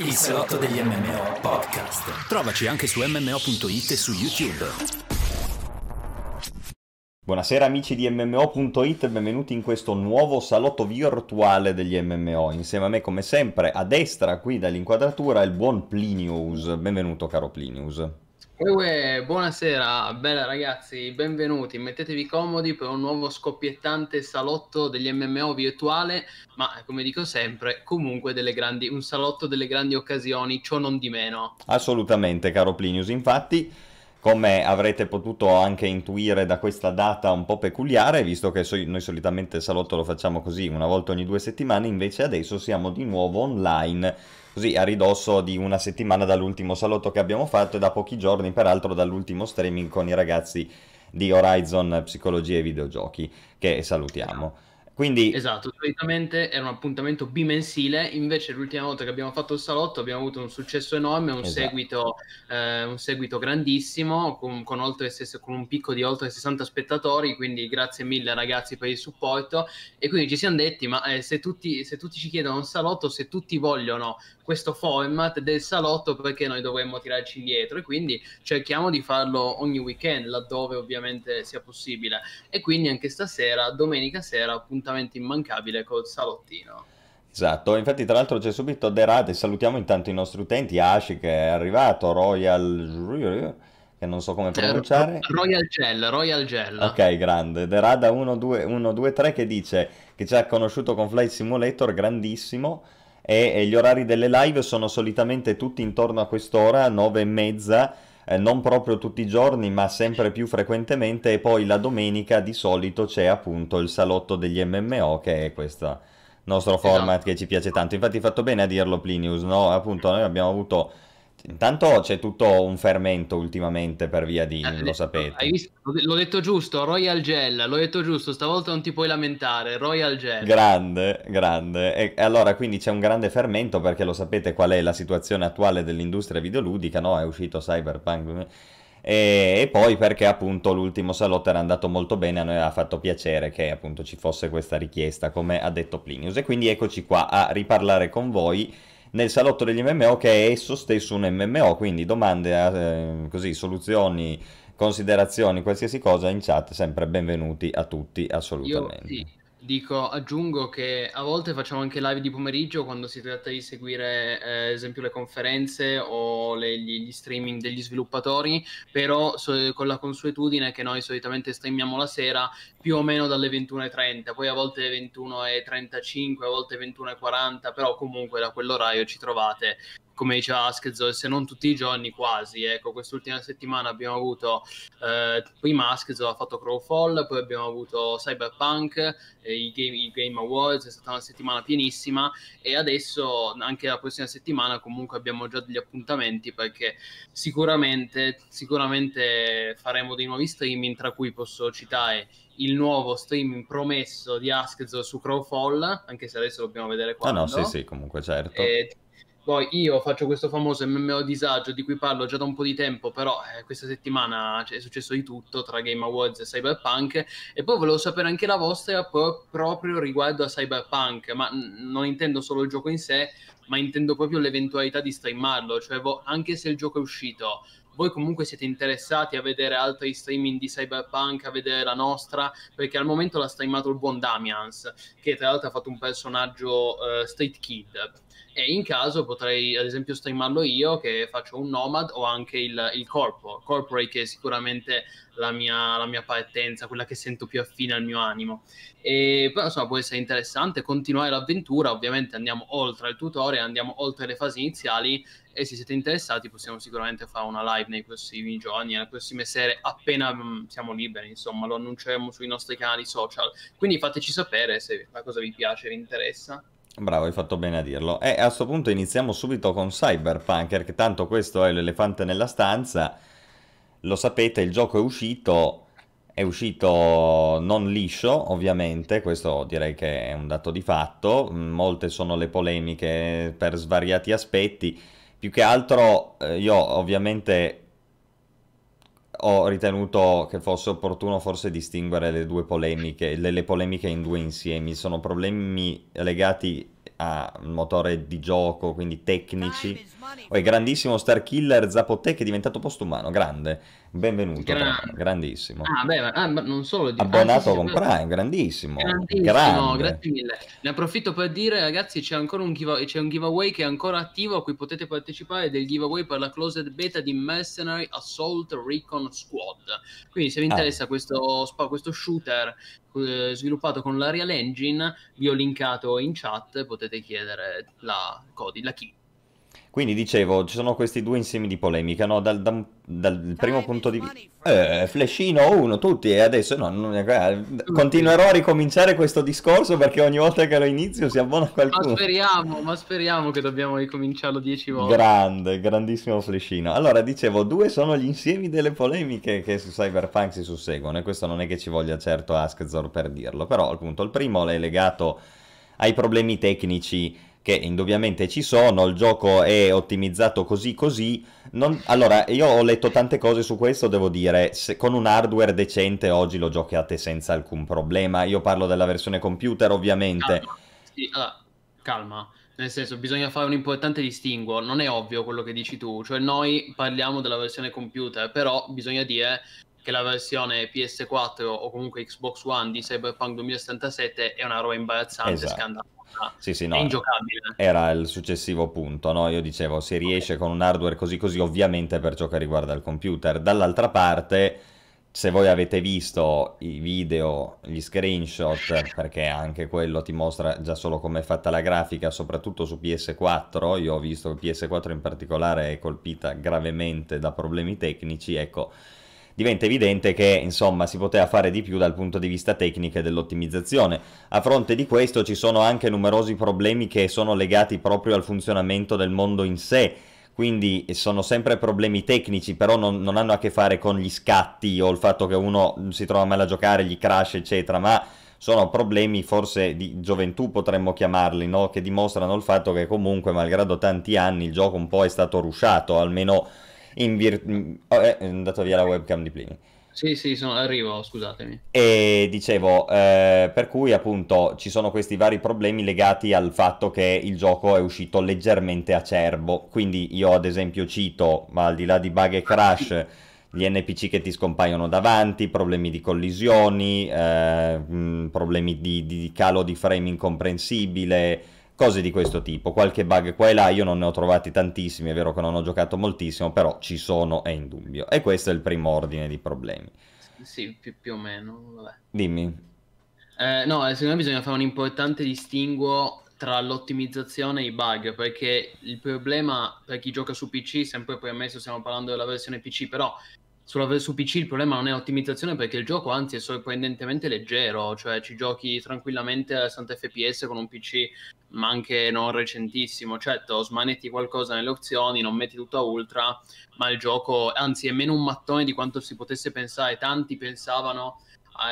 Il salotto degli MMO podcast. Trovaci anche su MMO.it e su YouTube. Buonasera amici di MMO.it, benvenuti in questo nuovo salotto virtuale degli MMO. Insieme a me come sempre, a destra qui dall'inquadratura, il buon Plinius. Benvenuto caro Plinius. Uè, buonasera, bella ragazzi, benvenuti, mettetevi comodi per un nuovo scoppiettante salotto degli MMO virtuale, ma come dico sempre, comunque grandi, un salotto delle grandi occasioni, ciò non di meno. Assolutamente, caro Plinius, infatti, come avrete potuto anche intuire da questa data un po' peculiare, visto che noi solitamente il salotto lo facciamo così una volta ogni due settimane, invece adesso siamo di nuovo online così a ridosso di una settimana dall'ultimo salotto che abbiamo fatto e da pochi giorni peraltro dall'ultimo streaming con i ragazzi di Horizon Psicologia e Videogiochi che salutiamo. Quindi... Esatto, solitamente era un appuntamento bimensile, invece l'ultima volta che abbiamo fatto il salotto abbiamo avuto un successo enorme, un, esatto. seguito, eh, un seguito, grandissimo, con, con, oltre, con, un picco di oltre 60 spettatori, quindi grazie mille ragazzi per il supporto. E quindi ci siamo detti, ma eh, se, tutti, se tutti ci chiedono un salotto, se tutti vogliono questo format del salotto perché noi dovremmo tirarci indietro? E quindi cerchiamo di farlo ogni weekend laddove ovviamente sia possibile. E quindi anche stasera, domenica sera, appuntamento immancabile col salottino. Esatto, infatti tra l'altro c'è subito Derade, salutiamo intanto i nostri utenti, Ashi che è arrivato, Royal che non so come eh, pronunciare. Royal Gel, Royal Gel. Ok, grande. Derada 123 che dice che ci ha conosciuto con Flight Simulator, grandissimo e, e gli orari delle live sono solitamente tutti intorno a quest'ora, 9 e mezza, eh, non proprio tutti i giorni ma sempre più frequentemente e poi la domenica di solito c'è appunto il salotto degli MMO che è questo nostro format esatto. che ci piace tanto. Infatti hai fatto bene a dirlo Plinius, no? Appunto noi abbiamo avuto Intanto c'è tutto un fermento ultimamente per via di, eh, lo sapete. Visto? L'ho detto giusto, Royal Gel, l'ho detto giusto, stavolta non ti puoi lamentare, Royal Gel. Grande, grande. E, e allora quindi c'è un grande fermento perché lo sapete qual è la situazione attuale dell'industria videoludica, no? È uscito Cyberpunk e, e, poi perché appunto l'ultimo salotto era andato molto bene, a noi ha fatto piacere che appunto ci fosse questa richiesta, come ha detto Plinius. E quindi eccoci qua a riparlare con voi nel salotto degli MMO che è esso stesso un MMO, quindi domande, eh, così, soluzioni, considerazioni, qualsiasi cosa in chat, sempre benvenuti a tutti, assolutamente. Io, sì. Dico, aggiungo che a volte facciamo anche live di pomeriggio quando si tratta di seguire, eh, ad esempio, le conferenze o le, gli, gli, streaming degli sviluppatori, però so, con la consuetudine che noi solitamente streamiamo la sera più o meno dalle 21.30, poi a volte 21.35, a volte 21.40, però comunque da quell'orario ci trovate come diceva Askezzo, se non tutti i giorni quasi. Ecco, quest'ultima settimana abbiamo avuto eh, prima Askezzo ha fatto Crowfall, poi abbiamo avuto Cyberpunk, eh, i, game, i, Game, Awards, è stata una settimana pienissima e adesso anche la prossima settimana comunque abbiamo già degli appuntamenti perché sicuramente, sicuramente faremo dei nuovi streaming tra cui posso citare il nuovo streaming promesso di Askezzo su Crowfall, anche se adesso dobbiamo vedere quando. Ah no, sì, sì, comunque certo. E poi io faccio questo famoso MMO disagio di cui parlo già da un po' di tempo, però eh, questa settimana è successo di tutto tra Game Awards e Cyberpunk. E poi volevo sapere anche la vostra pro- proprio riguardo a Cyberpunk, ma non intendo solo il gioco in sé, ma intendo proprio l'eventualità di streamarlo, cioè anche se il gioco è uscito, voi comunque siete interessati a vedere altri streaming di Cyberpunk, a vedere la nostra, perché al momento l'ha streamato il buon Damians, che tra l'altro ha fatto un personaggio uh, Street Kid e in caso potrei ad esempio streamarlo io che faccio un nomad o anche il, il corpo, corporate che è sicuramente la mia, la mia partenza, quella che sento più affine al mio animo. E però insomma può essere interessante continuare l'avventura, ovviamente andiamo oltre il tutorial, andiamo oltre le fasi iniziali e se siete interessati possiamo sicuramente fare una live nei prossimi giorni, nelle prossime sere, appena mm, siamo liberi, insomma lo annunceremo sui nostri canali social. Quindi fateci sapere se la cosa vi piace, vi interessa. Bravo, hai fatto bene a dirlo. E a questo punto iniziamo subito con Cyberpunk, perché tanto questo è l'elefante nella stanza. Lo sapete, il gioco è uscito, è uscito non liscio, ovviamente, questo direi che è un dato di fatto. Molte sono le polemiche per svariati aspetti. Più che altro eh, io ovviamente ho ritenuto che fosse opportuno forse distinguere le due polemiche, le, le polemiche in due insiemi. Sono problemi legati a motore di gioco, quindi tecnici. Poi grandissimo Star Killer Zapote che è diventato postumano, grande. Benvenuto, Gran- grandissimo. Ah, beh, ah, non solo di Abbonato ah, sì, con Prime, grandissimo. Grandissimo, Grande. grazie mille. Ne approfitto per dire, ragazzi, c'è ancora un, giveaway, c'è un giveaway che è ancora attivo a cui potete partecipare del giveaway per la closed beta di Mercenary Assault Recon Squad. Quindi se vi Ah. interessa questo, spa- questo shooter eh, sviluppato con l'Arial Engine, vi ho linkato in chat, potete chiedere la codi, la key. Quindi dicevo, ci sono questi due insiemi di polemica, no? Dal, dal- dal primo punto di vista... Eh, flashino uno, tutti, e adesso no, non- eh, continuerò a ricominciare questo discorso perché ogni volta che lo inizio si abbona Ma qualcuno. speriamo, ma speriamo che dobbiamo ricominciarlo dieci volte. Grande, grandissimo flashino. Allora, dicevo, due sono gli insiemi delle polemiche che su Cyberpunk si susseguono, e questo non è che ci voglia certo Askzor per dirlo, però appunto il primo è legato ai problemi tecnici che indubbiamente ci sono, il gioco è ottimizzato così così. non- Allora, io ho letto tante cose su questo, devo dire, se con un hardware decente oggi lo giocate senza alcun problema. Io parlo della versione computer, ovviamente. Calma. Sì, allora, calma. Nel senso, bisogna fare un importante distinguo. Non è ovvio quello che dici tu. Cioè, noi parliamo della versione computer, però bisogna dire che la versione PS4 o comunque Xbox One di Cyberpunk 2077 è una roba imbarazzante, Esatto. scandalosa. Sì, sì, È no. ingiocabile. Era il successivo punto, no? Io dicevo, si riesce con un hardware così così, ovviamente per ciò che riguarda il computer. Dall'altra parte, se voi avete visto i video, gli screenshot, perché anche quello ti mostra già solo come è fatta la grafica, soprattutto su PS4, io ho visto che PS4 in particolare è colpita gravemente da problemi tecnici, ecco, diventa evidente che insomma si poteva fare di più dal punto di vista tecnico e dell'ottimizzazione. A fronte di questo ci sono anche numerosi problemi che sono legati proprio al funzionamento del mondo in sé, quindi sono sempre problemi tecnici, però non, non hanno a che fare con gli scatti o il fatto che uno si trova male a giocare, gli crash, eccetera, ma sono problemi forse di gioventù potremmo chiamarli, no? che dimostrano il fatto che comunque, malgrado tanti anni, il gioco un po' è stato rusciato, almeno in virtù... Oh, è andato via la webcam di Plini. Sì, sì, sono- arrivo, scusatemi. E dicevo, eh, per cui appunto ci sono questi vari problemi legati al fatto che il gioco è uscito leggermente acerbo. Quindi io ad esempio cito, ma al di là di bug e crash, gli NPC che ti scompaiono davanti, problemi di collisioni, eh, mh, problemi di, di calo di frame incomprensibile, cose di questo tipo. Qualche bug qua e là, io non ne ho trovati tantissimi, è vero che non ho giocato moltissimo, però ci sono, è indubbio. E questo è il primo ordine di problemi. Sì, più, più o meno, vabbè. Dimmi. Eh, no, eh, secondo me bisogna fare un importante distinguo tra l'ottimizzazione e i bug, perché il problema per chi gioca su PC, sempre poi ammesso stiamo parlando della versione PC, però sulla, su PC il problema non è l'ottimizzazione perché il gioco anzi è sorprendentemente leggero, cioè ci giochi tranquillamente a 60 fps con un PC ma anche non recentissimo, certo smanetti qualcosa nelle opzioni, non metti tutto a ultra, ma il gioco anzi è meno un mattone di quanto si potesse pensare, tanti pensavano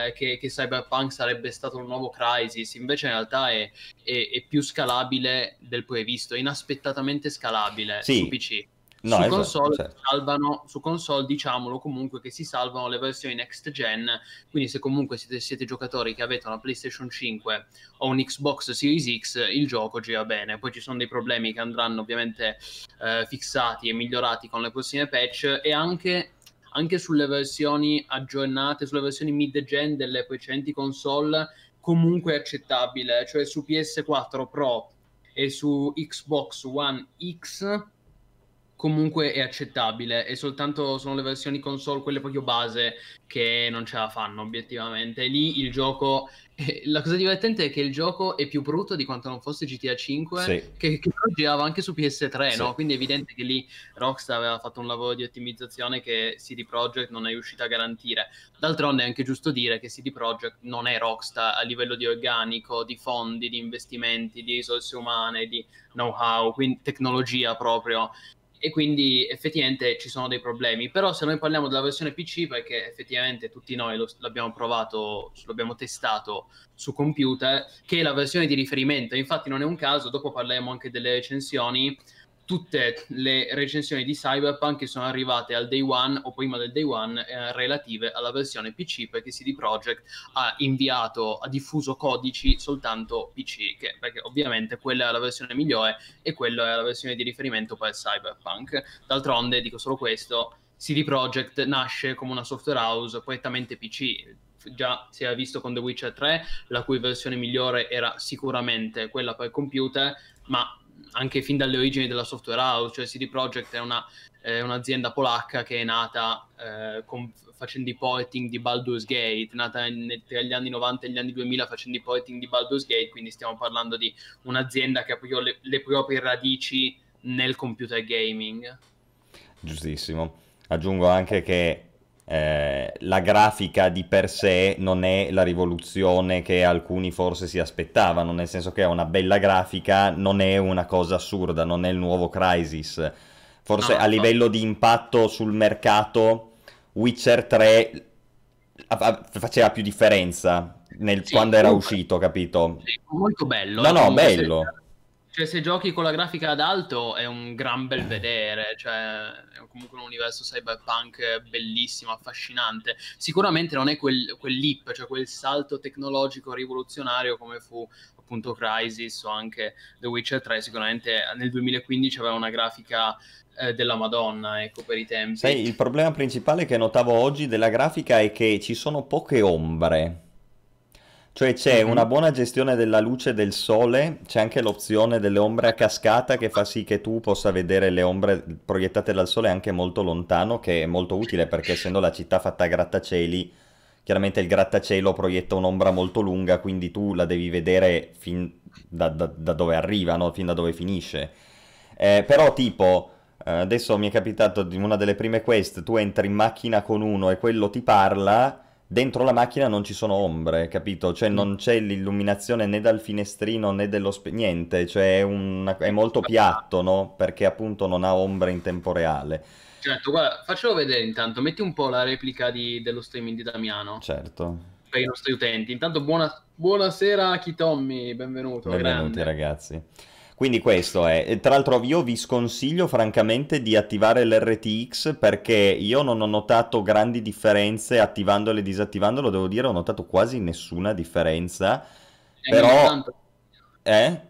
eh, che, che Cyberpunk sarebbe stato un nuovo Crisis, invece in realtà è, è- è più scalabile del previsto, è inaspettatamente scalabile Sì. su PC. No, su, esatto, console certo. salvano, su console diciamolo comunque che si salvano le versioni next gen, quindi se comunque siete, siete giocatori che avete una PlayStation 5 o un Xbox Series X, il gioco gira bene. Poi ci sono dei problemi che andranno ovviamente eh, fissati e migliorati con le prossime patch e anche, anche sulle versioni aggiornate, sulle versioni mid-gen delle precedenti console, comunque è accettabile. Cioè su PS4 Pro e su Xbox One X comunque è accettabile e soltanto sono le versioni console, quelle proprio base, che non ce la fanno obiettivamente. Lì il gioco... eh, La cosa divertente è che il gioco è più brutto di quanto non fosse GTA 5, Sì. che, che girava anche su PS3, Sì. no? Quindi è evidente che lì Rockstar aveva fatto un lavoro di ottimizzazione che CD Projekt non è riuscita a garantire. D'altronde è anche giusto dire che CD Projekt non è Rockstar a livello di organico, di fondi, di investimenti, di risorse umane, di know-how, quindi tecnologia proprio. E quindi effettivamente ci sono dei problemi. Però se noi parliamo della versione PC, perché effettivamente tutti noi lo- l'abbiamo provato, l'abbiamo testato su computer, che è la versione di riferimento. Infatti non è un caso, dopo parleremo anche delle recensioni, tutte le recensioni di Cyberpunk che sono arrivate al day one o prima del day one eh, relative alla versione PC perché CD Projekt ha inviato, ha diffuso codici soltanto PC, che, perché ovviamente quella è la versione migliore e quella è la versione di riferimento per Cyberpunk. D'altronde, dico solo questo, CD Projekt nasce come una software house prettamente PC, già si è visto con The Witcher 3, la cui versione migliore era sicuramente quella per computer, ma anche fin dalle origini della software house, cioè CD Projekt è, una, è un'azienda polacca che è nata eh, con, facendo i porting di Baldur's Gate, nata in, tra gli anni 90 e gli anni 2000 facendo i porting di Baldur's Gate, quindi stiamo parlando di un'azienda che ha proprio le, le proprie radici nel computer gaming. Giustissimo. Aggiungo anche che eh, la grafica di per sé non è la rivoluzione che alcuni forse si aspettavano, nel senso che è una bella grafica, non è una cosa assurda, non è il nuovo Crisis. Forse no, a livello no. di impatto sul mercato, Witcher 3 faceva più differenza nel, sì, quando era uscito, capito? Sì, molto bello. No, no, bello. Cioè, se giochi con la grafica ad alto è un gran bel vedere, cioè è comunque un universo cyberpunk bellissimo, affascinante. Sicuramente non è quel, quel leap, cioè quel salto tecnologico rivoluzionario come fu appunto Crisis o anche The Witcher 3, sicuramente nel 2015 aveva una grafica eh, della Madonna, ecco, per i tempi. Sai, il problema principale che notavo oggi della grafica è che ci sono poche ombre. Cioè c'è mm-hmm. una buona gestione della luce del sole, c'è anche l'opzione delle ombre a cascata che fa sì che tu possa vedere le ombre proiettate dal sole anche molto lontano, che è molto utile perché essendo la città fatta a grattacieli, chiaramente il grattacielo proietta un'ombra molto lunga, quindi tu la devi vedere fin da, da, da dove arriva, no? fin da dove finisce. Eh, però tipo, eh, adesso mi è capitato di una delle prime quest, tu entri in macchina con uno e quello ti parla dentro la macchina non ci sono ombre, capito? Cioè non c'è l'illuminazione né dal finestrino né dello spe... niente, cioè è, un... è, molto piatto, no? Perché appunto non ha ombre in tempo reale. Certo, guarda, faccelo vedere intanto, metti un po' la replica di... dello streaming di Damiano. Certo. Per i nostri utenti. Intanto buona... buonasera Kitommi, benvenuto. Benvenuti grande. ragazzi. Quindi questo è. Tra l'altro io vi sconsiglio francamente di attivare l'RTX perché io non ho notato grandi differenze attivandolo e disattivandolo, devo dire ho notato quasi nessuna differenza. È però... 1080. Eh?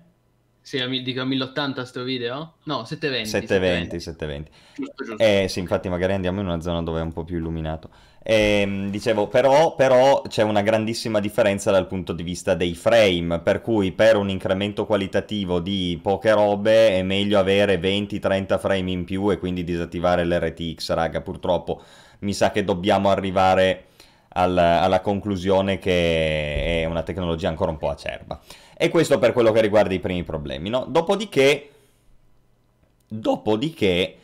Sì, dico 1080 sto video? No, 720. 720, 720. 720. Giusto, giusto. Eh sì, infatti magari andiamo in una zona dove è un po' più illuminato. Ehm, dicevo, però, però, c'è una grandissima differenza dal punto di vista dei frame, per cui per un incremento qualitativo di poche robe è meglio avere 20-30 frame in più e quindi disattivare l'RTX, raga, purtroppo mi sa che dobbiamo arrivare al, alla conclusione che è una tecnologia ancora un po' acerba. E questo per quello che riguarda i primi problemi, no? Dopodiché, dopodiché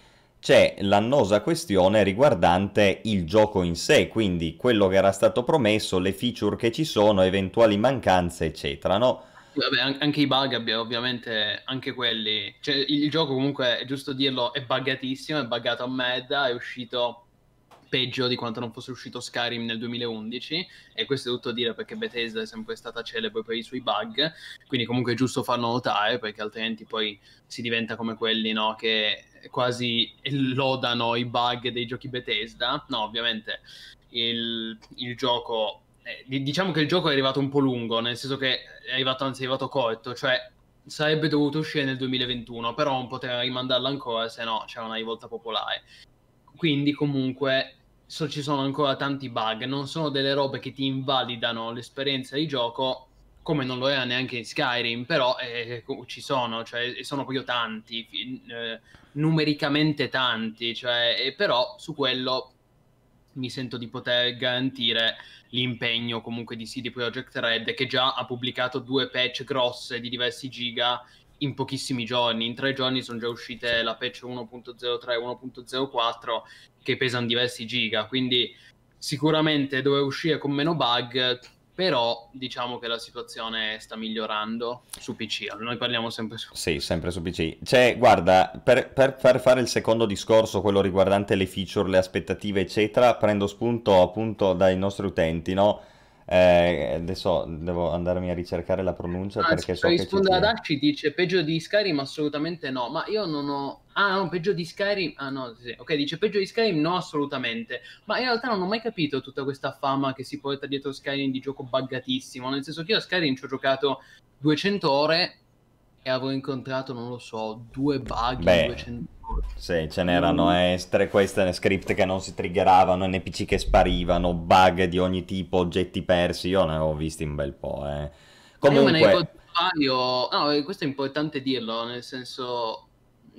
c'è l'annosa questione riguardante il gioco in sé, quindi quello che era stato promesso, le feature che ci sono, eventuali mancanze, eccetera, no? Vabbè, anche i bug abbiamo ovviamente anche quelli. Cioè, il gioco comunque, è giusto dirlo, è buggatissimo, è buggato a merda, è uscito peggio di quanto non fosse uscito Skyrim nel 2011 e questo è tutto dire perché Bethesda è sempre stata celebre per i suoi bug quindi comunque è giusto farlo notare perché altrimenti poi si diventa come quelli no, che quasi lodano i bug dei giochi Bethesda. No ovviamente il, il gioco eh, diciamo che il gioco è arrivato un po' lungo nel senso che è arrivato anzi è arrivato corto cioè sarebbe dovuto uscire nel 2021 però non poteva rimandarlo ancora se no c'era una rivolta popolare. Quindi comunque so, ci sono ancora tanti bug, non sono delle robe che ti invalidano l'esperienza di gioco come non lo era neanche in Skyrim, però eh, ci sono, cioè sono proprio tanti, eh, numericamente tanti, cioè, però su quello mi sento di poter garantire l'impegno comunque di CD Projekt Red che già ha pubblicato due patch grosse di diversi giga in pochissimi giorni. In tre giorni sono già uscite la patch 1.03 e 1.04 che pesano diversi giga, quindi sicuramente doveva uscire con meno bug, però diciamo che la situazione sta migliorando su PC. Noi parliamo sempre su Sì, sempre su PC. Cioè, guarda, per, per, per fare il secondo discorso, quello riguardante le feature, le aspettative, eccetera, prendo spunto appunto dai nostri utenti, no? Eh, adesso devo andarmi a ricercare la pronuncia Ah, perché so per che ad. Arci dice peggio di Skyrim assolutamente no, ma io non ho... Ah no, peggio di Skyrim... Ah no, sì, ok, dice peggio di Skyrim no assolutamente, ma in realtà non ho mai capito tutta questa fama che si porta dietro Skyrim di gioco buggatissimo, nel senso che io a Skyrim ci ho giocato 200 ore e avevo incontrato, non lo so, due bug Beh, 200 ore. Sì, ce n'erano eh, tre queste script che non si triggeravano, NPC che sparivano, bug di ogni tipo, oggetti persi. Io ne ho visti un bel po', eh. Ma io me ne ricordo Comunque, un paio. No, eh, questo è importante dirlo, nel senso,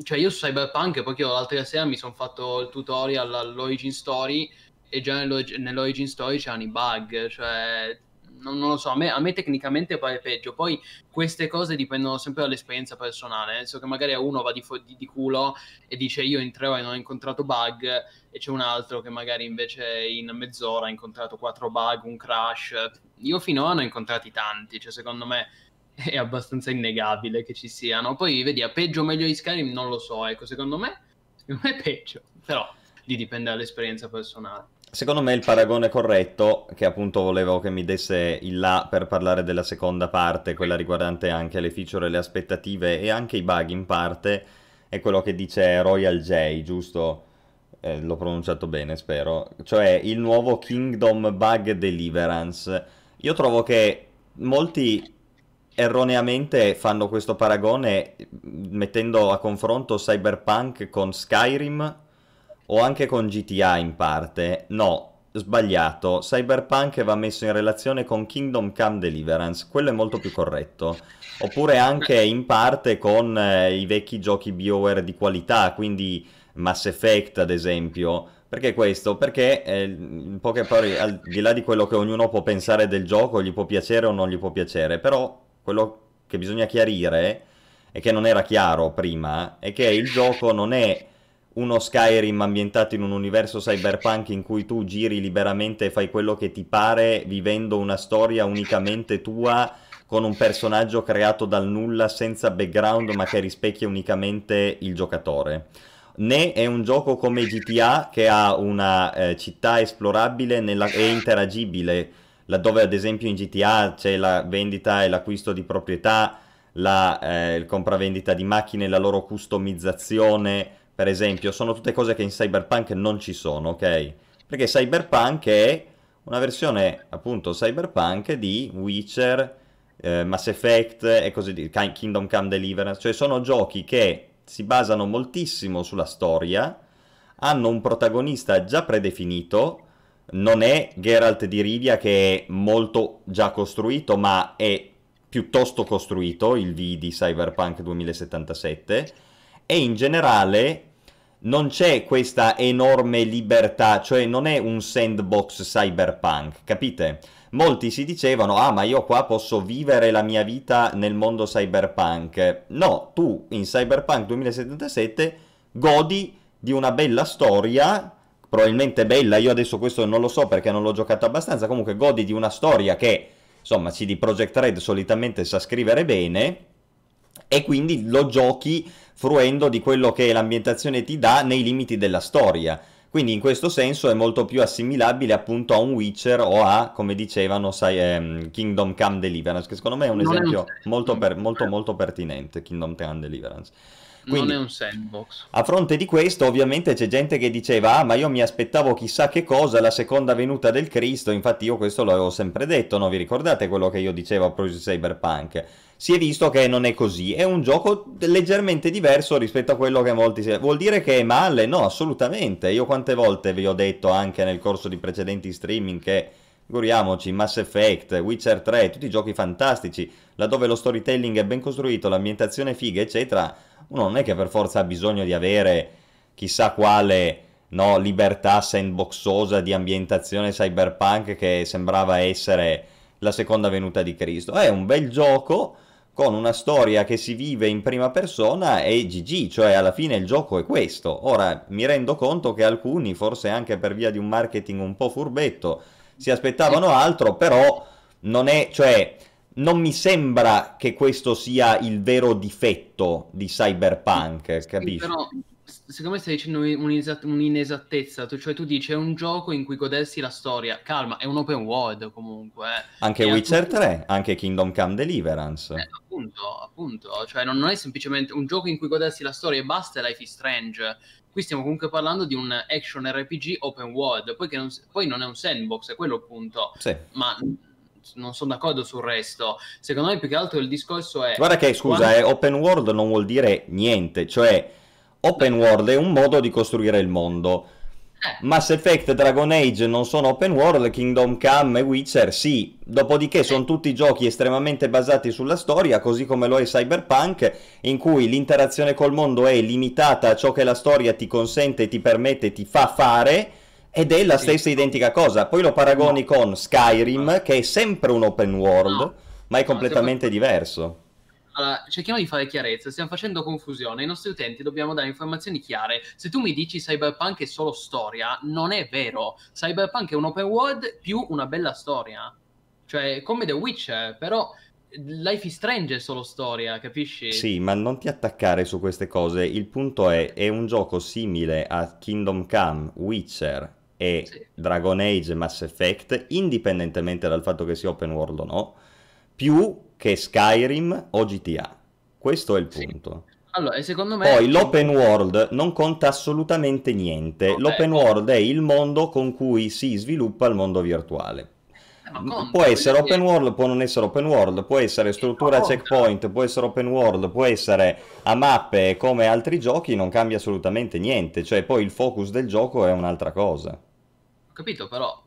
cioè io su Cyberpunk, poi io l'altra sera mi sono fatto il tutorial all'Origin Story e già nell'Origin Story c'erano i bug, cioè non, non lo so, a me, a me tecnicamente pare peggio. Poi queste cose dipendono sempre dall'esperienza personale, nel senso che magari uno va di, fo- di- di culo e dice io in tre ore non ho incontrato bug e c'è un altro che magari invece in mezz'ora ha incontrato quattro bug, un crash. Io finora ne ho incontrati tanti, cioè secondo me è abbastanza innegabile che ci siano. Poi vedi, a peggio o meglio di Skyrim non lo so, ecco, secondo me, secondo me è peggio, però lì dipende dall'esperienza personale. Secondo me il paragone corretto, che appunto volevo che mi desse il là per parlare della seconda parte, quella riguardante anche le feature le aspettative e anche i bug in parte, è quello che dice Royal J, giusto? Eh, l'ho pronunciato bene, spero. Cioè il nuovo Kingdom Bug Deliverance. Io trovo che molti erroneamente fanno questo paragone mettendo a confronto Cyberpunk con Skyrim o anche con GTA in parte. No, sbagliato. Cyberpunk va messo in relazione con Kingdom Come Deliverance, quello è molto più corretto. Oppure anche in parte con eh, i vecchi giochi BioWare di qualità, quindi Mass Effect ad esempio. Perché questo? Perché eh, in poche parole, al di là di quello che ognuno può pensare del gioco, gli può piacere o non gli può piacere, però quello che bisogna chiarire e che non era chiaro prima è che il gioco non è uno Skyrim ambientato in un universo cyberpunk in cui tu giri liberamente e fai quello che ti pare vivendo una storia unicamente tua con un personaggio creato dal nulla senza background ma che rispecchia unicamente il giocatore. Né è un gioco come GTA che ha una eh, città esplorabile nella- e interagibile, laddove ad esempio in GTA c'è la vendita e l'acquisto di proprietà, la eh, compravendita di macchine, la loro customizzazione, per esempio, sono tutte cose che in Cyberpunk non ci sono, ok? Perché Cyberpunk è una versione, appunto, Cyberpunk di Witcher, eh, Mass Effect e così via, Ki- Kingdom Come Deliverance, cioè sono giochi che si basano moltissimo sulla storia, hanno un protagonista già predefinito, non è Geralt di Rivia che è molto già costruito, ma è piuttosto costruito, il V di Cyberpunk 2077, e in generale non c'è questa enorme libertà, cioè non è un sandbox cyberpunk, capite? Molti si dicevano, ah ma io qua posso vivere la mia vita nel mondo cyberpunk. No, tu in Cyberpunk 2077 godi di una bella storia, probabilmente bella, io adesso questo non lo so perché non l'ho giocato abbastanza, comunque godi di una storia che, insomma, CD Projekt Red solitamente sa scrivere bene e quindi lo giochi fruendo di quello che l'ambientazione ti dà nei limiti della storia. Quindi in questo senso è molto più assimilabile appunto a un Witcher o a, come dicevano, sai, ehm, Kingdom Come Deliverance, che secondo me è un Non è un esempio molto, per- molto, molto pertinente, Kingdom Come Deliverance. Non Quindi, è un sandbox. a fronte di questo, ovviamente c'è gente che diceva: Ah, ma io mi aspettavo chissà che cosa, la seconda venuta del Cristo. Infatti, io questo l'avevo sempre detto, no? Vi ricordate quello che io dicevo a di Cyberpunk? Si è visto che non è così, è un gioco leggermente diverso rispetto a quello che molti si... Vuol dire che è male? No, assolutamente. Io quante volte vi ho detto anche nel corso di precedenti streaming che, figuriamoci, Mass Effect, Witcher 3, tutti giochi fantastici, laddove lo storytelling è ben costruito, l'ambientazione figa, eccetera, uno non è che per forza ha bisogno di avere chissà quale no, libertà sandboxosa di ambientazione cyberpunk che sembrava essere la seconda venuta di Cristo. È un bel gioco con una storia che si vive in prima persona e GG, cioè alla fine il gioco è questo. Ora mi rendo conto che alcuni, forse anche per via di un marketing un po' furbetto, si aspettavano altro, però non è, cioè, non mi sembra che questo sia il vero difetto di Cyberpunk, capisci? però secondo me stai dicendo un'esat- un'inesattezza, tu, cioè tu dici è un gioco in cui godersi la storia, calma, è un open world comunque. eh. Anche E Witcher appunto- 3, anche Kingdom Come Deliverance. Eh, appunto, appunto, cioè non, non è semplicemente un gioco in cui godersi la storia e basta Life is Strange. Qui stiamo comunque parlando di un action RPG open world, poi, che non, poi non è un sandbox, è quello il punto. Sì. Ma non sono d'accordo sul resto. Secondo me più che altro il discorso è... Guarda che scusa, quando- eh, open world non vuol dire niente, cioè open world è un modo di costruire il mondo. Eh, Mass Effect, Dragon Age non sono open world, Kingdom Come e Witcher sì, dopodiché sono tutti giochi estremamente basati sulla storia, così come lo è Cyberpunk, in cui l'interazione col mondo è limitata a ciò che la storia ti consente, ti permette, ti fa fare, ed è la stessa identica cosa. Poi lo paragoni con Skyrim, che è sempre un open world, ma è completamente diverso. Allora, cerchiamo di fare chiarezza, stiamo facendo confusione, ai nostri utenti dobbiamo dare informazioni chiare. Se tu mi dici Cyberpunk è solo storia, non è vero. Cyberpunk è un open world più una bella storia. Cioè, come The Witcher, però Life is Strange è solo storia, capisci? Sì, ma non ti attaccare su queste cose. Il punto è, è un gioco simile a Kingdom Come, Witcher e Sì. Dragon Age Mass Effect, indipendentemente dal fatto che sia open world o no, più che Skyrim o GTA. Questo è il Sì. punto. Allora, e secondo me... Poi l'open world non conta assolutamente niente. Vabbè, L'open oh. world è il mondo con cui si sviluppa il mondo virtuale. Eh, conta, Può essere open world, può non essere open world, può essere struttura checkpoint, può essere open world, può essere a mappe come altri giochi, non cambia assolutamente niente, cioè poi il focus del gioco è un'altra cosa. Ho capito, però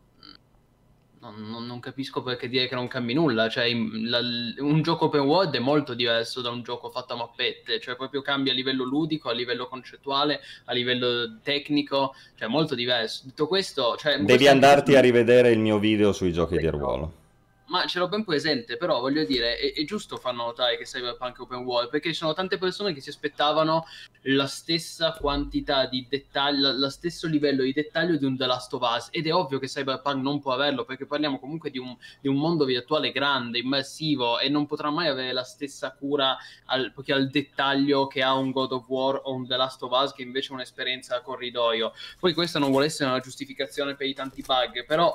non, non- capisco perché dire che non cambi nulla. Cioè, la- un gioco open world è molto diverso da un gioco fatto a mappette, cioè proprio cambia a livello ludico, a livello concettuale, a livello tecnico, cioè molto diverso. Detto questo, cioè, Devi questo è andarti a rivedere il mio video sui giochi di ruolo. Ma ce l'ho ben presente, però voglio dire, è, è giusto far notare che Cyberpunk è open world, perché ci sono tante persone che si aspettavano la stessa quantità di dettaglio, lo stesso livello di dettaglio di un The Last of Us, ed è ovvio che Cyberpunk non può averlo, perché parliamo comunque di un, di un mondo virtuale grande, immersivo, e non potrà mai avere la stessa cura al, al dettaglio che ha un God of War o un The Last of Us, che invece è un'esperienza a corridoio. Poi questa non vuole essere una giustificazione per i tanti bug, però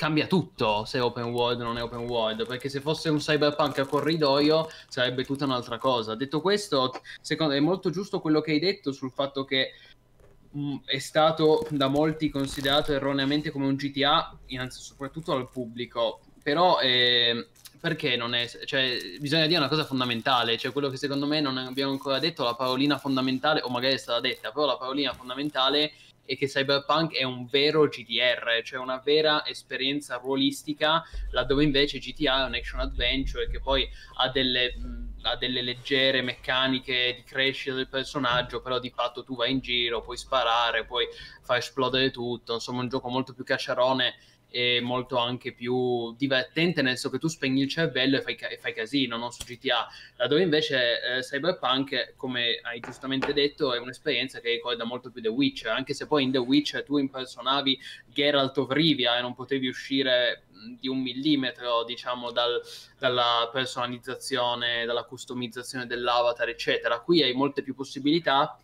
cambia tutto se è open world o non è open world, perché se fosse un cyberpunk a corridoio sarebbe tutta un'altra cosa. Detto questo, secondo è molto giusto quello che hai detto sul fatto che mh, è stato da molti considerato erroneamente come un GTA, innanzitutto soprattutto al pubblico, però eh, perché non è, cioè bisogna dire una cosa fondamentale, cioè quello che secondo me non abbiamo ancora detto, la parolina fondamentale, o magari è stata detta, però la parolina fondamentale è che Cyberpunk è un vero GDR, cioè una vera esperienza ruolistica, laddove invece GTA è un action adventure che poi ha delle, mh, ha delle leggere meccaniche di crescita del personaggio, però di fatto tu vai in giro, puoi sparare, puoi far esplodere tutto, insomma un gioco molto più cacciarone e molto anche più divertente nel senso che tu spegni il cervello e fai, e fai casino, non su GTA, laddove invece eh, Cyberpunk, come hai giustamente detto, è un'esperienza che ricorda molto più The Witcher, anche se poi in The Witcher tu impersonavi Geralt of Rivia e non potevi uscire di un millimetro, diciamo, dal- dalla personalizzazione, dalla customizzazione dell'avatar, eccetera. Qui hai molte più possibilità,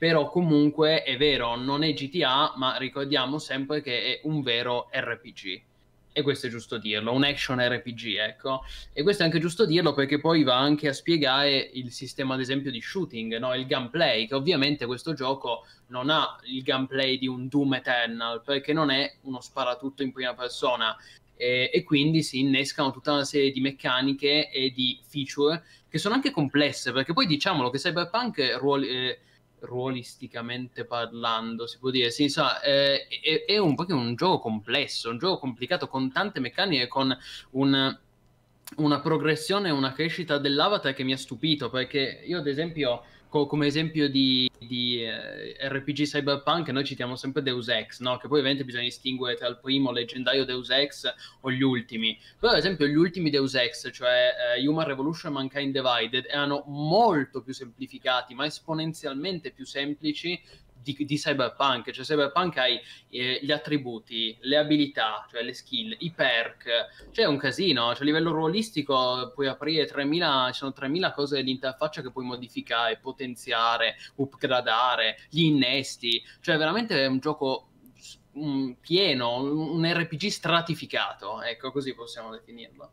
però comunque è vero, non è GTA, ma ricordiamo sempre che è un vero RPG. E questo è giusto dirlo, un action RPG, ecco. E questo è anche giusto dirlo perché poi va anche a spiegare il sistema, ad esempio, di shooting, no? il gameplay, che ovviamente questo gioco non ha il gameplay di un Doom Eternal, perché non è uno sparatutto in prima persona. E, e quindi si innescano tutta una serie di meccaniche e di feature che sono anche complesse, perché poi diciamolo che Cyberpunk ruoli, eh, ruolisticamente parlando, si può dire, sì, insomma, eh, è, è un, un gioco complesso, un gioco complicato con tante meccaniche, con un, una progressione una crescita dell'avatar che mi ha stupito, perché io ad esempio, co- come esempio di, di, eh, RPG Cyberpunk, noi citiamo sempre Deus Ex, no? che poi ovviamente bisogna distinguere tra il primo leggendario Deus Ex o gli ultimi. Però ad esempio gli ultimi Deus Ex, cioè eh, Human Revolution e Mankind Divided, erano molto più semplificati, ma esponenzialmente più semplici di, di, Cyberpunk, cioè Cyberpunk hai eh, gli attributi, le abilità, cioè le skill, i perk, c'è un casino, cioè a livello ruolistico puoi aprire 3000, ci sono 3000 cose di interfaccia che puoi modificare, potenziare, upgradare, gli innesti, cioè veramente è un gioco um, pieno, un RPG stratificato, ecco così possiamo definirlo.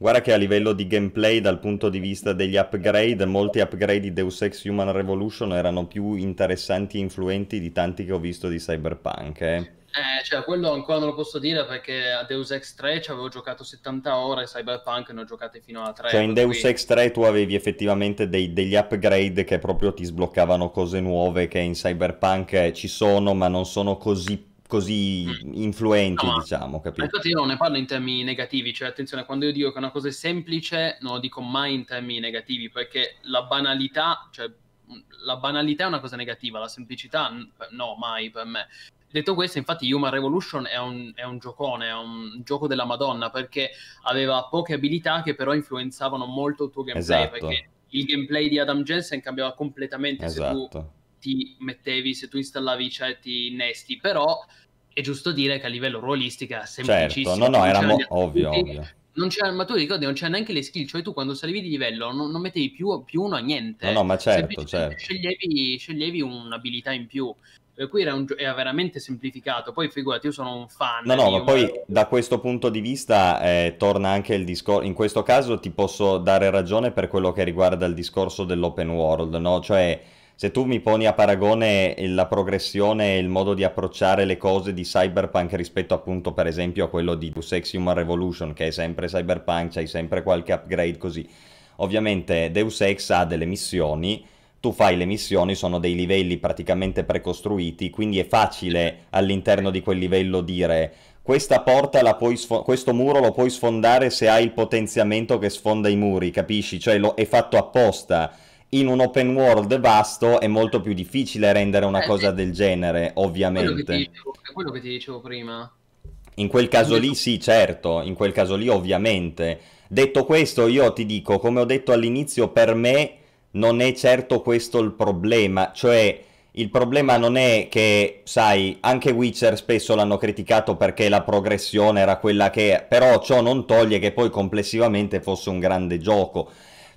Guarda che a livello di gameplay, dal punto di vista degli upgrade, molti upgrade di Deus Ex Human Revolution erano più interessanti e influenti di tanti che ho visto di Cyberpunk. Eh. Eh, cioè, quello ancora non lo posso dire perché a Deus Ex 3 ci avevo giocato 70 ore, Cyberpunk ne ho giocate fino a 3. Cioè, in Deus. Ex 3 tu avevi effettivamente dei, degli upgrade che proprio ti sbloccavano cose nuove che in Cyberpunk ci sono, ma non sono così così mm. influenti, no, diciamo, capito? Infatti io non ne parlo in termini negativi, cioè attenzione, quando io dico che una cosa è semplice, non lo dico mai in termini negativi, perché la banalità, cioè la banalità è una cosa negativa, la semplicità no, mai per me. Detto questo, infatti, Human Revolution è un, è un, giocone, è un gioco della Madonna perché aveva poche abilità che però influenzavano molto il tuo gameplay. Esatto. Perché il gameplay di Adam Jensen cambiava completamente esatto. se tu esatto ti mettevi se tu installavi certi innesti, però è giusto dire che a livello ruolistico era semplicissimo. Certo, no, no, era mo- ovvio, ovvio. Non c'era, ma tu ricordi, non c'era neanche le skill, cioè tu quando salivi di livello non, non mettevi più, più, uno a niente. No, no, ma certo, certo. Sceglievi, sceglievi un'abilità in più per cui era, un, era, veramente semplificato. Poi figurati, io sono un fan. No, no, ma poi me... da questo punto di vista eh, torna anche il discorso. In questo caso ti posso dare ragione per quello che riguarda il discorso dell'open world, no? Cioè se tu mi poni a paragone la progressione e il modo di approcciare le cose di Cyberpunk rispetto appunto per esempio a quello di Deus Ex Human Revolution che è sempre Cyberpunk, c'hai sempre qualche upgrade così. Ovviamente Deus Ex ha delle missioni, tu fai le missioni, sono dei livelli praticamente precostruiti, quindi è facile all'interno di quel livello dire questa porta la puoi sfo- questo muro lo puoi sfondare se hai il potenziamento che sfonda i muri, capisci? Cioè lo- è fatto apposta in un open world vasto è molto più difficile rendere una eh, cosa del genere, ovviamente. Quello dicevo, è quello che ti dicevo prima. In quel caso lì sì, certo, in quel caso lì ovviamente. Detto questo, io ti dico, come ho detto all'inizio, per me non è certo questo il problema, cioè il problema non è che, sai, anche Witcher spesso l'hanno criticato perché la progressione era quella che è, però ciò non toglie che poi complessivamente fosse un grande gioco.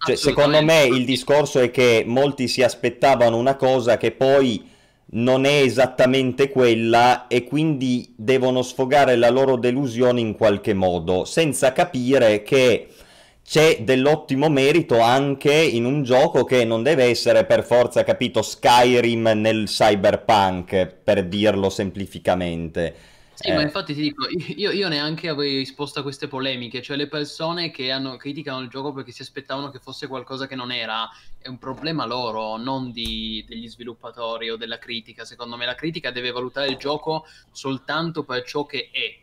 Cioè, secondo me il discorso è che molti si aspettavano una cosa che poi non è esattamente quella e quindi devono sfogare la loro delusione in qualche modo, senza capire che c'è dell'ottimo merito anche in un gioco che non deve essere per forza, capito, Skyrim nel cyberpunk, per dirlo semplificamente. Sì, eh. ma infatti ti dico, io, io, neanche avrei risposto a queste polemiche, cioè le persone che hanno, criticano il gioco perché si aspettavano che fosse qualcosa che non era, è un problema loro, non di, degli sviluppatori o della critica. Secondo me la critica deve valutare il gioco soltanto per ciò che è,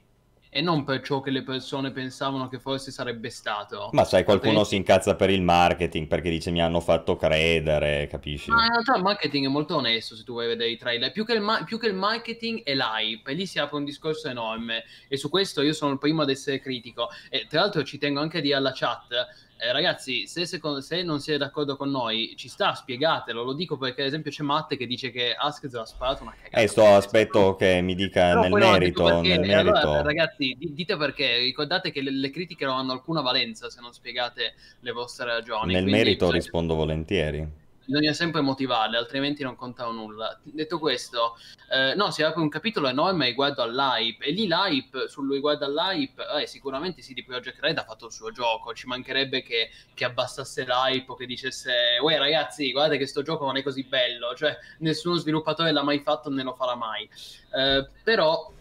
e non per ciò che le persone pensavano che forse sarebbe stato. Ma sai, qualcuno si incazza per il marketing perché dice mi hanno fatto credere, capisci? Ma in realtà il marketing è molto onesto se tu vuoi vedere i trailer. Più che il, ma- più che il marketing è l'hype, e lì si apre un discorso enorme. E su questo io sono il primo ad essere critico. E tra l'altro ci tengo anche a dire alla chat eh, ragazzi, se, secondo, se, non siete d'accordo con noi, ci sta, spiegatelo. Lo dico perché, ad esempio, c'è Matte che dice che Askez ha sparato una cagata. Eh, sto aspetto che mi dica Però nel merito. Perché, nel merito. Allora, ragazzi, dite perché. Ricordate che le, le, critiche non hanno alcuna valenza se non spiegate le vostre ragioni. Nel merito rispondo volentieri bisogna sempre motivarle, altrimenti non contano nulla. Detto questo, eh, no, si apre un capitolo enorme riguardo all'hype, e lì l'hype, sul riguardo all'hype, eh, sicuramente CD Projekt Red ha fatto il suo gioco, ci mancherebbe che, che abbassasse l'hype o che dicesse, uè ragazzi, guardate che sto gioco non è così bello, cioè nessuno sviluppatore l'ha mai fatto né lo farà mai. Eh, però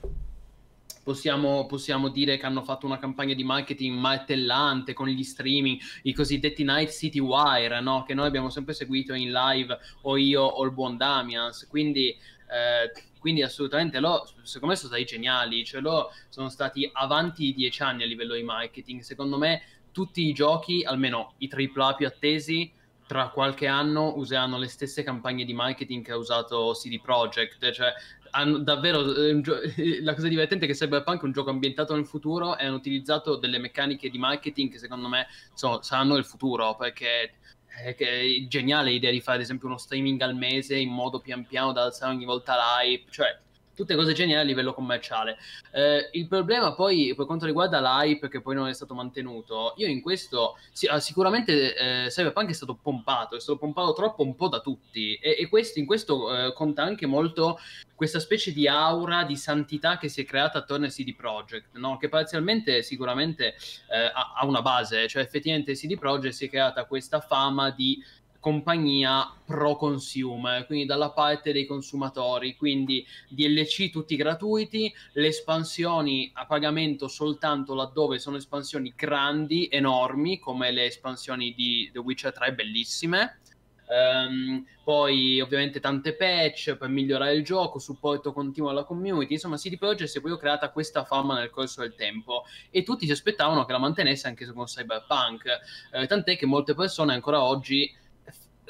possiamo, possiamo, dire che hanno fatto una campagna di marketing martellante con gli streaming, i cosiddetti Night City Wire, no? che noi abbiamo sempre seguito in live, o io o il buon Damians. Quindi, eh, quindi assolutamente loro, secondo me sono stati geniali, cioè loro sono stati avanti dieci anni a livello di marketing. Secondo me tutti i giochi, almeno i AAA più attesi, tra qualche anno useranno le stesse campagne di marketing che ha usato CD Projekt, cioè hanno davvero eh, gio- la cosa divertente è che Cyberpunk è un gioco ambientato nel futuro e hanno utilizzato delle meccaniche di marketing che secondo me so, saranno il futuro perché eh, che è geniale l'idea di fare ad esempio uno streaming al mese in modo pian piano da alzare ogni volta l'hype, cioè tutte cose geniali a livello commerciale. Eh, il problema poi per quanto riguarda l'hype che poi non è stato mantenuto, io in questo sì, ah, sicuramente eh, Cyberpunk è stato pompato, è stato pompato troppo un po' da tutti e, e questo, in questo eh, conta anche molto questa specie di aura di santità che si è creata attorno a CD Projekt, no? che parzialmente sicuramente eh, ha, ha una base, cioè effettivamente CD Projekt si è creata questa fama di compagnia pro consumer, quindi dalla parte dei consumatori, quindi DLC tutti gratuiti, le espansioni a pagamento soltanto laddove sono espansioni grandi, enormi, come le espansioni di The Witcher 3 bellissime. Um, poi ovviamente tante patch per migliorare il gioco, supporto continuo alla community, insomma CD Projekt si è proprio creata questa fama nel corso del tempo e tutti si aspettavano che la mantenesse anche con Cyberpunk, eh, tant'è che molte persone ancora oggi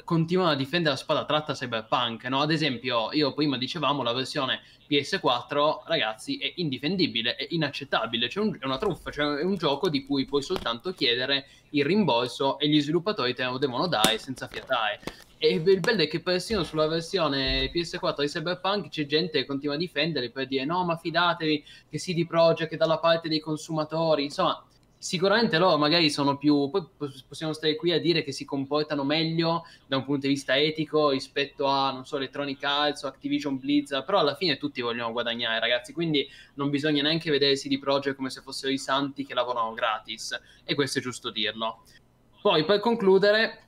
continuano a difendere la spada tratta Cyberpunk. No? Ad esempio, io prima dicevamo la versione PS4, ragazzi, è indifendibile, è inaccettabile, cioè un, è una truffa, cioè è un gioco di cui puoi soltanto chiedere il rimborso e gli sviluppatori te lo devono dare senza fiatare. E il bello è che persino sulla versione PS4 di Cyberpunk c'è gente che continua a difenderli per dire no, ma fidatevi che CD Projekt è dalla parte dei consumatori, insomma sicuramente loro magari sono più poi possiamo stare qui a dire che si comportano meglio da un punto di vista etico rispetto a non so Electronic Arts o Activision Blizzard però alla fine tutti vogliono guadagnare ragazzi quindi non bisogna neanche vedere CD Projekt come se fossero i santi che lavorano gratis e questo è giusto dirlo. Poi per concludere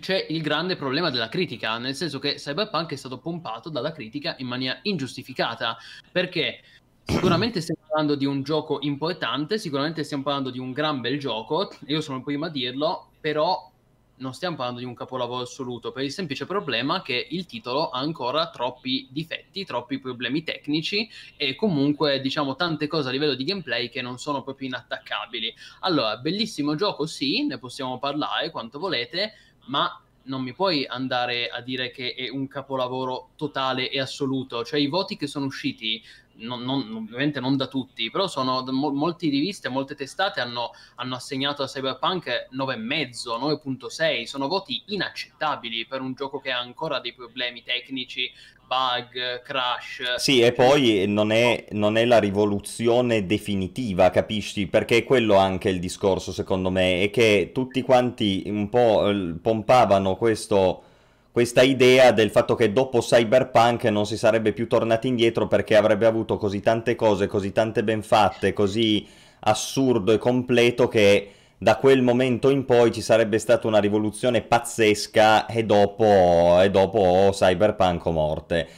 c'è il grande problema della critica, nel senso che Cyberpunk è stato pompato dalla critica in maniera ingiustificata, perché Sicuramente stiamo parlando di un gioco importante, sicuramente stiamo parlando di un gran bel gioco, io sono il primo a dirlo, però non stiamo parlando di un capolavoro assoluto per il semplice problema che il titolo ha ancora troppi difetti, troppi problemi tecnici e comunque diciamo tante cose a livello di gameplay che non sono proprio inattaccabili. Allora, bellissimo gioco, sì, ne possiamo parlare quanto volete, ma non mi puoi andare a dire che è un capolavoro totale e assoluto, cioè i voti che sono usciti non, non, ovviamente non da tutti, però sono mo, molte riviste, molte testate hanno, hanno assegnato a Cyberpunk 9,5, 9.6, sono voti inaccettabili per un gioco che ha ancora dei problemi tecnici, bug, crash. Sì, e poi non è, non è la rivoluzione definitiva, capisci? Perché è quello anche il discorso, secondo me, è che tutti quanti un po' eh, pompavano questo questa idea del fatto che dopo Cyberpunk non si sarebbe più tornati indietro perché avrebbe avuto così tante cose, così tante ben fatte, così assurdo e completo che da quel momento in poi ci sarebbe stata una rivoluzione pazzesca e dopo, e dopo Cyberpunk o morte.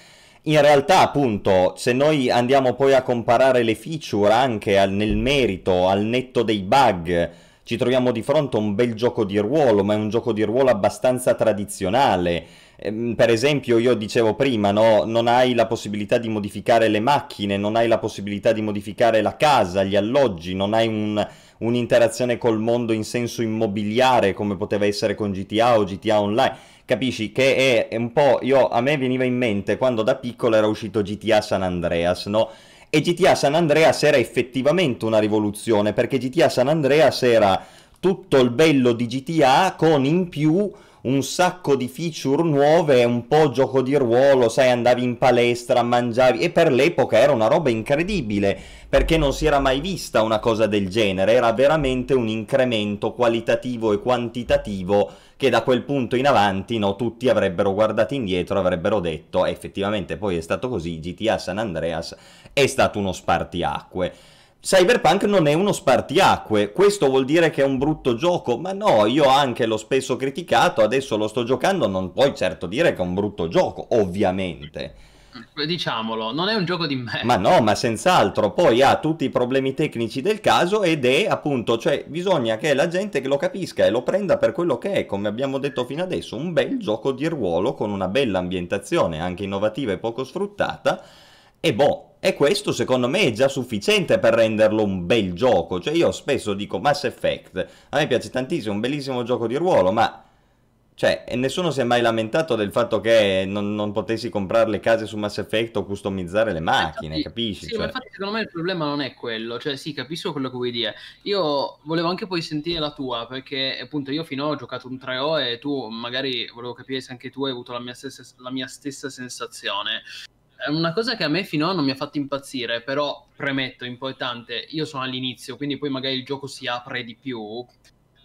In realtà, appunto, se noi andiamo poi a comparare le feature anche al, nel merito, al netto dei bug, ci troviamo di fronte a un bel gioco di ruolo, ma è un gioco di ruolo abbastanza tradizionale. Ehm, per esempio, io dicevo prima, no? non hai la possibilità di modificare le macchine, non hai la possibilità di modificare la casa, gli alloggi, non hai un, un'interazione col mondo in senso immobiliare come poteva essere con GTA o GTA Online. Capisci che è, è un po'. Io, a me veniva in mente quando da piccolo era uscito GTA San Andreas, no? E GTA San Andreas era effettivamente una rivoluzione, perché GTA San Andreas era tutto il bello di GTA con in più un sacco di feature nuove, un po' gioco di ruolo, sai, andavi in palestra, mangiavi e per l'epoca era una roba incredibile, perché non si era mai vista una cosa del genere, era veramente un incremento qualitativo e quantitativo che da quel punto in avanti no, tutti avrebbero guardato indietro, avrebbero detto, effettivamente poi è stato così, GTA San Andreas è stato uno spartiacque. Cyberpunk non è uno spartiacque, questo vuol dire che è un brutto gioco, ma no, io anche l'ho spesso criticato, adesso lo sto giocando, non puoi certo dire che è un brutto gioco, ovviamente. Diciamolo, non è un gioco di me. Ma no, ma senz'altro, poi ha tutti i problemi tecnici del caso ed è appunto, cioè bisogna che la gente lo capisca e lo prenda per quello che è, come abbiamo detto fino adesso, un bel gioco di ruolo con una bella ambientazione, anche innovativa e poco sfruttata, e boh, e questo secondo me è già sufficiente per renderlo un bel gioco. Cioè io spesso dico Mass Effect, a me piace tantissimo, un bellissimo gioco di ruolo, ma Cioè, e nessuno si è mai lamentato del fatto che non, non potessi comprare le case su Mass Effect o customizzare le macchine, Infatti- capisci? Sì, Cioè, ma infatti secondo me il problema non è quello, cioè sì, capisco quello che vuoi dire. Io volevo anche poi sentire la tua, perché appunto io finora ho giocato un 3O e tu magari volevo capire se anche tu hai avuto la mia stessa, la mia stessa sensazione. Una cosa che a me finora non mi ha fatto impazzire, però premetto, importante, io sono all'inizio, quindi poi magari il gioco si apre di più,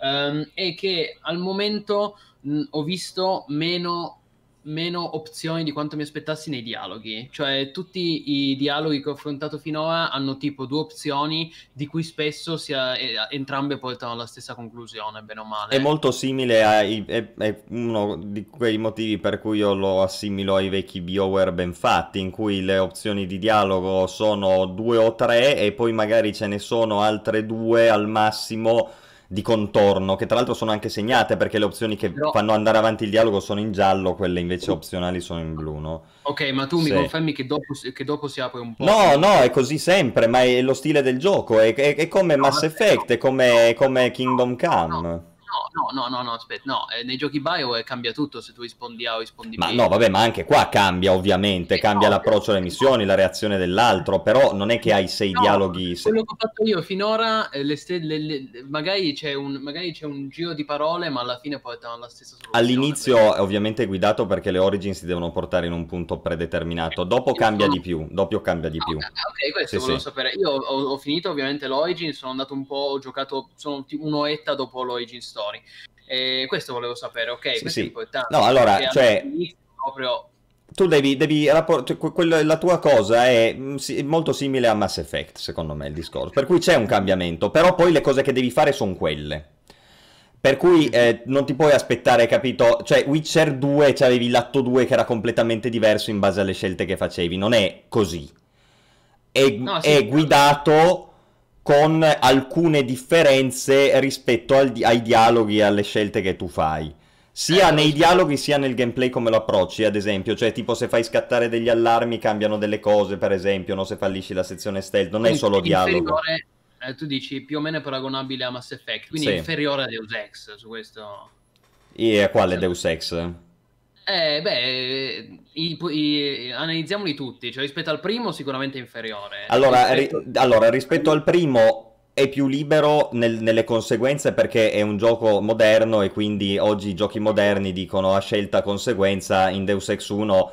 ehm, è che al momento mh, ho visto meno, meno opzioni di quanto mi aspettassi nei dialoghi. Cioè, tutti i dialoghi che ho affrontato finora hanno tipo due opzioni, di cui spesso sia- entrambe portano alla stessa conclusione, bene o male. È molto simile ai, è, è uno di quei motivi per cui io lo assimilo ai vecchi BioWare ben fatti, in cui le opzioni di dialogo sono due o tre e poi magari ce ne sono altre due al massimo di contorno, che tra l'altro sono anche segnate perché le opzioni che Però- fanno andare avanti il dialogo sono in giallo, quelle invece opzionali sono in blu, no? Ok, ma tu mi Sì. confermi che dopo, si- che dopo si apre un po'? No, no, è così sempre, ma è lo stile del gioco, è, è- è come No, Mass Effect, no. è come, è come Kingdom No, Come. No, no, no, no, aspetta, no, eh, nei giochi Bioware cambia tutto se tu rispondi A o rispondi B. Ma no, vabbè, ma anche qua cambia ovviamente, Eh, cambia no, l'approccio alle missioni, la reazione dell'altro, però non è che hai sei No, dialoghi... se- Quello che ho fatto io finora, eh, le ste- le- le- magari, c'è un, magari c'è un giro di parole, ma alla fine portano alla stessa soluzione. All'inizio è ovviamente guidato perché le origin si devono portare in un punto predeterminato, dopo cambia di più, dopo cambia di più. Ok, ok, questo Sì, volevo sì. sapere. Io ho, ho finito ovviamente l'Origin, sono andato un po', ho giocato, sono un'oretta dopo l'Origin Story. E questo volevo sapere, ok? Sì, questo sì. è importante. No, allora, cioè- proprio... Tu devi, devi rapport- cioè, que- quello- la tua cosa è mm, molto simile a Mass Effect, secondo me, il discorso. Per cui c'è un cambiamento, però poi le cose che devi fare sono quelle. Per cui eh, non ti puoi aspettare, capito? Cioè, Witcher 2 c'avevi l'atto 2 che era completamente diverso in base alle scelte che facevi. Non è così. È, No, sì, è certo. guidato con alcune differenze rispetto al ai dialoghi e alle scelte che tu fai. Sia Eh, nei dialoghi sia nel gameplay come lo approcci, ad esempio, cioè tipo se fai scattare degli allarmi cambiano delle cose, per esempio, no? se fallisci la sezione stealth, non è solo dialogo. eh, tu dici più o meno paragonabile a Mass Effect, quindi Sì. inferiore a Deus Ex su questo. E a quale. Deus Ex? Eh, beh, i- i- analizziamoli tutti, cioè rispetto al primo sicuramente inferiore. Allora, Rispetto- ri- allora, rispetto al primo è più libero nel- nelle conseguenze perché è un gioco moderno e quindi oggi i giochi moderni dicono a scelta conseguenza in Deus Ex 1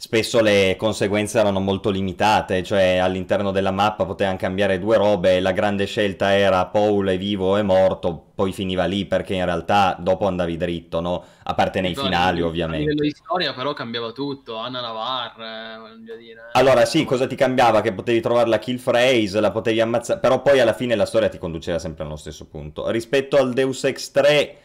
spesso le conseguenze erano molto limitate, cioè all'interno della mappa potevano cambiare due robe, la grande scelta era Paul è vivo o è morto, poi finiva lì perché in realtà dopo andavi dritto, no? A parte nei finali livello- A ovviamente. livello di storia però cambiava tutto, Anna Navar, eh, voglio dire. Allora sì, cosa ti cambiava? Che potevi trovare la kill phrase, la potevi ammazzare, però poi alla fine la storia ti conduceva sempre allo stesso punto. Rispetto al Deus Ex 3,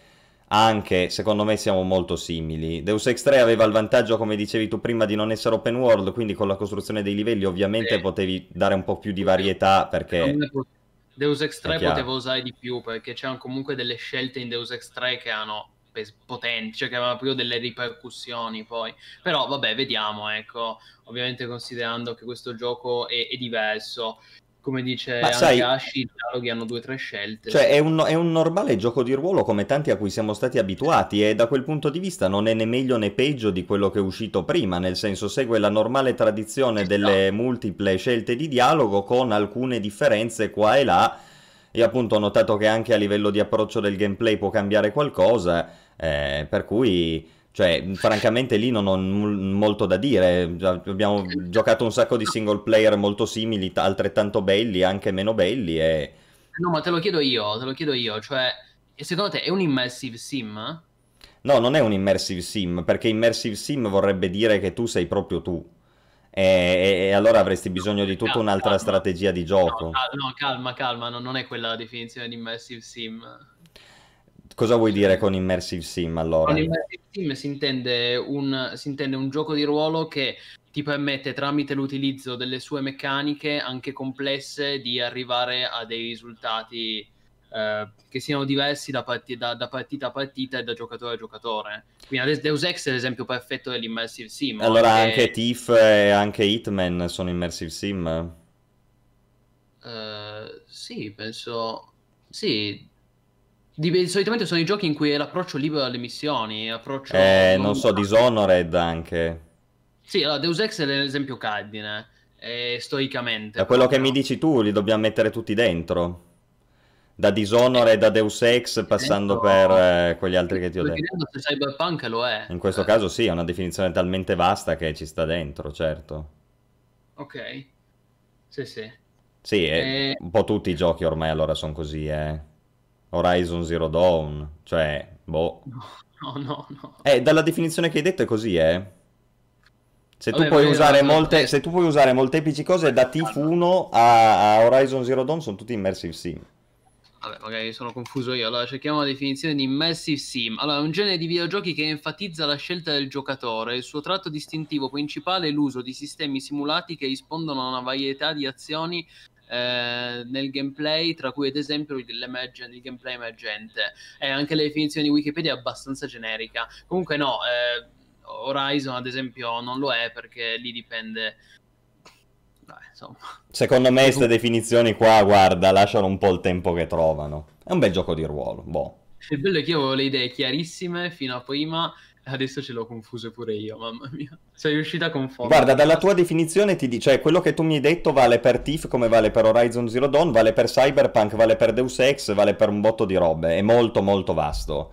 anche secondo me siamo molto simili. Deus Ex 3 aveva il vantaggio, come dicevi tu prima, di non essere open world, quindi con la costruzione dei livelli ovviamente Sì. potevi dare un po' più di varietà perché... Deus Ex 3 È chiaro. poteva usare di più perché c'erano comunque delle scelte in Deus Ex 3 che erano potenti, cioè che avevano proprio delle ripercussioni poi. Però vabbè, vediamo, ecco, ovviamente considerando che questo gioco è, è diverso. Come dice Ma anche sai- Ashi, i dialoghi hanno due o tre scelte. Cioè, è un, è un normale gioco di ruolo come tanti a cui siamo stati abituati e da quel punto di vista non è né meglio né peggio di quello che è uscito prima, nel senso segue la normale tradizione delle multiple scelte di dialogo con alcune differenze qua e là. Io appunto ho notato che anche a livello di approccio del gameplay può cambiare qualcosa, eh, per cui, cioè, francamente lì non ho molto da dire. Abbiamo giocato un sacco di single player molto simili, t- altrettanto belli, anche meno belli e... No, ma te lo chiedo io, te lo chiedo io, cioè, secondo te è un immersive sim? No, non è un immersive sim, perché immersive sim vorrebbe dire che tu sei proprio tu. E, e- e allora avresti bisogno di tutta Calma, un'altra calma. strategia di No, gioco. cal- no, calma, calma, no, non è quella la definizione di immersive sim. Cosa vuoi dire con immersive sim allora? Con immersive sim si intende, un, si intende un gioco di ruolo che ti permette tramite l'utilizzo delle sue meccaniche anche complesse di arrivare a dei risultati eh, che siano diversi da, parti- da- da partita a partita e da giocatore a giocatore. Quindi Deus Ex è l'esempio perfetto dell'immersive sim. Allora anche Thief e anche Hitman sono immersive sim? Eh, sì, penso... Sì, Di- solitamente sono i giochi in cui è l'approccio libero alle missioni, approccio... Eh, non so, Dishonored anche. Sì, allora, Deus Ex è l'esempio cardine, eh, storicamente. Da quello che proprio. mi dici tu, li dobbiamo mettere tutti dentro. Da Dishonored da Deus Ex, passando Dentro- per eh, quegli altri che ti ho detto. se Cyberpunk lo è. In questo Eh, caso sì, è una definizione talmente vasta che ci sta dentro, certo. Ok. Sì, sì. Sì, Eh. un po' tutti i giochi ormai allora sono così, eh. Horizon Zero Dawn, cioè, boh. No, no, no. Eh, dalla definizione che hai detto è così, eh. Se tu Vabbè, puoi usare molte, se tu puoi usare molteplici cose da TIF1 a, a Horizon Zero Dawn sono tutti immersive sim. Vabbè, magari sono confuso io. Allora, cerchiamo la definizione di Immersive Sim. Allora, è un genere di videogiochi che enfatizza la scelta del giocatore. Il suo tratto distintivo principale è l'uso di sistemi simulati che rispondono a una varietà di azioni eh, nel gameplay, tra cui ad esempio l'emergen- il gameplay emergente. E anche la definizione di Wikipedia è abbastanza generica. Comunque no, eh, Horizon ad esempio non lo è perché lì dipende... Dai, insomma... Secondo me queste definizioni qua, guarda, lasciano un po' il tempo che trovano. È un bel gioco di ruolo, boh. Il bello è che io avevo le idee chiarissime fino a prima, adesso ce l'ho confuse pure io, mamma mia. Sei riuscita a confondere. Guarda, dalla tua definizione ti dice, cioè quello che tu mi hai detto vale per TIF come vale per Horizon Zero Dawn, vale per Cyberpunk, vale per Deus Ex, vale per un botto di robe, è molto molto vasto.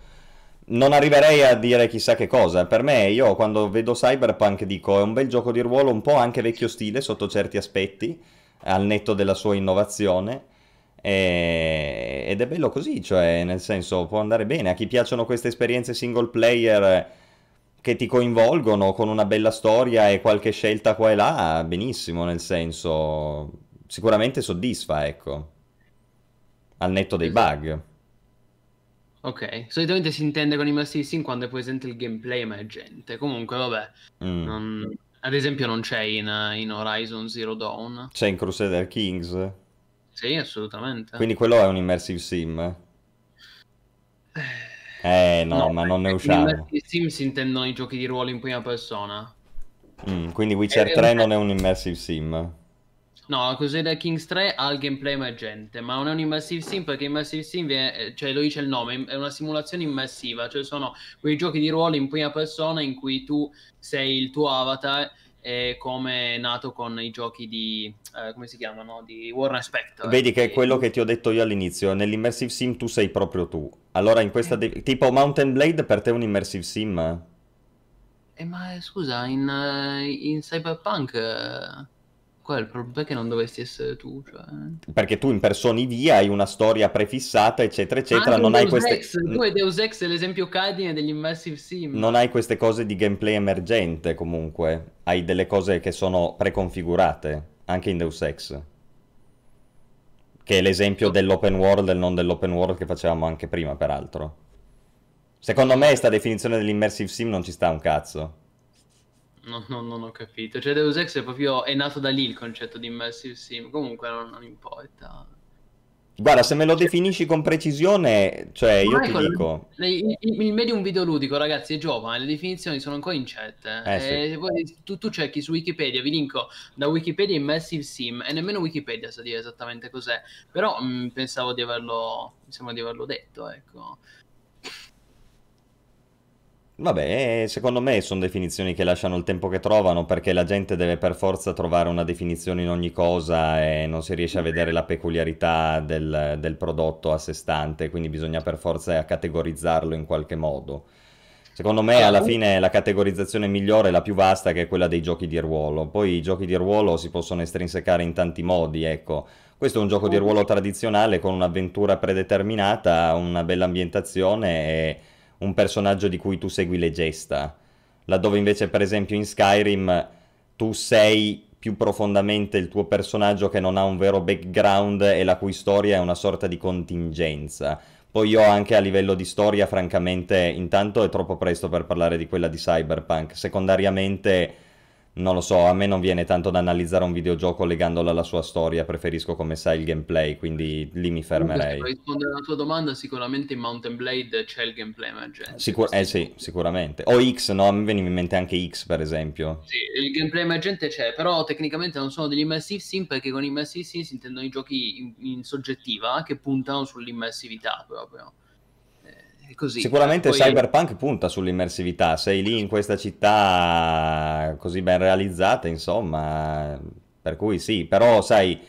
Non arriverei a dire chissà che cosa, per me io quando vedo Cyberpunk dico è un bel gioco di ruolo un po' anche vecchio stile sotto certi aspetti, al netto della sua innovazione. Ed è bello così, cioè nel senso può andare bene a chi piacciono queste esperienze single player che ti coinvolgono con una bella storia e qualche scelta qua e là, benissimo, nel senso sicuramente soddisfa, ecco, al netto dei Esatto. bug. Ok, solitamente si intende con Immersive Sim quando è presente il gameplay emergente. Comunque, vabbè, Mm. non- ad esempio non c'è in, in Horizon Zero Dawn. C'è in Crusader Kings, Sì, assolutamente. quindi quello è un immersive sim. Eh no, ma non ne usciamo. Sim si intendono i giochi di ruolo in prima persona. Mm, quindi Witcher Eh, 3 eh, non è un immersive sim. No, Crusader Kings 3 ha il gameplay emergente, ma non è un immersive sim perché immersive sim, viene- eh, cioè lo dice il nome, è una simulazione immersiva, cioè sono quei giochi di ruolo in prima persona in cui tu sei il tuo avatar e come è nato con i giochi di, eh, come si chiamano, di Warren Spector. Vedi che è quello che ti ho detto io all'inizio, nell'immersive sim tu sei proprio tu. Allora in questa... de- tipo Mountain Blade per te è un immersive sim? Eh, ma eh, scusa, in, eh, in Cyberpunk eh, qual è il problema? Perché non dovresti essere tu? Cioè... Perché tu impersoni via, hai una storia prefissata, eccetera, eccetera, non in hai Deus queste... Ex, tu hai Deus Ex è l'esempio cardine degli immersive sim. Non hai queste cose di gameplay emergente comunque, hai delle cose che sono preconfigurate, anche in Deus Ex. Che è l'esempio dell'open world e non dell'open world che facevamo anche prima, peraltro. Secondo me sta definizione dell'immersive sim non ci sta un cazzo. No, no, non ho capito. Cioè, Deus Ex è proprio è nato da lì il concetto di immersive sim. Comunque non, non importa. Guarda, se me lo definisci con precisione, cioè io ti Michael, dico... Il, il- medium videoludico, ragazzi, è giovane, le definizioni sono ancora incerte. Eh, sì. E poi tu, tu cerchi su Wikipedia, vi linko da Wikipedia Immersive Sim, e nemmeno Wikipedia sa dire esattamente cos'è. Però mh, pensavo di averlo, di averlo detto, ecco. Vabbè, secondo me sono definizioni che lasciano il tempo che trovano perché la gente deve per forza trovare una definizione in ogni cosa e non si riesce a vedere la peculiarità del, del prodotto a sé stante, quindi bisogna per forza categorizzarlo in qualche modo. Secondo me alla fine la categorizzazione migliore la più vasta che è quella dei giochi di ruolo. Poi i giochi di ruolo si possono estrinsecare in tanti modi, ecco. Questo è un gioco di ruolo tradizionale con un'avventura predeterminata, una bella ambientazione e un personaggio di cui tu segui le gesta. Laddove invece, per esempio, in Skyrim tu sei più profondamente il tuo personaggio che non ha un vero background e la cui storia è una sorta di contingenza. Poi io anche a livello di storia, francamente, intanto è troppo presto per parlare di quella di Cyberpunk. Secondariamente, non lo so, a me non viene tanto da analizzare un videogioco legandolo alla sua storia, preferisco come sai il gameplay, quindi lì mi fermerei. Per rispondere alla tua domanda, sicuramente in Mountain Blade c'è il gameplay emergente. Sicur- eh sì, sicuramente. O X, no? Mi veniva in mente anche X, per esempio. Sì, il gameplay emergente c'è, però tecnicamente non sono degli immersive sim perché con immersive sim si intendono i giochi in, in soggettiva che puntano sull'immersività proprio. Così. Sicuramente Poi... Cyberpunk punta sull'immersività, sei lì in questa città così ben realizzata, insomma, per cui sì, però sai,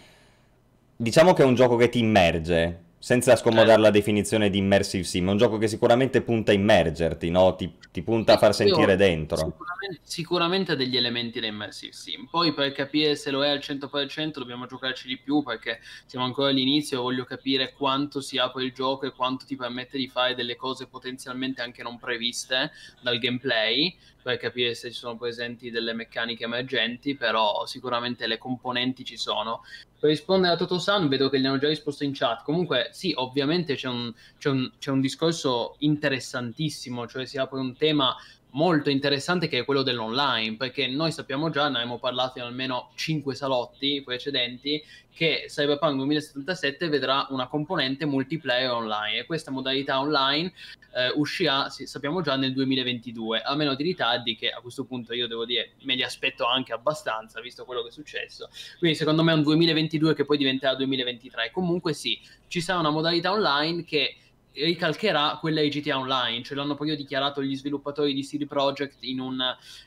diciamo che è un gioco che ti immerge, senza scomodare eh. la definizione di immersive sim, è un gioco che sicuramente punta a immergerti, no? ti, ti punta a far sentire dentro. Sicuramente, sicuramente degli elementi da immersive sim, poi per capire se lo è al 100% dobbiamo giocarci di più perché siamo ancora all'inizio e voglio capire quanto si apre il gioco e quanto ti permette di fare delle cose potenzialmente anche non previste dal gameplay per capire se ci sono presenti delle meccaniche emergenti, però sicuramente le componenti ci sono. Per rispondere a Toto-san, vedo che gli hanno già risposto in chat. Comunque, sì, ovviamente c'è un, c'è un, c'è un discorso interessantissimo, cioè si apre un tema molto interessante che è quello dell'online, perché noi sappiamo già, ne abbiamo parlato in almeno 5 salotti precedenti, che Cyberpunk 2077 vedrà una componente multiplayer online e questa modalità online eh, uscirà, sì, sappiamo già, nel 2022, a meno di ritardi che a questo punto io devo dire me li aspetto anche abbastanza, visto quello che è successo. Quindi secondo me è un 2022 che poi diventerà 2023. Comunque sì, ci sarà una modalità online che ricalcherà quella di GTA Online, ce l'hanno proprio dichiarato gli sviluppatori di CD Projekt in, un,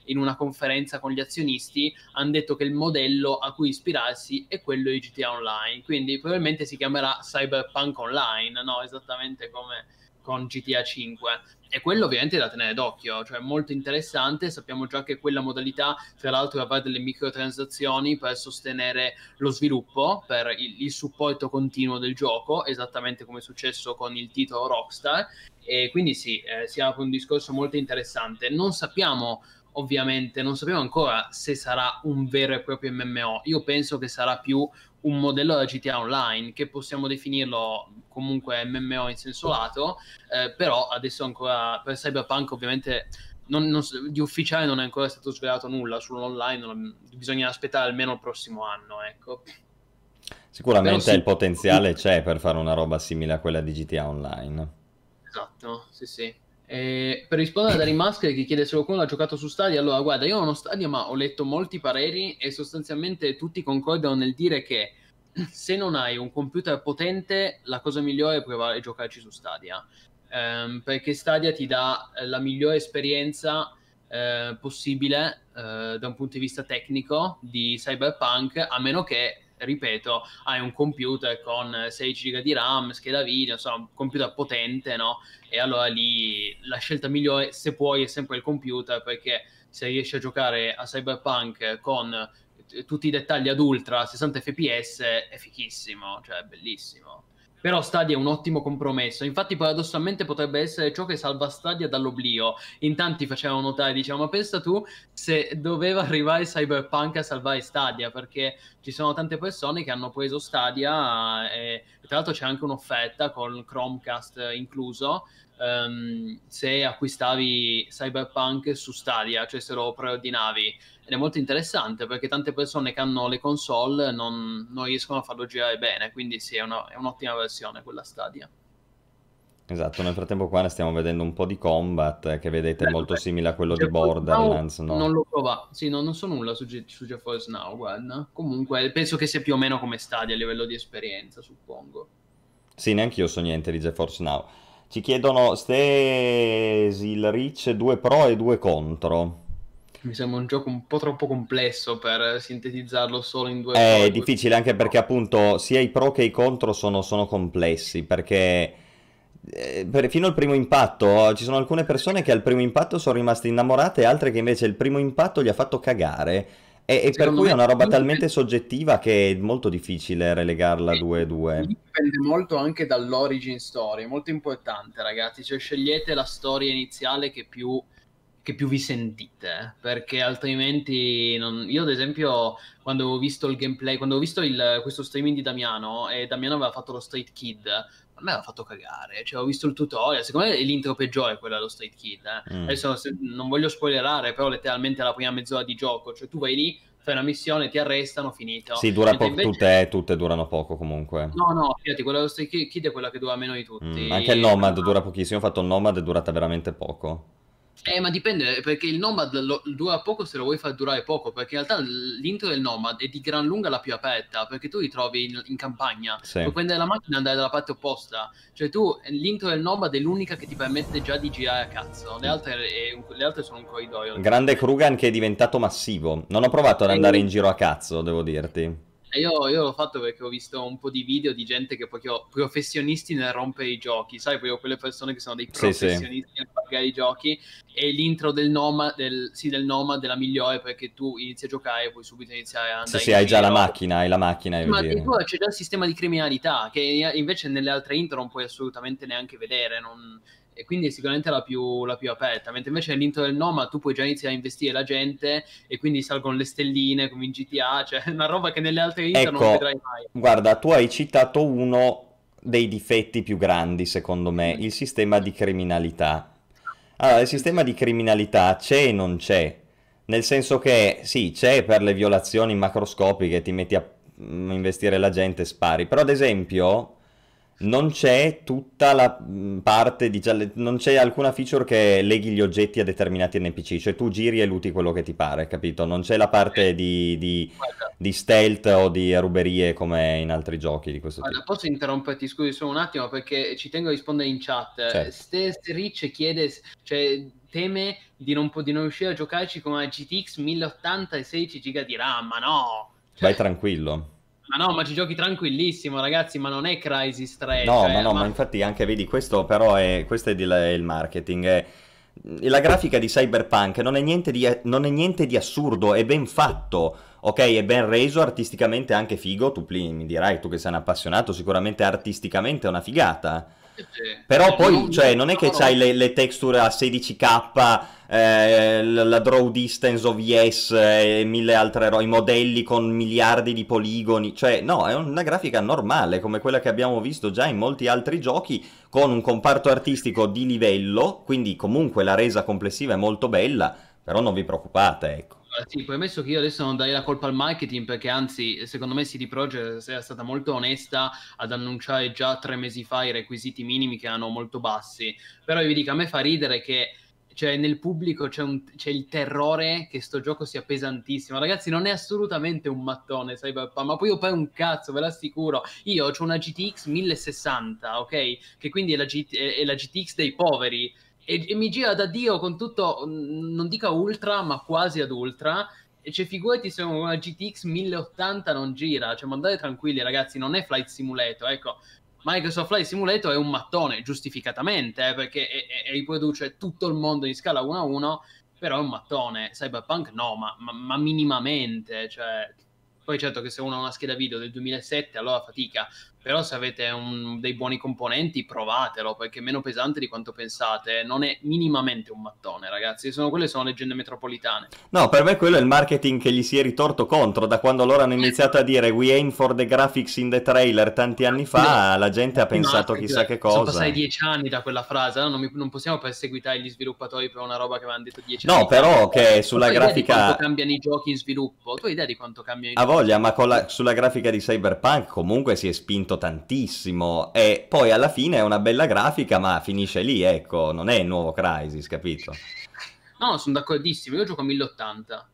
in, una conferenza con gli azionisti, hanno detto che il modello a cui ispirarsi è quello di GTA Online, quindi probabilmente si chiamerà Cyberpunk Online, no? esattamente come con GTA 5 e quello ovviamente è da tenere d'occhio, cioè molto interessante, sappiamo già che quella modalità tra l'altro avrà delle microtransazioni per sostenere lo sviluppo, per il, il supporto continuo del gioco, esattamente come è successo con il titolo Rockstar. E quindi sì, eh, si apre un discorso molto interessante. Non sappiamo ovviamente, non sappiamo ancora se sarà un vero e proprio MMO, io penso che sarà più un modello da GTA Online che possiamo definirlo comunque MMO in senso lato, eh, però adesso ancora per Cyberpunk ovviamente non, non, di ufficiale non è ancora stato svelato nulla sull'online, non, bisogna aspettare almeno il prossimo anno, ecco. Sicuramente sì, il potenziale c'è per fare una roba simile a quella di GTA Online. Esatto, sì sì. E per rispondere a Darin Masker che chiede se qualcuno ha giocato su Stadia, allora guarda, io non ho Stadia ma ho letto molti pareri e sostanzialmente tutti concordano nel dire che se non hai un computer potente, la cosa migliore è provare a giocarci su Stadia. Um, perché Stadia ti dà la migliore esperienza uh, possibile uh, da un punto di vista tecnico di Cyberpunk, a meno che ripeto, hai un computer con 16 GB di RAM, scheda video, insomma, un computer potente, no? E allora lì la scelta migliore, se puoi, è sempre il computer, perché se riesci a giocare a Cyberpunk con tutti i dettagli ad ultra, 60 fps, è fichissimo, cioè è bellissimo. Però Stadia è un ottimo compromesso. Infatti, paradossalmente, potrebbe essere ciò che salva Stadia dall'oblio. In tanti facevano notare, diciamo, ma pensa tu se doveva arrivare Cyberpunk a salvare Stadia, perché ci sono tante persone che hanno preso Stadia e, e tra l'altro c'è anche un'offerta con Chromecast incluso. Um, se acquistavi Cyberpunk su Stadia, cioè se lo preordinavi ed è molto interessante perché tante persone che hanno le console non, non riescono a farlo girare bene, quindi sì, è, una, è un'ottima versione quella Stadia. Esatto, nel frattempo qua ne stiamo vedendo un po' di combat eh, che vedete è molto simile a quello di Borderlands, no? Non lo prova, sì, non, non so nulla su, G- su GeForce Now, guarda. Comunque penso che sia più o meno come Stadia a livello di esperienza, suppongo. Sì, neanche io so niente di GeForce Now. Ci chiedono Stesil Reach 2 Pro e 2 contro mi sembra un gioco un po' troppo complesso per sintetizzarlo solo in due È difficile anche perché appunto sia i pro che i contro sono, sono complessi, perché eh, per, fino al primo impatto ci sono alcune persone che al primo impatto sono rimaste innamorate e altre che invece il primo impatto gli ha fatto cagare. E, e per cui è una roba talmente soggettiva che è molto difficile relegarla 2-2. Dipende molto anche dall'origin story, molto importante ragazzi, cioè scegliete la storia iniziale che più che più vi sentite, perché altrimenti non... io ad esempio quando ho visto il gameplay, quando ho visto il, questo streaming di Damiano e Damiano aveva fatto lo Street Kid, me aveva fatto cagare, cioè ho visto il tutorial, secondo me è l'intro peggiore quella dello Street Kid, eh. mm. adesso non voglio spoilerare, però letteralmente la prima mezz'ora di gioco, cioè tu vai lì, fai una missione, ti arrestano, finito. Sì, dura poco, invece... tutte, tutte, durano poco comunque. No, no, fidati, quella dello Street Kid è quella che dura meno di tutti. Mm, anche il Nomad dura pochissimo, ho fatto il Nomad è durata veramente poco. Eh, ma dipende, perché il Nomad lo, dura poco se lo vuoi far durare poco, perché in realtà l'intro del Nomad è di gran lunga la più aperta, perché tu li trovi in, in campagna, sì. puoi prendere la macchina e andare dalla parte opposta, cioè tu, l'intro del Nomad è l'unica che ti permette già di girare a cazzo, le altre, è, le altre sono un corridoio. Grande Krugan che è diventato massivo, non ho provato ad andare in giro a cazzo, devo dirti. Io, io, l'ho fatto perché ho visto un po' di video di gente che proprio professionisti nel rompere i giochi, sai, proprio quelle persone che sono dei professionisti sì, nel pagare i giochi. E l'intro del Noma, del, sì, del Noma della migliore perché tu inizi a giocare e puoi subito iniziare a andare Sì, sì, hai già la macchina, hai la macchina. Ma tu c'è già il sistema di criminalità che invece nelle altre intro non puoi assolutamente neanche vedere, non e quindi è sicuramente la più, la più aperta. Mentre invece nell'intro del Noma tu puoi già iniziare a investire la gente e quindi salgono le stelline come in GTA, cioè una roba che nelle altre intro ecco, non vedrai mai. Guarda, tu hai citato uno dei difetti più grandi, secondo me, mm. il sistema di criminalità. Allora, il sistema di criminalità c'è e non c'è. Nel senso che sì, c'è per le violazioni macroscopiche, ti metti a mm, investire la gente e spari. Però ad esempio non c'è tutta la mm, parte di non c'è alcuna feature che leghi gli oggetti a determinati NPC, cioè tu giri e luti quello che ti pare, capito? Non c'è la parte di, di, di stealth o di ruberie come in altri giochi di questo Guarda, tipo. Posso interromperti, scusi, solo un attimo perché ci tengo a rispondere in chat. Certo. Ste Rich chiede, cioè teme di non, di non riuscire a giocarci con una GTX 1080 e 16 GB di RAM, ma no! Cioè... Vai tranquillo. Ma no, ma ci giochi tranquillissimo, ragazzi, ma non è Crisis 3. No, cioè, ma no, ma... ma... infatti anche vedi, questo però è, questo è il marketing. È... La grafica di Cyberpunk non è, niente di, non è niente di assurdo, è ben fatto, ok? È ben reso, artisticamente anche figo, tu mi dirai, tu che sei un appassionato, sicuramente artisticamente è una figata. Però poi, non, cioè, non è che c'hai le, le, texture a 16k, eh, la draw distance OVS e mille altre robe, i modelli con miliardi di poligoni, cioè, no, è una grafica normale, come quella che abbiamo visto già in molti altri giochi, con un comparto artistico di livello, quindi comunque la resa complessiva è molto bella, però non vi preoccupate, ecco. Sì, premesso che io adesso non darei la colpa al marketing perché anzi, secondo me CD Projekt è stata molto onesta ad annunciare già tre mesi fa i requisiti minimi che erano molto bassi. Però vi dico, a me fa ridere che cioè, nel pubblico c'è, un, c'è, il terrore che sto gioco sia pesantissimo. Ragazzi, non è assolutamente un mattone Cyberpunk, ma poi io poi un cazzo, ve l'assicuro. Io ho una GTX 1060, ok? Che quindi è la, G- è la GTX dei poveri e, e, mi gira da Dio con tutto, non dica ultra, ma quasi ad ultra. E c'è figurati se una GTX 1080 non gira, cioè mandate tranquilli ragazzi, non è Flight Simulator, ecco. Microsoft Flight Simulator è un mattone, giustificatamente, eh, perché è, è, riproduce tutto il mondo in scala 1 a 1, però è un mattone. Cyberpunk no, ma, ma, ma minimamente, cioè... Poi certo che se uno ha una scheda video del 2007 allora fatica, però se avete un, dei buoni componenti provatelo perché è meno pesante di quanto pensate. Non è minimamente un mattone ragazzi. Sono, quelle sono leggende metropolitane. No per me quello è il marketing che gli si è ritorto contro. Da quando loro hanno iniziato a dire we aim for the graphics in the trailer tanti anni fa no. la gente ha pensato no, chissà che cosa. sono passati dieci anni da quella frase no? non, mi, non, possiamo perseguitare gli sviluppatori per una roba che avevano detto dieci no, anni no però che sulla grafica quanto cambiano i giochi in sviluppo. Tu hai idea di quanto cambiano i giochi a voglia ma la, sulla grafica di Cyberpunk comunque si è spinto spinto tantissimo e poi alla fine è una bella grafica ma finisce lì, ecco, non è il nuovo Crisis, capito? No, sono d'accordissimo, io gioco a 1080.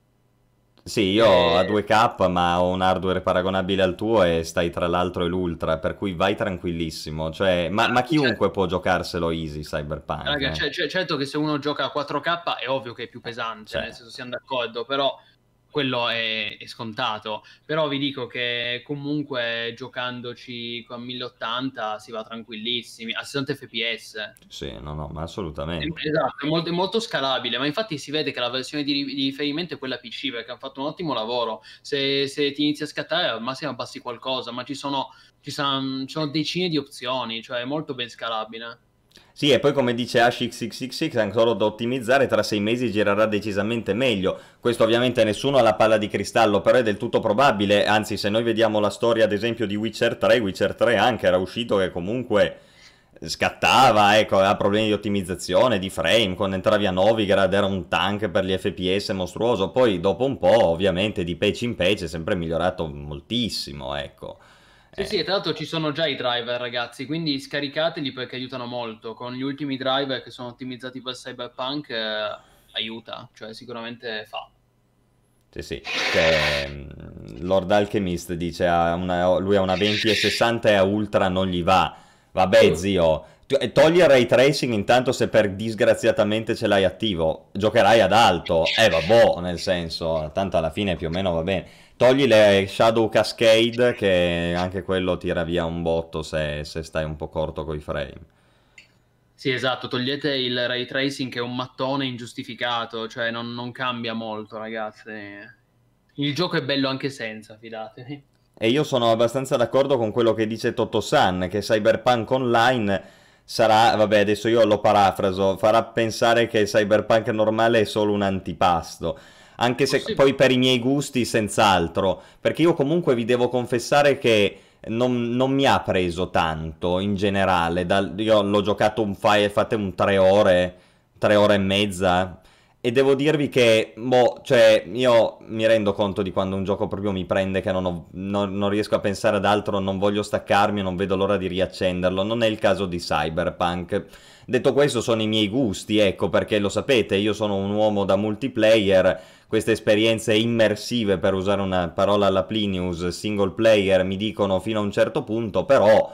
Sì, io ho a 2K ma ho un hardware paragonabile al tuo e stai tra l'altro e l'ultra, per cui vai tranquillissimo, cioè, ma, ma chiunque certo. può giocarselo easy Cyberpunk. Raga, eh. c- certo che se uno gioca a 4K è ovvio che è più pesante, cioè. nel senso siamo d'accordo, però quello è, è, scontato. Però vi dico che comunque giocandoci con 1080 si va tranquillissimi, a 60 fps. Sì, no, no, ma assolutamente. Esatto, è molto, è molto scalabile, ma infatti si vede che la versione di, di, riferimento è quella PC perché hanno fatto un ottimo lavoro. Se, se ti inizi a scattare al massimo abbassi qualcosa, ma ci sono, ci sono, ci sono decine di opzioni, cioè è molto ben scalabile. Sì, e poi come dice Ash666, ancora da ottimizzare, tra sei mesi girerà decisamente meglio. Questo ovviamente nessuno ha la palla di cristallo, però è del tutto probabile, anzi se noi vediamo la storia ad esempio di Witcher 3, Witcher 3 anche era uscito che comunque scattava, ecco, aveva problemi di ottimizzazione, di frame, quando entravi a Novigrad era un tank per gli FPS mostruoso, poi dopo un po' ovviamente di patch in patch è sempre migliorato moltissimo, ecco. Sì, sì, tra l'altro ci sono già i driver, ragazzi, quindi scaricateli perché aiutano molto. Con gli ultimi driver che sono ottimizzati per Cyberpunk, eh, aiuta, cioè sicuramente fa. Sì, sì, mm, Lord Alchemist dice ha una, lui ha una 20 e 60 e a Ultra non gli va. Vabbè, zio, togli il ray tracing intanto se per disgraziatamente ce l'hai attivo, giocherai ad alto. Eh, vabbè, nel senso, tanto alla fine più o meno va bene. Togli le Shadow Cascade che anche quello tira via un botto se, se stai un po' corto coi frame. Sì, esatto, togliete il ray tracing che è un mattone ingiustificato, cioè non, non cambia molto, ragazzi. Il gioco è bello anche senza, fidatevi. E io sono abbastanza d'accordo con quello che dice Toto-san, che Cyberpunk Online sarà, vabbè adesso io lo parafraso, farà pensare che Cyberpunk normale è solo un antipasto. Anche se Possibile. poi per i miei gusti senz'altro, perché io comunque vi devo confessare che non, non, mi ha preso tanto in generale. Da, io l'ho giocato un file, fate un tre ore, tre ore e mezza. E devo dirvi che, boh, cioè, io mi rendo conto di quando un gioco proprio mi prende che non, ho, non, non, riesco a pensare ad altro, non voglio staccarmi, non vedo l'ora di riaccenderlo. Non è il caso di Cyberpunk. Detto questo, sono i miei gusti, ecco, perché lo sapete, io sono un uomo da multiplayer queste esperienze immersive, per usare una parola alla Plinius, single player, mi dicono fino a un certo punto, però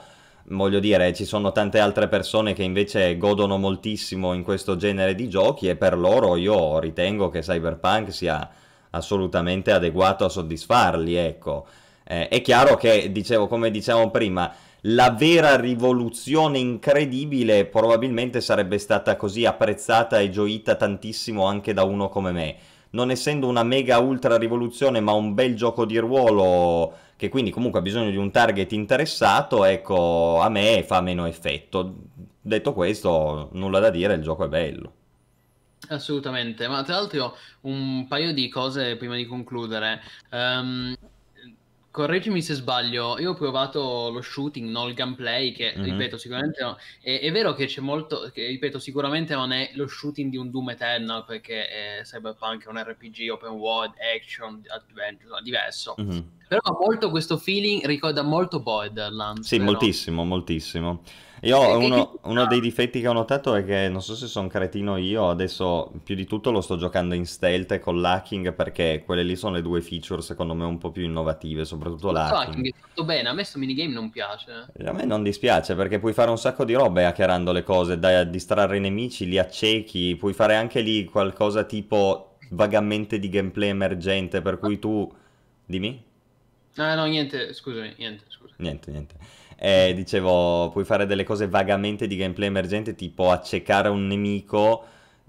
voglio dire, ci sono tante altre persone che invece godono moltissimo in questo genere di giochi e per loro io ritengo che Cyberpunk sia assolutamente adeguato a soddisfarli, ecco. Eh, è chiaro che, dicevo, come dicevamo prima, la vera rivoluzione incredibile probabilmente sarebbe stata così apprezzata e gioita tantissimo anche da uno come me non essendo una mega ultra rivoluzione ma un bel gioco di ruolo che quindi comunque ha bisogno di un target interessato, ecco, a me fa meno effetto. Detto questo, nulla da dire, il gioco è bello. Assolutamente, ma tra l'altro un paio di cose prima di concludere. Um, correggimi se sbaglio, io ho provato lo shooting, non il gameplay, che mm-hmm. ripeto, sicuramente no. è, è, vero che c'è molto, che, ripeto, sicuramente non è lo shooting di un Doom Eternal, perché è Cyberpunk è un RPG open world, action, adventure, diverso. Mm-hmm. Però molto questo feeling, ricorda molto Borderlands. Sì, vero? moltissimo, moltissimo. Io uno, uno, dei difetti che ho notato è che non so se sono cretino io, adesso più di tutto lo sto giocando in stealth e con l'hacking perché quelle lì sono le due feature secondo me un po' più innovative, soprattutto l'hacking. L'hacking è fatto bene, a me questo minigame non piace. A me non dispiace perché puoi fare un sacco di robe hackerando le cose, da distrarre i nemici, li accechi, puoi fare anche lì qualcosa tipo vagamente di gameplay emergente per cui tu... Dimmi? Ah no, niente, scusami, niente, scusa. Niente, niente. Eh, dicevo, puoi fare delle cose vagamente di gameplay emergente, tipo accecare un nemico,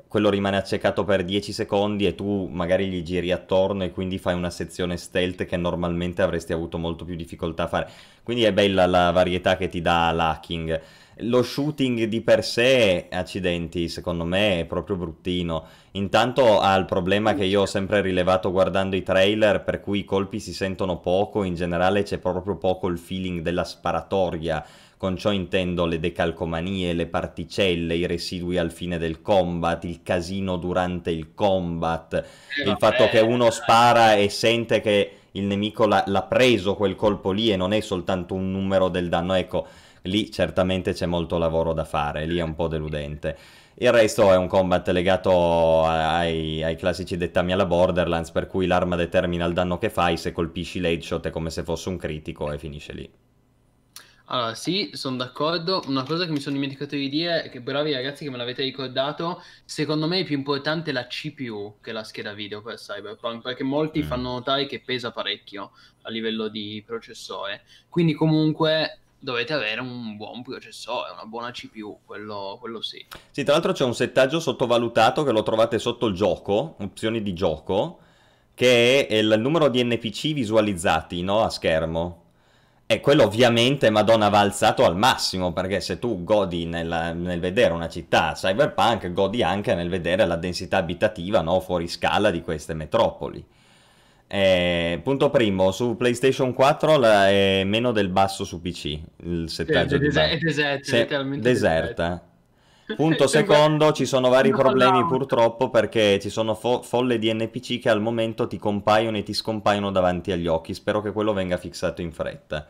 quello rimane accecato per 10 secondi e tu magari gli giri attorno e quindi fai una sezione stealth che normalmente avresti avuto molto più difficoltà a fare. Quindi è bella la varietà che ti dà l'hacking. Lo shooting di per sé, accidenti, secondo me è proprio bruttino. Intanto ha il problema che io ho sempre rilevato guardando i trailer, per cui i colpi si sentono poco, in generale c'è proprio poco il feeling della sparatoria. Con ciò intendo le decalcomanie, le particelle, i residui al fine del combat, il casino durante il combat, il fatto che uno spara e sente che il nemico l'ha, l'ha preso quel colpo lì e non è soltanto un numero del danno. Ecco, lì certamente c'è molto lavoro da fare, lì è un po' deludente. Il resto è un combat legato ai, ai, classici dettami alla Borderlands, per cui l'arma determina il danno che fai, se colpisci l'headshot è come se fosse un critico e finisce lì. Allora, sì, sono d'accordo. Una cosa che mi sono dimenticato di dire è che bravi ragazzi che me l'avete ricordato, secondo me è più importante la CPU che la scheda video per Cyberpunk, perché molti mm. fanno notare che pesa parecchio a livello di processore. Quindi comunque dovete avere un buon processore, una buona CPU, quello, quello, sì. Sì, tra l'altro c'è un settaggio sottovalutato che lo trovate sotto il gioco, opzioni di gioco, che è il numero di NPC visualizzati no, a schermo. E quello ovviamente Madonna va alzato al massimo, perché se tu godi nel, nel, vedere una città cyberpunk, godi anche nel vedere la densità abitativa no, fuori scala di queste metropoli. Eh, punto primo, su PlayStation 4 la, è meno del basso su PC, il settaggio sì, di des- è deserta, Se- deserta. Punto secondo, ci sono vari no, problemi no. purtroppo perché ci sono fo- folle di NPC che al momento ti compaiono e ti scompaiono davanti agli occhi. Spero che quello venga fissato in fretta.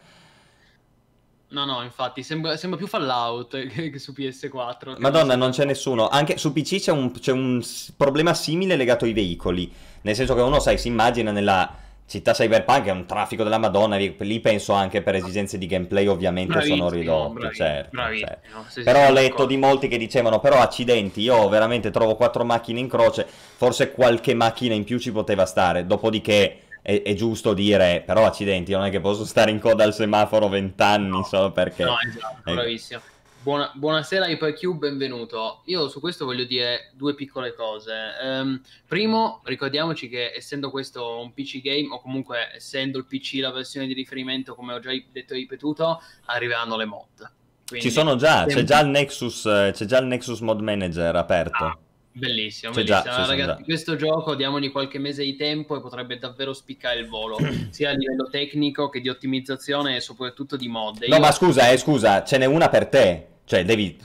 No, no, infatti sembra, sembra più Fallout che, che su PS4. che Madonna, non c'è nessuno. Anche su PC c'è un, c'è un problema simile legato ai veicoli. Nel senso che uno, sai, si immagina nella città cyberpunk è un traffico della Madonna. Lì penso anche per esigenze di gameplay, ovviamente Bravissimo, sono ridotti. bravi- certo, bravissimo, certo. Però ho letto d'accordo. di molti che dicevano: Però accidenti, io veramente trovo quattro macchine in croce. Forse qualche macchina in più ci poteva stare. Dopodiché. È, è giusto dire, però accidenti, non è che posso stare in coda al semaforo vent'anni solo perché. No, esatto, Eh, bravissimo. Buona- buonasera HyperQ, benvenuto. Io su questo voglio dire due piccole cose. Ehm, primo, ricordiamoci che essendo questo un PC game, o comunque essendo il PC la versione di riferimento, come ho già detto e ripetuto, arriveranno le mod. Quindi- Ci sono già, c'è Sempre- già il Nexus, eh, c'è già il Nexus Mod Manager aperto. Ah, Bellissimo, C'è già, bellissimo. sono Ragazzi, già. questo gioco diamogli qualche mese di tempo e potrebbe davvero spiccare il volo, sia a livello tecnico che di ottimizzazione e soprattutto di mod. No, Io- ma scusa, eh, scusa, ce n'è una per te. Cioè, devi...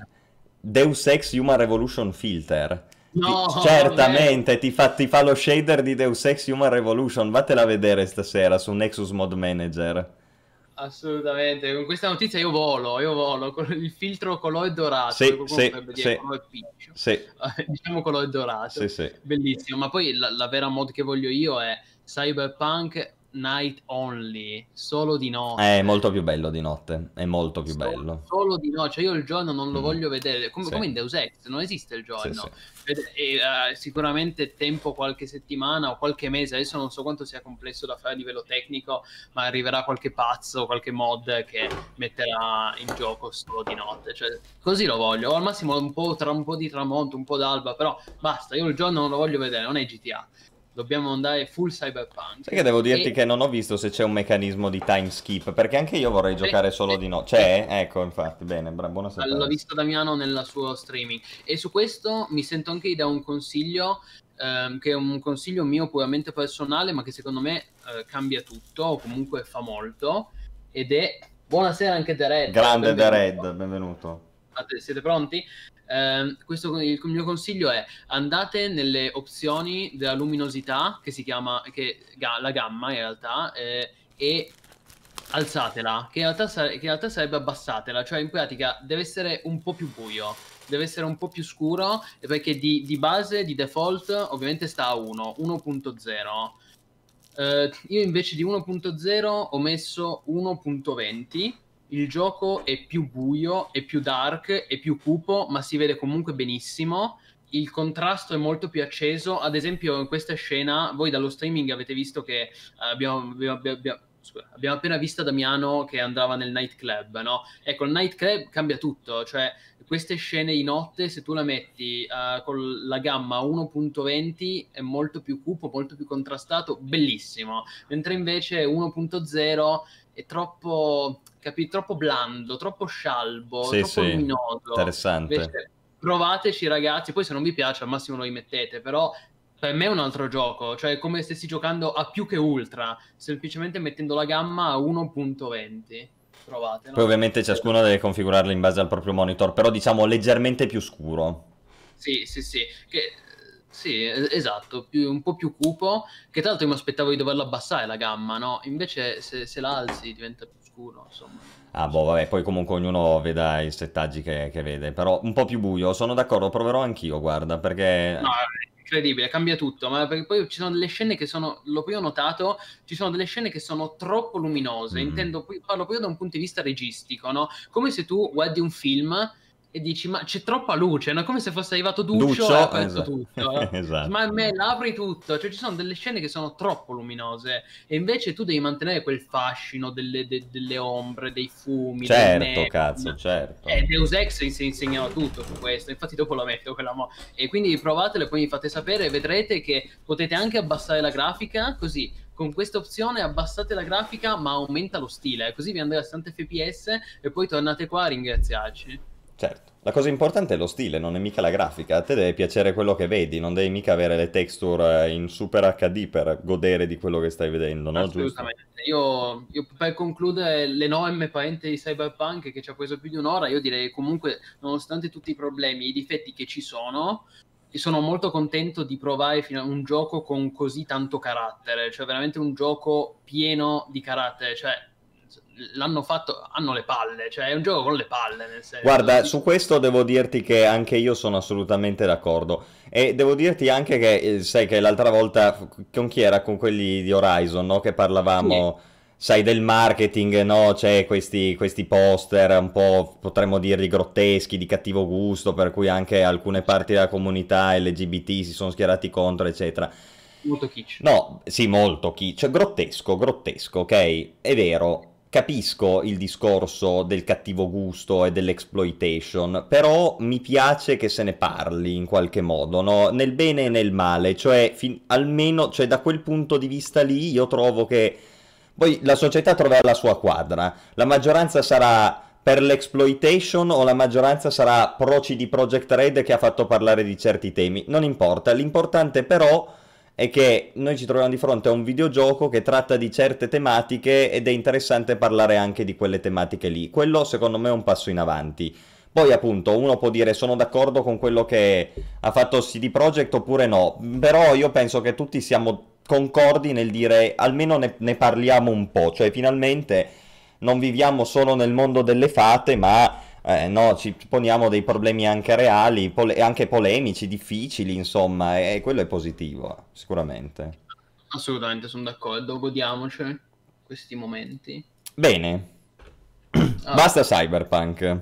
Deus Ex Human Revolution Filter. No, Ti- certamente, ti fa, ti fa lo shader di Deus Ex Human Revolution. Vattela a vedere stasera su Nexus Mod Manager. Assolutamente, con questa notizia io volo, io volo con il filtro colore dorato, Sì, sì, sì. Sì, diciamo colore dorato. sì, sì. Bellissimo, ma poi la, la vera mod che voglio io è Cyberpunk Night Only, solo di notte. È molto più bello di notte. È molto più Solo- bello. Solo di notte, cioè io il giorno non lo Mm. voglio vedere, come, Sì. come in Deus Ex, non esiste il Sì, giorno. sì. Ed- E, eh, sicuramente tempo qualche settimana o qualche mese, adesso non so quanto sia complesso da fare a livello tecnico, ma arriverà qualche pazzo, qualche mod che metterà in gioco solo di notte. Cioè, così lo voglio, o al massimo un po', tra un po' di tramonto, un po' d'alba, però basta, io il giorno non lo voglio vedere, non è GTA. Dobbiamo andare full cyberpunk. Sai che devo dirti E- che non ho visto se c'è un meccanismo di time skip, perché anche io vorrei giocare Sì, solo di notte. C'è? Ecco, infatti, bene, bra- buona sapere. visto Damiano nel suo streaming e su questo mi sento anche di dare un consiglio ehm, che è un consiglio mio puramente personale ma che secondo me eh, cambia tutto o comunque fa molto ed è buonasera anche The Red Grande The benvenuto. Red, benvenuto. Siete pronti? Ehm, questo, il mio consiglio è andate nelle opzioni della luminosità che si chiama che, la gamma in realtà eh, e alzatela che in, realtà che in realtà sarebbe abbassatela cioè in pratica deve essere un po' più buio deve essere un po' più scuro perché di, di base di default ovviamente sta a 1 1.0 Eh, io invece di 1.0 ho messo 1.20 il gioco è più buio, è più dark, è più cupo, ma si vede comunque benissimo. Il contrasto è molto più acceso. Ad esempio, in questa scena, voi dallo streaming avete visto che eh, abbiamo, abbiamo- abbiamo- abbiamo appena visto Damiano che andava nel nightclub, no? Ecco, il nightclub cambia tutto, cioè queste scene di notte, se tu la metti eh, con la gamma 1.20 è molto più cupo, molto più contrastato, bellissimo. Mentre invece 1.0 è troppo, capi, troppo blando, troppo scialbo, Sì, troppo sì, luminoso. Interessante. Invece, provateci ragazzi, poi se non vi piace al massimo lo rimettete, però per me è un altro gioco, cioè è come se stessi giocando a più che ultra, semplicemente mettendo la gamma a 1.20. Provate, no? Poi ovviamente ciascuno deve configurarlo in base al proprio monitor, però diciamo leggermente più scuro. Sì, sì, sì. Che, sì, es- esatto, più- un po' più cupo, che tra l'altro io mi aspettavo di doverlo abbassare la gamma, no? Invece se, se la alzi diventa più scuro, insomma. Ah, boh, vabbè, poi comunque ognuno veda i settaggi che, che vede, però un po' più buio, sono d'accordo, proverò anch'io, guarda, perché... No, è incredibile, cambia tutto, ma perché poi ci sono delle scene che sono, l'ho poi ho notato, ci sono delle scene che sono troppo luminose, Mm. intendo, parlo proprio da un punto di vista registico, no? Come se tu guardi un film e dici, ma c'è troppa luce, no? Come se fosse arrivato Duccio, Duccio, e ha esatto. tutto. eh. Esatto. Ma me l'apri tutto, cioè ci sono delle scene che sono troppo luminose e invece tu devi mantenere quel fascino delle, de- delle ombre, dei fumi, Certo, neon. cazzo, certo. Eh, Deus Ex si insegnava tutto su questo, infatti dopo la metto quella mo- E quindi provatelo e poi mi fate sapere e vedrete che potete anche abbassare la grafica, così con questa opzione abbassate la grafica ma aumenta lo stile, così vi andrà a 60 fps e poi tornate qua a ringraziarci. Certo. La cosa importante è lo stile, non è mica la grafica. A te deve piacere quello che vedi, non devi mica avere le texture eh, in super HD per godere di quello che stai vedendo, no? Assolutamente. Io, io per concludere l'enorme parente di Cyberpunk che ci ha preso più di un'ora, io direi comunque, nonostante tutti i problemi, i difetti che ci sono, sono molto contento di provare un gioco con così tanto carattere, cioè veramente un gioco pieno di carattere, cioè l'hanno fatto, hanno le palle, cioè è un gioco con le palle. Nel senso. Guarda, su questo devo dirti che anche io sono assolutamente d'accordo. E devo dirti anche che, eh, sai che l'altra volta, con chi era? Con quelli di Horizon, no? Che parlavamo... Sì sai, del marketing, no? C'è questi, questi, poster un po', potremmo dirli, grotteschi, di cattivo gusto, per cui anche alcune parti della comunità LGBT si sono schierati contro, eccetera. Molto kitsch. No, sì, molto kitsch. Cioè, grottesco, grottesco, ok? È vero, capisco il discorso del cattivo gusto e dell'exploitation, però mi piace che se ne parli in qualche modo, no? Nel bene e nel male, cioè, fin- almeno, cioè, da quel punto di vista lì, io trovo che poi la società troverà la sua quadra. La maggioranza sarà per l'exploitation o la maggioranza sarà pro CD Project Red che ha fatto parlare di certi temi. Non importa. L'importante però è che noi ci troviamo di fronte a un videogioco che tratta di certe tematiche ed è interessante parlare anche di quelle tematiche lì. Quello secondo me è un passo in avanti. Poi appunto uno può dire sono d'accordo con quello che ha fatto CD Projekt oppure no, però io penso che tutti siamo concordi nel dire almeno ne, ne, parliamo un po', cioè finalmente non viviamo solo nel mondo delle fate, ma eh, no, ci poniamo dei problemi anche reali, pole- anche polemici, difficili, insomma, e, quello è positivo, sicuramente. Assolutamente, sono d'accordo, godiamoci questi momenti. Bene, ah. basta cyberpunk.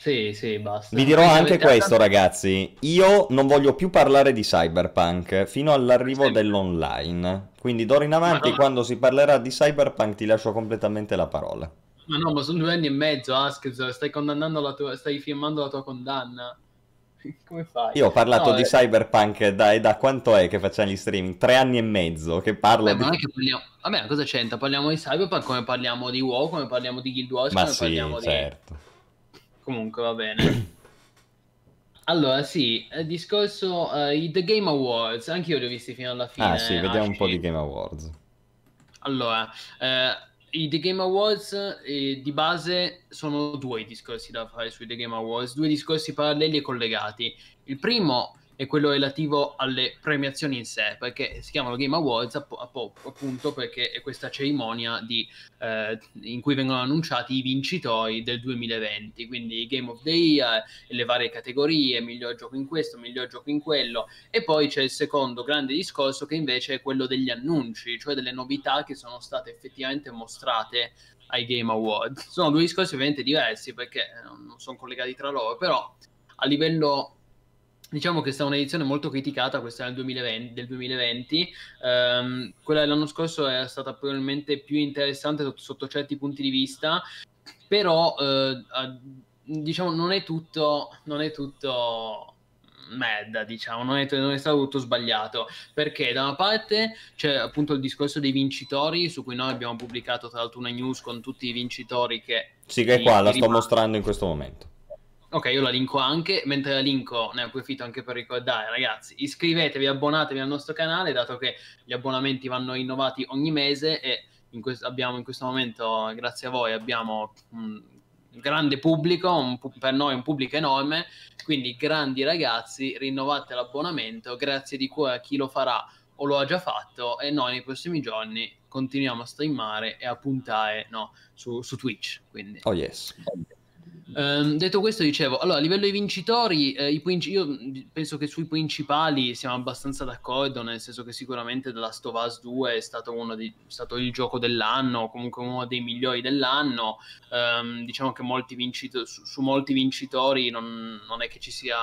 Sì, sì, basta. Vi dirò anche questo, ragazzi. Io non voglio più parlare di Cyberpunk fino all'arrivo sì. dell'online. Quindi d'ora in avanti, no. quando si parlerà di Cyberpunk, ti lascio completamente la parola. Ma no, ma sono due anni e mezzo, Ask, stai condannando la tua... stai filmando la tua condanna. Come fai? Io ho parlato no, di eh... Cyberpunk da, da quanto è che facciamo gli streaming? Tre anni e mezzo che parlo Beh, di... Ma che parliamo... Vabbè, cosa c'entra? Parliamo di Cyberpunk come parliamo di WoW, come parliamo di Guild Wars, ma come sì, parliamo certo. di... Comunque va bene. Allora, sì, il discorso uh, i The Game Awards, anche io li ho visti fino alla fine. Ah, sì, vediamo un po' di Game Awards. Allora, eh, i The Game Awards eh, di base sono due i discorsi da fare sui The Game Awards, due discorsi paralleli e collegati. Il primo è quello relativo alle premiazioni in sé, perché si chiamano Game Awards appunto perché è questa cerimonia di, eh, in cui vengono annunciati i vincitori del 2020, quindi Game of the Year, le varie categorie, miglior gioco in questo, miglior gioco in quello, e poi c'è il secondo grande discorso che invece è quello degli annunci, cioè delle novità che sono state effettivamente mostrate ai Game Awards. Sono due discorsi ovviamente diversi perché non sono collegati tra loro, però a livello Diciamo che è stata un'edizione molto criticata, questa del 2020, del 2020. Um, quella dell'anno scorso è stata probabilmente più interessante sotto, sotto certi punti di vista, però uh, diciamo non è tutto, non è tutto merda, diciamo, non è, non è, stato tutto sbagliato, perché da una parte c'è appunto il discorso dei vincitori, su cui noi abbiamo pubblicato tra l'altro una news con tutti i vincitori che... Sì, che è qua, la sto mostrando in questo momento. Ok, io la linko anche, mentre la linko ne approfitto anche per ricordare, ragazzi, iscrivetevi, abbonatevi al nostro canale, dato che gli abbonamenti vanno rinnovati ogni mese e in questo, abbiamo in questo momento, grazie a voi, abbiamo un grande pubblico, un, per noi un pubblico enorme, quindi grandi ragazzi, rinnovate l'abbonamento, grazie di cuore a chi lo farà o lo ha già fatto e noi nei prossimi giorni continuiamo a streamare e a puntare no, su, su Twitch. Quindi. Oh yes. Um, detto questo, dicevo, allora a livello dei vincitori, eh, princi- io penso che sui principali siamo abbastanza d'accordo, nel senso che sicuramente The Last of Us 2 è stato, di, stato il gioco dell'anno, comunque uno dei migliori dell'anno. Um, diciamo che molti vincito- su, su, molti vincitori non, non, è che ci sia,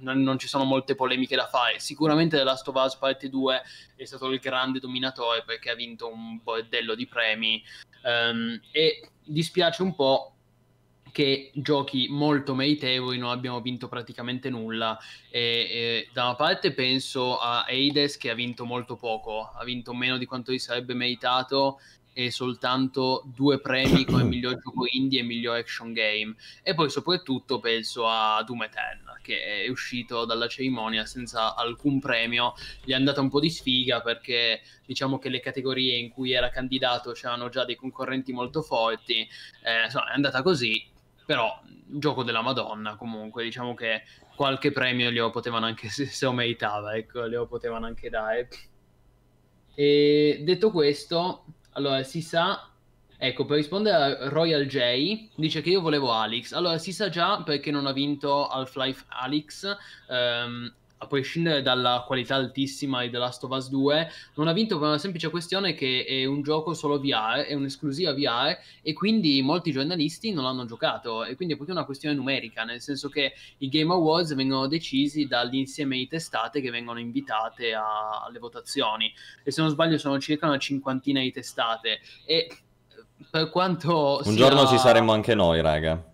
non, non, ci sono molte polemiche da fare. Sicuramente The Last of Us Parte 2 è stato il grande dominatore perché ha vinto un bordello di premi um, e dispiace un po' che giochi molto meritevoli non abbiamo vinto praticamente nulla. E, e, da una parte penso a Eides che ha vinto molto poco ha vinto meno di quanto gli sarebbe meritato e soltanto due premi come miglior gioco indie e miglior action game. E poi soprattutto penso a Doom Eternal che è uscito dalla cerimonia senza alcun premio. Gli è andata un po' di sfiga perché diciamo che le categorie in cui era candidato c'erano già dei concorrenti molto forti. Eh, insomma è andata così però gioco della Madonna comunque diciamo che qualche premio glielo potevano anche se, se lo meritava ecco glielo potevano anche dare e detto questo allora si sa Ecco, per rispondere a Royal J, dice che io volevo Alex. Allora, si sa già perché non ha vinto Half-Life Alex, ehm, a prescindere dalla qualità altissima di The Last of Us 2, non ha vinto per una semplice questione che è un gioco solo VR, è un'esclusiva VR e quindi molti giornalisti non l'hanno giocato. E quindi è proprio una questione numerica, nel senso che i Game Awards vengono decisi dall'insieme di testate che vengono invitate a, alle votazioni. E se non sbaglio sono circa una cinquantina di testate. E per quanto un sia... giorno ci saremo anche noi, raga.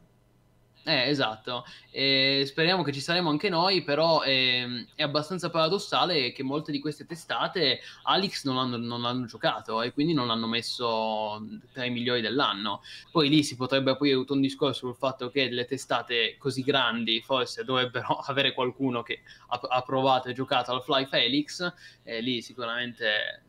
Eh, esatto. E speriamo che ci saremo anche noi, però è, è, abbastanza paradossale che molte di queste testate Alex non hanno, non hanno, giocato e quindi non hanno messo tra i migliori dell'anno. Poi lì si potrebbe aprire tutto un discorso sul fatto che le testate così grandi forse dovrebbero avere qualcuno che ha, ha provato e giocato al Fly Felix, e lì sicuramente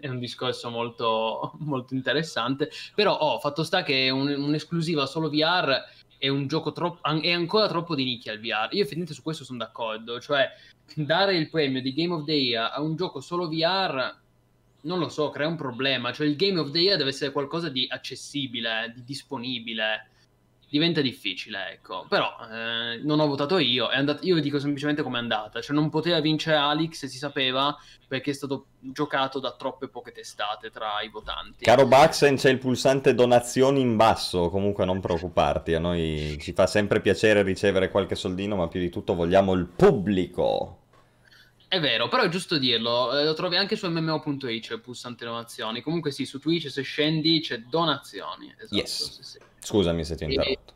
è un discorso molto, molto interessante. Però oh, fatto sta che un, un'esclusiva solo VR è un gioco troppo, è ancora troppo di nicchia il VR. Io effettivamente su questo sono d'accordo, cioè dare il premio di Game of the Year a un gioco solo VR non lo so, crea un problema, cioè il Game of the Year deve essere qualcosa di accessibile, di disponibile diventa difficile, ecco. Però eh, non ho votato io, è andat- io vi dico semplicemente com'è andata. Cioè non poteva vincere Alex, si sapeva, perché è stato giocato da troppe poche testate tra i votanti. Caro Baxen, c'è il pulsante donazioni in basso, comunque non preoccuparti, a noi ci fa sempre piacere ricevere qualche soldino, ma più di tutto vogliamo il pubblico. È vero, però è giusto dirlo, eh, lo trovi anche su mmo.it, c'è il pulsante donazioni. Comunque sì, su Twitch se scendi c'è donazioni. Esatto, yes. sì, sì. Scusami se ti ho interrotto.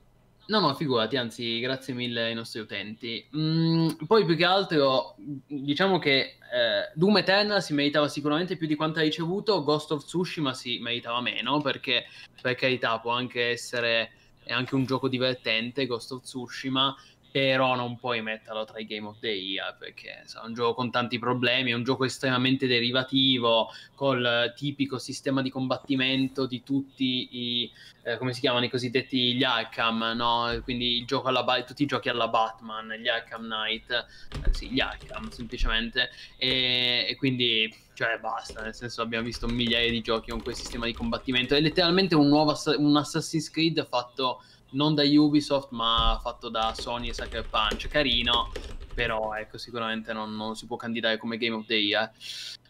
No, no, figurati, anzi, grazie mille ai nostri utenti. Mm, poi più che altro, diciamo che eh, Doom Eternal si meritava sicuramente più di quanto ha ricevuto, Ghost of Tsushima si meritava meno, perché per carità può anche essere è anche un gioco divertente, Ghost of Tsushima, però non puoi metterlo tra i Game of the Year perché è un gioco con tanti problemi, è un gioco estremamente derivativo col tipico sistema di combattimento di tutti i eh, come si chiamano i cosiddetti gli Arkham, no? Quindi ba- tutti i giochi alla Batman, gli Arkham Knight, eh, sì, gli Arkham semplicemente e, e quindi cioè basta, nel senso abbiamo visto migliaia di giochi con quel sistema di combattimento, è letteralmente un nuovo un Assassin's Creed fatto non da Ubisoft ma fatto da Sony e Sucker Punch, carino, però ecco sicuramente non, non, si può candidare come Game of the Year.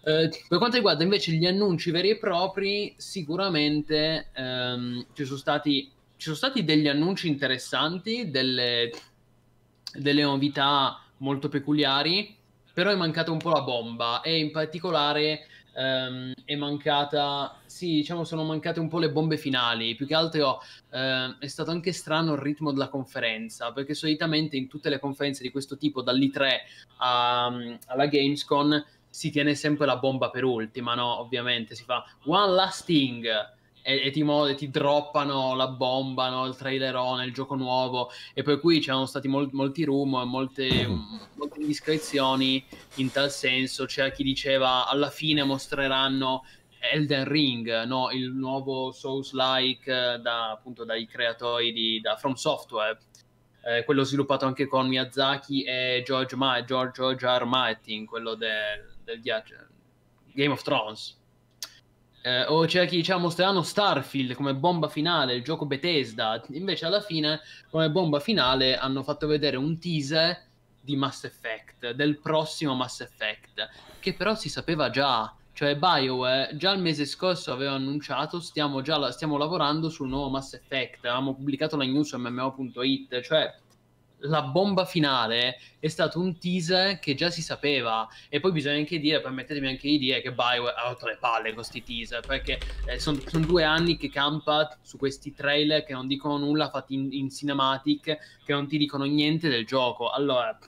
Eh, per quanto riguarda invece gli annunci veri e propri, sicuramente ehm, ci, sono stati, ci sono stati degli annunci interessanti, delle, delle novità molto peculiari, però è mancata un po' la bomba e in particolare ehm, è mancata, sì, diciamo sono mancate un po' le bombe finali, più che altro eh, è stato anche strano il ritmo della conferenza, perché solitamente in tutte le conferenze di questo tipo, dall'I3 a, alla Gamescom, si tiene sempre la bomba per ultima, no? Ovviamente si fa one last thing e, e ti, mo- ti, droppano la bomba, no? il trailerone, il gioco nuovo e per cui c'erano stati mol- molti rumor, molte, molte indiscrezioni in tal senso, c'era chi diceva alla fine mostreranno Elden Ring, no? il nuovo Souls-like da, appunto dai creatori di da From Software, eh, quello sviluppato anche con Miyazaki e George, Ma- George, George R. Martin, quello del, del Game of Thrones. Eh, o c'era chi diceva mostreranno Starfield come bomba finale, il gioco Bethesda. Invece, alla fine, come bomba finale, hanno fatto vedere un teaser di Mass Effect, del prossimo Mass Effect, che però si sapeva già. Cioè, BioWare già il mese scorso aveva annunciato stiamo, già, stiamo lavorando sul nuovo Mass Effect. Avevamo pubblicato la news su MMO.it. Cioè, la bomba finale è stato un teaser che già si sapeva e poi bisogna anche dire, permettetemi anche di dire che Bioware ha rotto le palle con questi teaser perché eh, sono son due anni che campa su questi trailer che non dicono nulla fatti in, in cinematic che non ti dicono niente del gioco allora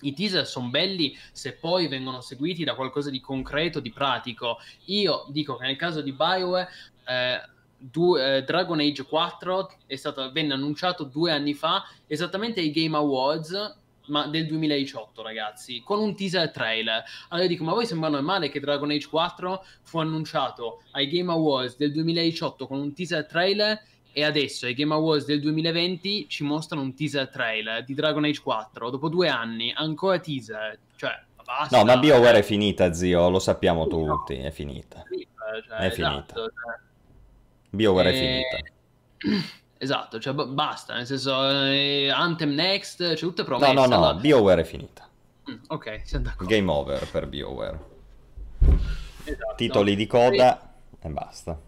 i teaser sono belli se poi vengono seguiti da qualcosa di concreto, di pratico. Io dico che nel caso di Bioware eh, du- eh, Dragon Age 4 è stato, venne annunciato due anni fa, esattamente ai Game Awards, ma del 2018, ragazzi, con un teaser trailer. Allora dico, ma voi sembra normale che Dragon Age 4 fu annunciato ai Game Awards del 2018 con un teaser trailer e adesso ai Game Awards del 2020 ci mostrano un teaser trailer di Dragon Age 4 dopo due anni, ancora teaser, cioè basta. No, ma BioWare è finita, zio, lo sappiamo tutti, è finita. Cioè, è esatto, finita. Cioè BioWare e... è finita. Esatto, cioè b- basta, nel senso eh, Anthem Next, c'è cioè tutte promesse. No, no, no, allora... BioWare è finita. Mm, ok, siamo d'accordo. Game over per BioWare. Esatto. Titoli di coda e... e basta.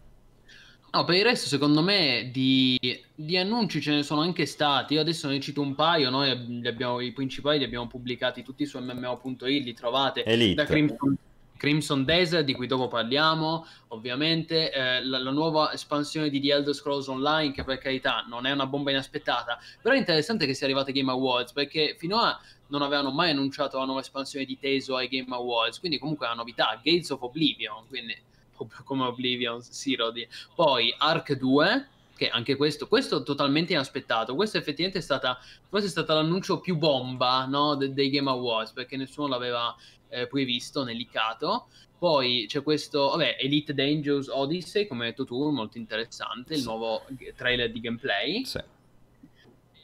No, per il resto, secondo me, di, di, annunci ce ne sono anche stati. Io adesso ne cito un paio. Noi abbiamo, i principali li abbiamo pubblicati tutti su MMO.it. Li trovate Elite. da Crimson, Crimson Desert, di cui dopo parliamo, ovviamente. Eh, la, la, nuova espansione di The Elder Scrolls Online, che per carità non è una bomba inaspettata. Però è interessante che sia arrivata Game Awards perché fino a non avevano mai annunciato la nuova espansione di Teso ai Game Awards. Quindi, comunque, è una novità. Gates of Oblivion. Quindi come Oblivion, Sirodi. Poi Ark 2, che anche questo, questo totalmente inaspettato. Questo effettivamente è stata, forse è stato l'annuncio più bomba no, de- dei Game Awards, perché nessuno l'aveva eh, previsto né liccato. Poi c'è questo, vabbè, Elite Dangerous Odyssey, come hai detto tu, molto interessante, il nuovo trailer di gameplay. Sì.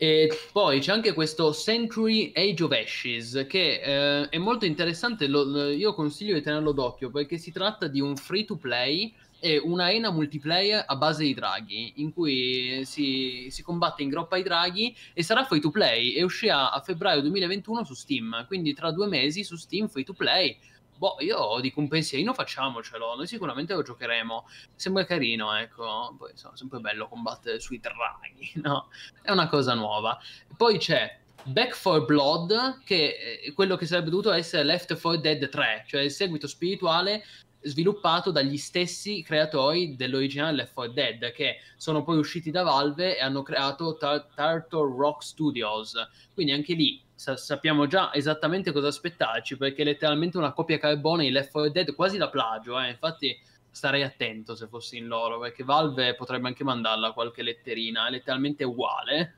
E poi c'è anche questo Century Age of Ashes che eh, è molto interessante, lo, io consiglio di tenerlo d'occhio perché si tratta di un free to play e un'arena multiplayer a base di draghi in cui si, si, combatte in groppa ai draghi e sarà free to play e uscirà a febbraio 2021 su Steam, quindi tra due mesi su Steam free to play Boh, io dico un pensierino, facciamocelo. Noi sicuramente lo giocheremo. Sembra carino, ecco. Poi insomma, sempre bello combattere sui draghi, no? È una cosa nuova. Poi c'è Back for Blood, che è quello che sarebbe dovuto essere Left 4 Dead 3, cioè il seguito spirituale sviluppato dagli stessi creatori dell'originale Left 4 Dead, che sono poi usciti da Valve e hanno creato Tar- Turtle Rock Studios. Quindi anche lì sa- sappiamo già esattamente cosa aspettarci, perché è letteralmente una copia carbone di Left 4 Dead, quasi da plagio, eh. infatti starei attento se fossi in loro, perché Valve potrebbe anche mandarla qualche letterina, è letteralmente uguale.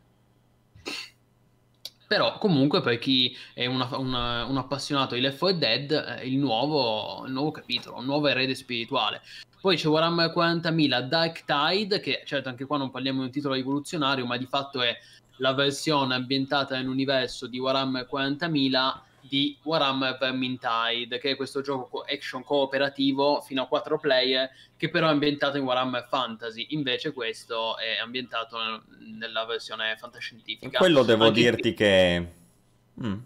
Però comunque per chi è una, una, un appassionato di Left 4 Dead, eh, il, nuovo, il nuovo capitolo, un nuovo erede spirituale. Poi c'è Warhammer 40.000 Dark Tide, che certo anche qua non parliamo di un titolo rivoluzionario, ma di fatto è la versione ambientata nell'universo di Warhammer 40.000 di Warhammer Vermintide, che è questo gioco action cooperativo fino a 4 player, che però è ambientato in Warhammer Fantasy. Invece questo è ambientato nella versione fantascientifica. Quello devo Anche dirti qui... che... Mm.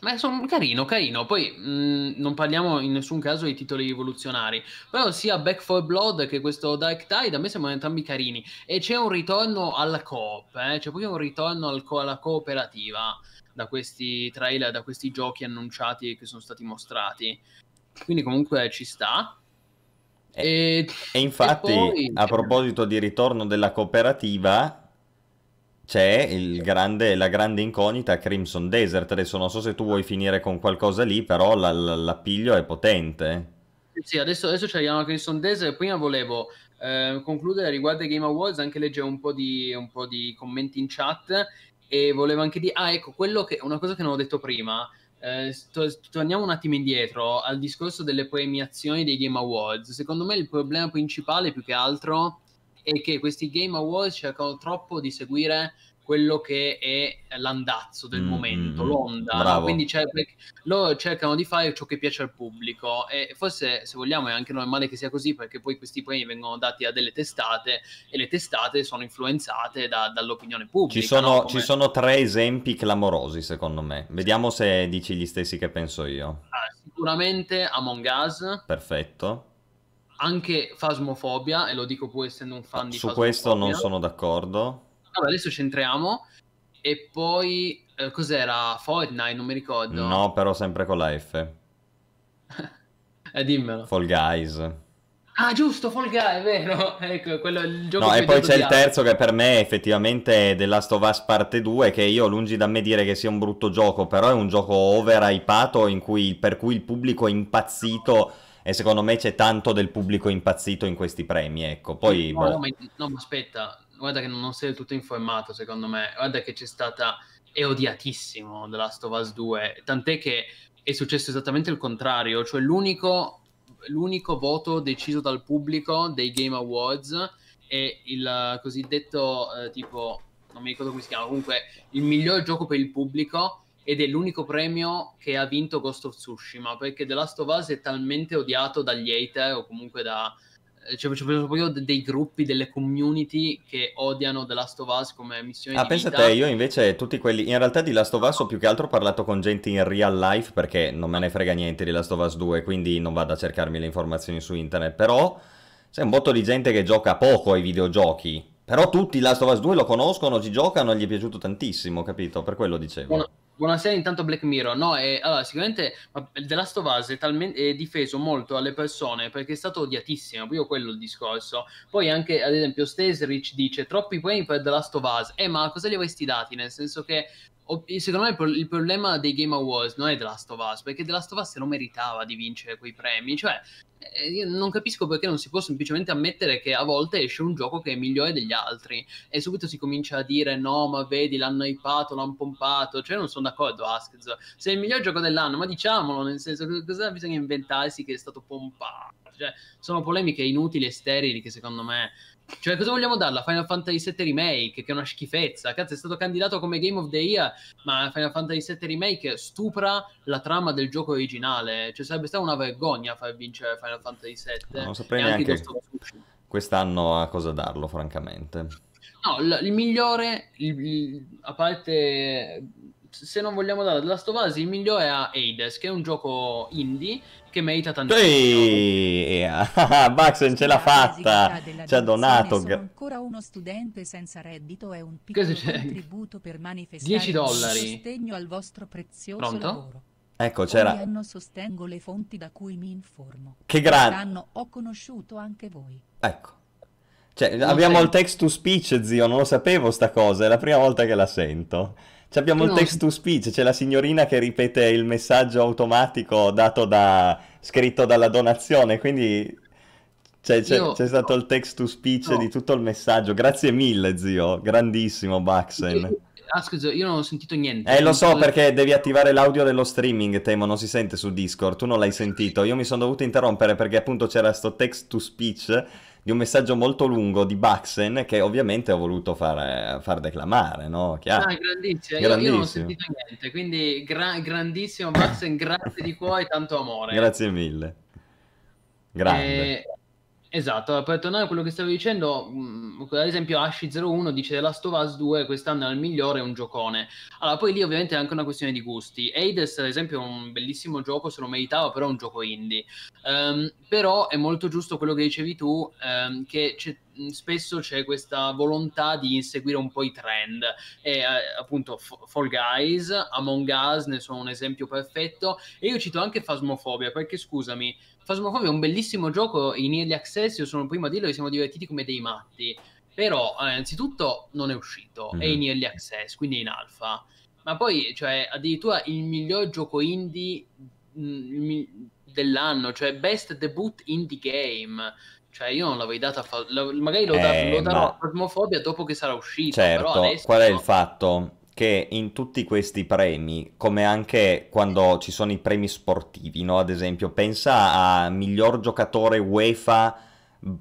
Ma sono carino, carino. Poi mh, mm, non parliamo in nessun caso di titoli rivoluzionari. Però sia Back for Blood che questo Dark Tide a me sembrano entrambi carini. E c'è un ritorno alla coop, eh? c'è proprio un ritorno al co- alla cooperativa da questi trailer, da questi giochi annunciati che sono stati mostrati. Quindi comunque ci sta. E, e infatti, e poi... a proposito di ritorno della cooperativa, c'è grande, la grande incognita Crimson Desert. Adesso non so se tu vuoi finire con qualcosa lì, però la, la, l'appiglio è potente. Sì, adesso, adesso ci arriviamo a Crimson Desert. Prima volevo eh, concludere riguardo ai Game Awards, anche leggere un po, di, un po' di commenti in chat. E volevo anche dire, ah, ecco, quello che, una cosa che non ho detto prima. Eh, to- torniamo un attimo indietro al discorso delle premiazioni dei Game Awards. Secondo me il problema principale, più che altro, è che questi Game Awards cercano troppo di seguire quello che è l'andazzo del mm, momento, mm, l'onda. No? Quindi cer- loro cercano di fare ciò che piace al pubblico e forse se vogliamo è anche normale che sia così perché poi questi premi vengono dati a delle testate e le testate sono influenzate da, dall'opinione pubblica. Ci sono, no? Come... ci sono, tre esempi clamorosi secondo me. Vediamo se dici gli stessi che penso io. Ah, sicuramente Among Us. Perfetto anche Fasmofobia, e lo dico pure essendo un fan di Su questo non sono d'accordo. Vabbè, adesso centriamo. E poi, eh, cos'era? Fortnite, non mi ricordo. No, però sempre con la F. eh, dimmelo. Fall Guys. Ah, giusto, Fall Guy, è vero. ecco, quello, il gioco No, e poi c'è il terzo che per me effettivamente è The Last of Us parte 2, che io lungi da me dire che sia un brutto gioco, però è un gioco overhypato in cui, per cui il pubblico è impazzito e secondo me c'è tanto del pubblico impazzito in questi premi, ecco. Poi, no, boh. no, ma, no, ma aspetta, guarda che non sei del tutto informato, secondo me. Guarda che c'è stata... è odiatissimo The Last of Us 2, tant'è che è successo esattamente il contrario, cioè l'unico, l'unico voto deciso dal pubblico dei Game Awards è il cosiddetto eh, tipo, non mi ricordo come si chiama, comunque il miglior gioco per il pubblico ed è l'unico premio che ha vinto Ghost of Tsushima perché The Last of Us è talmente odiato dagli hater o comunque da, c'è, c'è proprio dei gruppi, delle community che odiano The Last of Us come missione ah, di pensa vita. te, io invece tutti quelli... In realtà di Last of Us ho più che altro parlato con gente in real life perché non me ne frega niente di Last of Us 2, quindi non vado a cercarmi le informazioni su internet, però c'è un botto di gente che gioca poco ai videogiochi, però tutti Last of Us 2 lo conoscono, ci giocano, gli è piaciuto tantissimo, capito? Per quello dicevo. Buona- Buonasera, intanto Black Mirror. No, è, allora, sicuramente The Last of Us è, talmente, è difeso molto alle persone perché è stato odiatissimo. Proprio quello il discorso. Poi anche, ad esempio, Stesrich dice troppi premi per The Last of Us. Eh, ma cosa gli avresti dati? Nel senso che secondo me il, pro- il problema dei Game Awards non è The Last of Us perché The Last of Us non meritava di vincere quei premi. Cioè, io non capisco perché non si può semplicemente ammettere che a volte esce un gioco che è migliore degli altri e subito si comincia a dire no, ma vedi, l'hanno hypato, l'hanno pompato. Cioè, non sono d'accordo, Askz. Se è il miglior gioco dell'anno, ma diciamolo, nel senso, co- cosa bisogna inventarsi che è stato pompato? Cioè, sono polemiche inutili e sterili che secondo me... Cioè, cosa vogliamo darla? Final Fantasy VII Remake, che è una schifezza. Cazzo, è stato candidato come Game of the Year, ma Final Fantasy VII Remake stupra la trama del gioco originale. Cioè, sarebbe stata una vergogna far vincere Final Fantasy VII. Non saprei anche neanche quest'anno a cosa darlo, francamente. No, l- il migliore, il- il- a parte se non vogliamo dare The Last of Us, il migliore è a Hades, che è un gioco indie che merita tantissimo. Ehi, Baxen ce l'ha fatta, ci ha donato. Sono ancora uno studente senza reddito e un piccolo Cosa c'è? contributo per manifestare 10 il dollari. sostegno al vostro prezioso Pronto? lavoro. Ecco, Ogni c'era... anno sostengo le fonti da cui mi informo. Che grande... Quest'anno ho conosciuto anche voi. Ecco. Cioè, Non abbiamo sei- il text to speech, zio, non lo sapevo sta cosa, è la prima volta che la sento. Abbiamo il No. text to speech, c'è la signorina che ripete il messaggio automatico dato da... scritto dalla donazione, quindi c'è, c'è- Io- c'è stato il text to speech No. di tutto il messaggio. Grazie mille, zio, grandissimo Baxen. Ah, scusa, io non ho sentito niente. Eh, lo so perché devi attivare l'audio dello streaming, Temo, non si sente su Discord, tu non l'hai sentito. Io mi sono dovuto interrompere perché appunto c'era sto text to speech di un messaggio molto lungo di Baxen che ovviamente ho voluto far, far declamare, no? Chiaro. Ah, grandissimo. Io, io non ho Grandissimo. sentito niente, quindi gra- grandissimo Baxen, grazie di cuore e tanto amore. Grazie mille. Grande. Eh, esatto, per tornare a quello che stavo dicendo, ad esempio Ashi01 dice The Last of Us 2 quest'anno è il migliore, è un giocone. Allora, poi lì ovviamente è anche una questione di gusti. Hades, ad esempio, è un bellissimo gioco, se lo meritava, però è un gioco indie. Ehm, però è molto giusto quello che dicevi tu, ehm, che c'è- spesso c'è questa volontà di inseguire un po' i trend. E eh, appunto F- Fall Guys, Among Us ne sono un esempio perfetto. E io cito anche Phasmophobia, perché scusami, Phasmophobia è un bellissimo gioco in early access, io sono il primo a dirlo, ci siamo divertiti come dei matti. Però, eh, innanzitutto, non è uscito, è Mhm. in early access, quindi è in alfa. Ma poi, cioè, addirittura il miglior gioco indie mh, mi- dell'anno, cioè Best Debut Indie Game. Cioè, io non l'avrei data fa- la- magari lo, da- Eh, lo darò ma- a Phasmophobia dopo che sarà uscito. però Certo, adesso qual è il fatto? Che in tutti questi premi, come anche quando ci sono i premi sportivi, no? Ad esempio, pensa a miglior giocatore UEFA,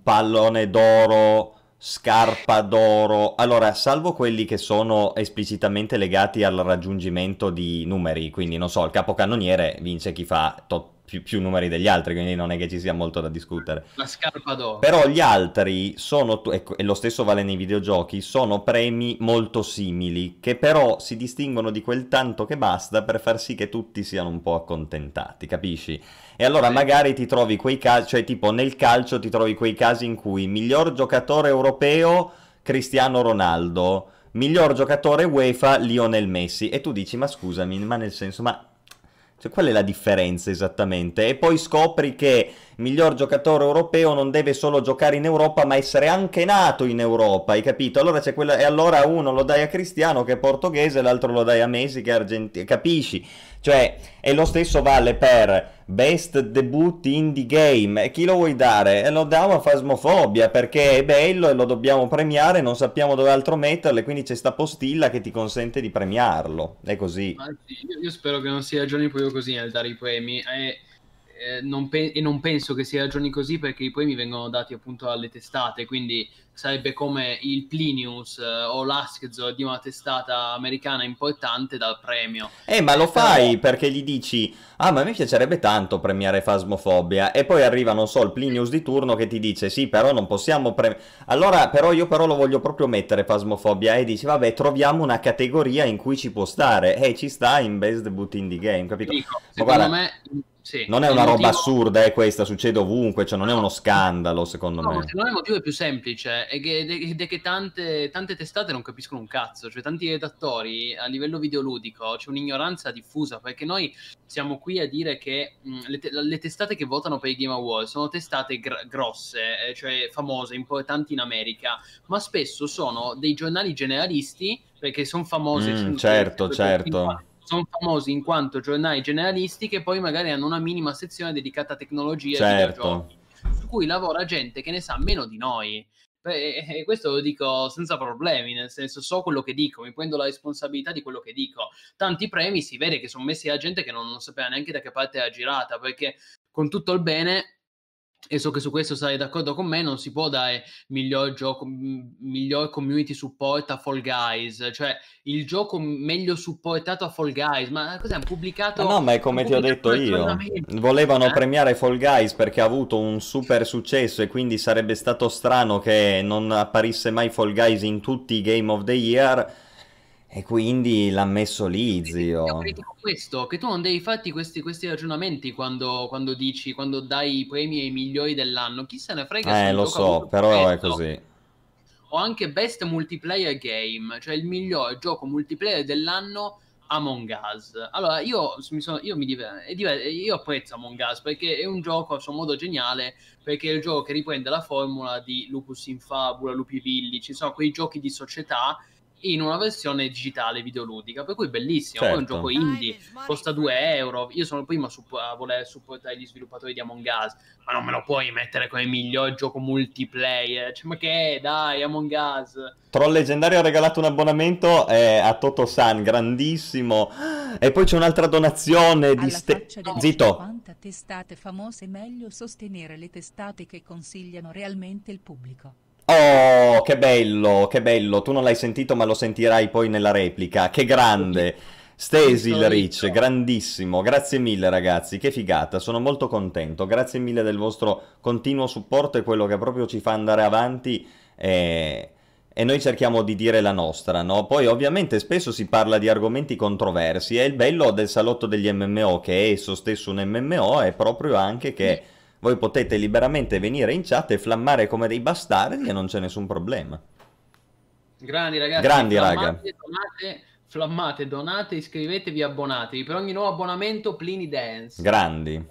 pallone d'oro, scarpa d'oro. Allora, salvo quelli che sono esplicitamente legati al raggiungimento di numeri, quindi non so, il capocannoniere vince chi fa tot- più, più numeri degli altri, quindi non è che ci sia molto da discutere. La scarpa d'oro. Però gli altri sono, ecco, e lo stesso vale nei videogiochi, sono premi molto simili, che però si distinguono di quel tanto che basta per far sì che tutti siano un po' accontentati, capisci? E allora Sì. magari ti trovi quei casi, cioè tipo nel calcio ti trovi quei casi in cui miglior giocatore europeo Cristiano Ronaldo, miglior giocatore UEFA Lionel Messi, e tu dici ma scusami, ma nel senso, ma... Cioè, qual è la differenza esattamente? E poi scopri che miglior giocatore europeo non deve solo giocare in Europa, ma essere anche nato in Europa, hai capito? Allora c'è quella... E allora uno lo dai a Cristiano che è portoghese, l'altro lo dai a Messi che è argentino, capisci? Cioè, e lo stesso vale per Best Debut Indie Game. E chi lo vuoi dare? E lo diamo a Phasmophobia perché è bello e lo dobbiamo premiare, non sappiamo dove altro metterlo e quindi c'è sta postilla che ti consente di premiarlo. È così. Sì, io, spero che non si ragioni proprio così nel dare i premi. E, eh, non pe- e non penso che si ragioni così perché i premi vengono dati appunto alle testate, quindi sarebbe come il Plinius eh, o l'Askzor di una testata americana importante dal premio. Eh, ma lo fai perché gli dici, ah, ma mi piacerebbe tanto premiare Fasmofobia, e poi arriva, non so, il Plinius di turno che ti dice, sì, però non possiamo premiare... Allora, però io però lo voglio proprio mettere Fasmofobia, e dici, vabbè, troviamo una categoria in cui ci può stare, e eh, ci sta in Best Debut Indie Game, capito? Dico, secondo guarda... me sì, non è una roba motivo... assurda, è questa, succede ovunque, cioè non è uno scandalo secondo no, me. Secondo me il motivo è più semplice, è che, è che tante, tante, testate non capiscono un cazzo, cioè tanti redattori a livello videoludico c'è un'ignoranza diffusa, perché noi siamo qui a dire che mh, le, te- le, testate che votano per i Game Awards sono testate gr- grosse, eh, cioè famose, importanti in America, ma spesso sono dei giornali generalisti, perché sono famosi. Mm, certo, certo sono famosi in quanto giornali generalisti che poi magari hanno una minima sezione dedicata a tecnologia certo. su cui lavora gente che ne sa meno di noi. E questo lo dico senza problemi, nel senso so quello che dico, mi prendo la responsabilità di quello che dico. Tanti premi si vede che sono messi a gente che non, non sapeva neanche da che parte era girata, perché con tutto il bene e so che su questo sarai d'accordo con me, non si può dare miglior gioco, miglior community support a Fall Guys, cioè il gioco meglio supportato a Fall Guys, ma cos'è? Hanno pubblicato... no, ma è come ti ho detto io, volevano eh? premiare Fall Guys perché ha avuto un super successo e quindi sarebbe stato strano che non apparisse mai Fall Guys in tutti i Game of the Year e quindi l'ha messo lì, zio. Io critico questo, che tu non devi farti questi, questi ragionamenti quando, quando, dici, quando dai i premi ai migliori dell'anno. Chi se ne frega? Eh, lo so, però è così. O anche Best Multiplayer Game, cioè il miglior gioco multiplayer dell'anno Among Us. Allora, io mi, sono, io mi diver- io apprezzo Among Us perché è un gioco a suo modo geniale, perché è il gioco che riprende la formula di Lupus in Fabula, Lupi Villi, ci sono quei giochi di società in una versione digitale videoludica, per cui bellissimo. Certo. Poi è un certo. gioco indie, costa 2 euro. Io sono il primo a, supp- a, voler supportare gli sviluppatori di Among Us, ma non me lo puoi mettere come miglior gioco multiplayer. Cioè, ma che è, dai, Among Us. Troll Leggendario ha regalato un abbonamento eh, a Toto San, grandissimo. E poi c'è un'altra donazione di ste... Zitto. Quante testate famose meglio sostenere le testate che consigliano realmente il pubblico. Oh, che bello, che bello. Tu non l'hai sentito, ma lo sentirai poi nella replica. Che grande. Stasil Rich, grandissimo. Grazie mille, ragazzi. Che figata. Sono molto contento. Grazie mille del vostro continuo supporto. È quello che proprio ci fa andare avanti. E e noi cerchiamo di dire la nostra, no? Poi ovviamente spesso si parla di argomenti controversi e il bello del salotto degli MMO, che è esso stesso un MMO, è proprio anche che voi potete liberamente venire in chat e flammare come dei bastardi e non c'è nessun problema. Grandi ragazzi, Grandi flammate, raga. Donate, flammate, donate, iscrivetevi, abbonatevi. Per ogni nuovo abbonamento Plini Dance. Grandi.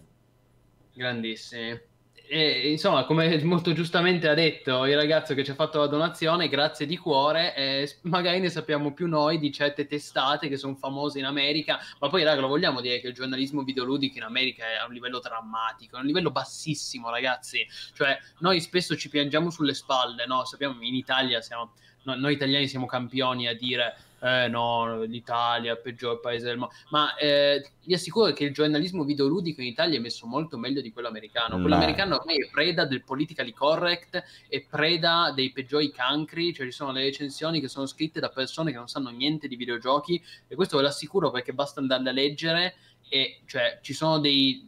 Grandissimi. E, insomma, come molto giustamente ha detto il ragazzo che ci ha fatto la donazione, grazie di cuore. Eh, magari ne sappiamo più noi di certe testate che sono famose in America, ma poi, raga, lo vogliamo dire che il giornalismo videoludico in America è a un livello drammatico, è un livello bassissimo, ragazzi. Cioè, noi spesso ci piangiamo sulle spalle, no? Sappiamo in Italia siamo no, noi italiani siamo campioni a dire eh no, l'Italia è il peggior paese del mondo, ma eh, vi assicuro che il giornalismo videoludico in Italia è messo molto meglio di quello americano. Quello no. americano ormai è preda del politically correct, è preda dei peggiori cancri, cioè ci sono le recensioni che sono scritte da persone che non sanno niente di videogiochi e questo ve lo assicuro perché basta andarle a leggere e cioè ci sono dei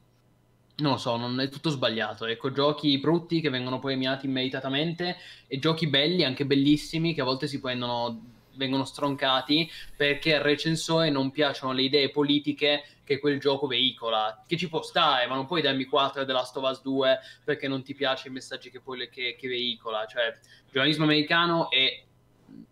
non lo so, non è tutto sbagliato. Ecco, giochi brutti che vengono premiati immediatamente e giochi belli, anche bellissimi, che a volte si prendono, vengono stroncati perché al recensore non piacciono le idee politiche che quel gioco veicola. Che ci può stare, ma non puoi darmi 4 The Last of Us 2 perché non ti piace i messaggi che, poi, che, che veicola. Cioè, il giornalismo americano è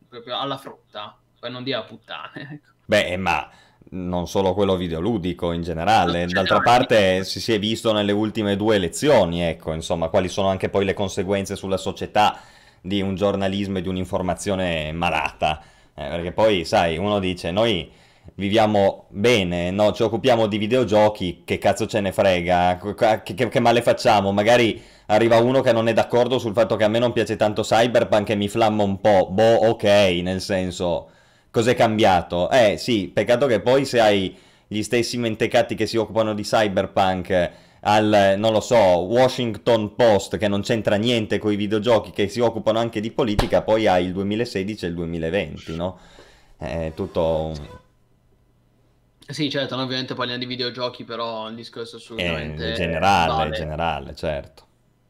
proprio alla frutta, per non dire a puttane. Beh, ma non solo quello videoludico in generale. D'altra parte si, si è visto nelle ultime due elezioni, ecco, insomma, quali sono anche poi le conseguenze sulla società di un giornalismo e di un'informazione malata. Eh, perché poi, sai, uno dice, noi viviamo bene, no? ci occupiamo di videogiochi, che cazzo ce ne frega, che, che, che, male facciamo? Magari arriva uno che non è d'accordo sul fatto che a me non piace tanto Cyberpunk e mi flamma un po', boh, ok, nel senso Cos'è cambiato? Eh sì, peccato che poi se hai gli stessi mentecatti che si occupano di cyberpunk al, non lo so, Washington Post che non c'entra niente con i videogiochi, che si occupano anche di politica, poi hai il 2016 e il 2020, no? È tutto... Sì, certo, ovviamente parliamo di videogiochi, però il discorso assolutamente... È generale, vale. generale, certo.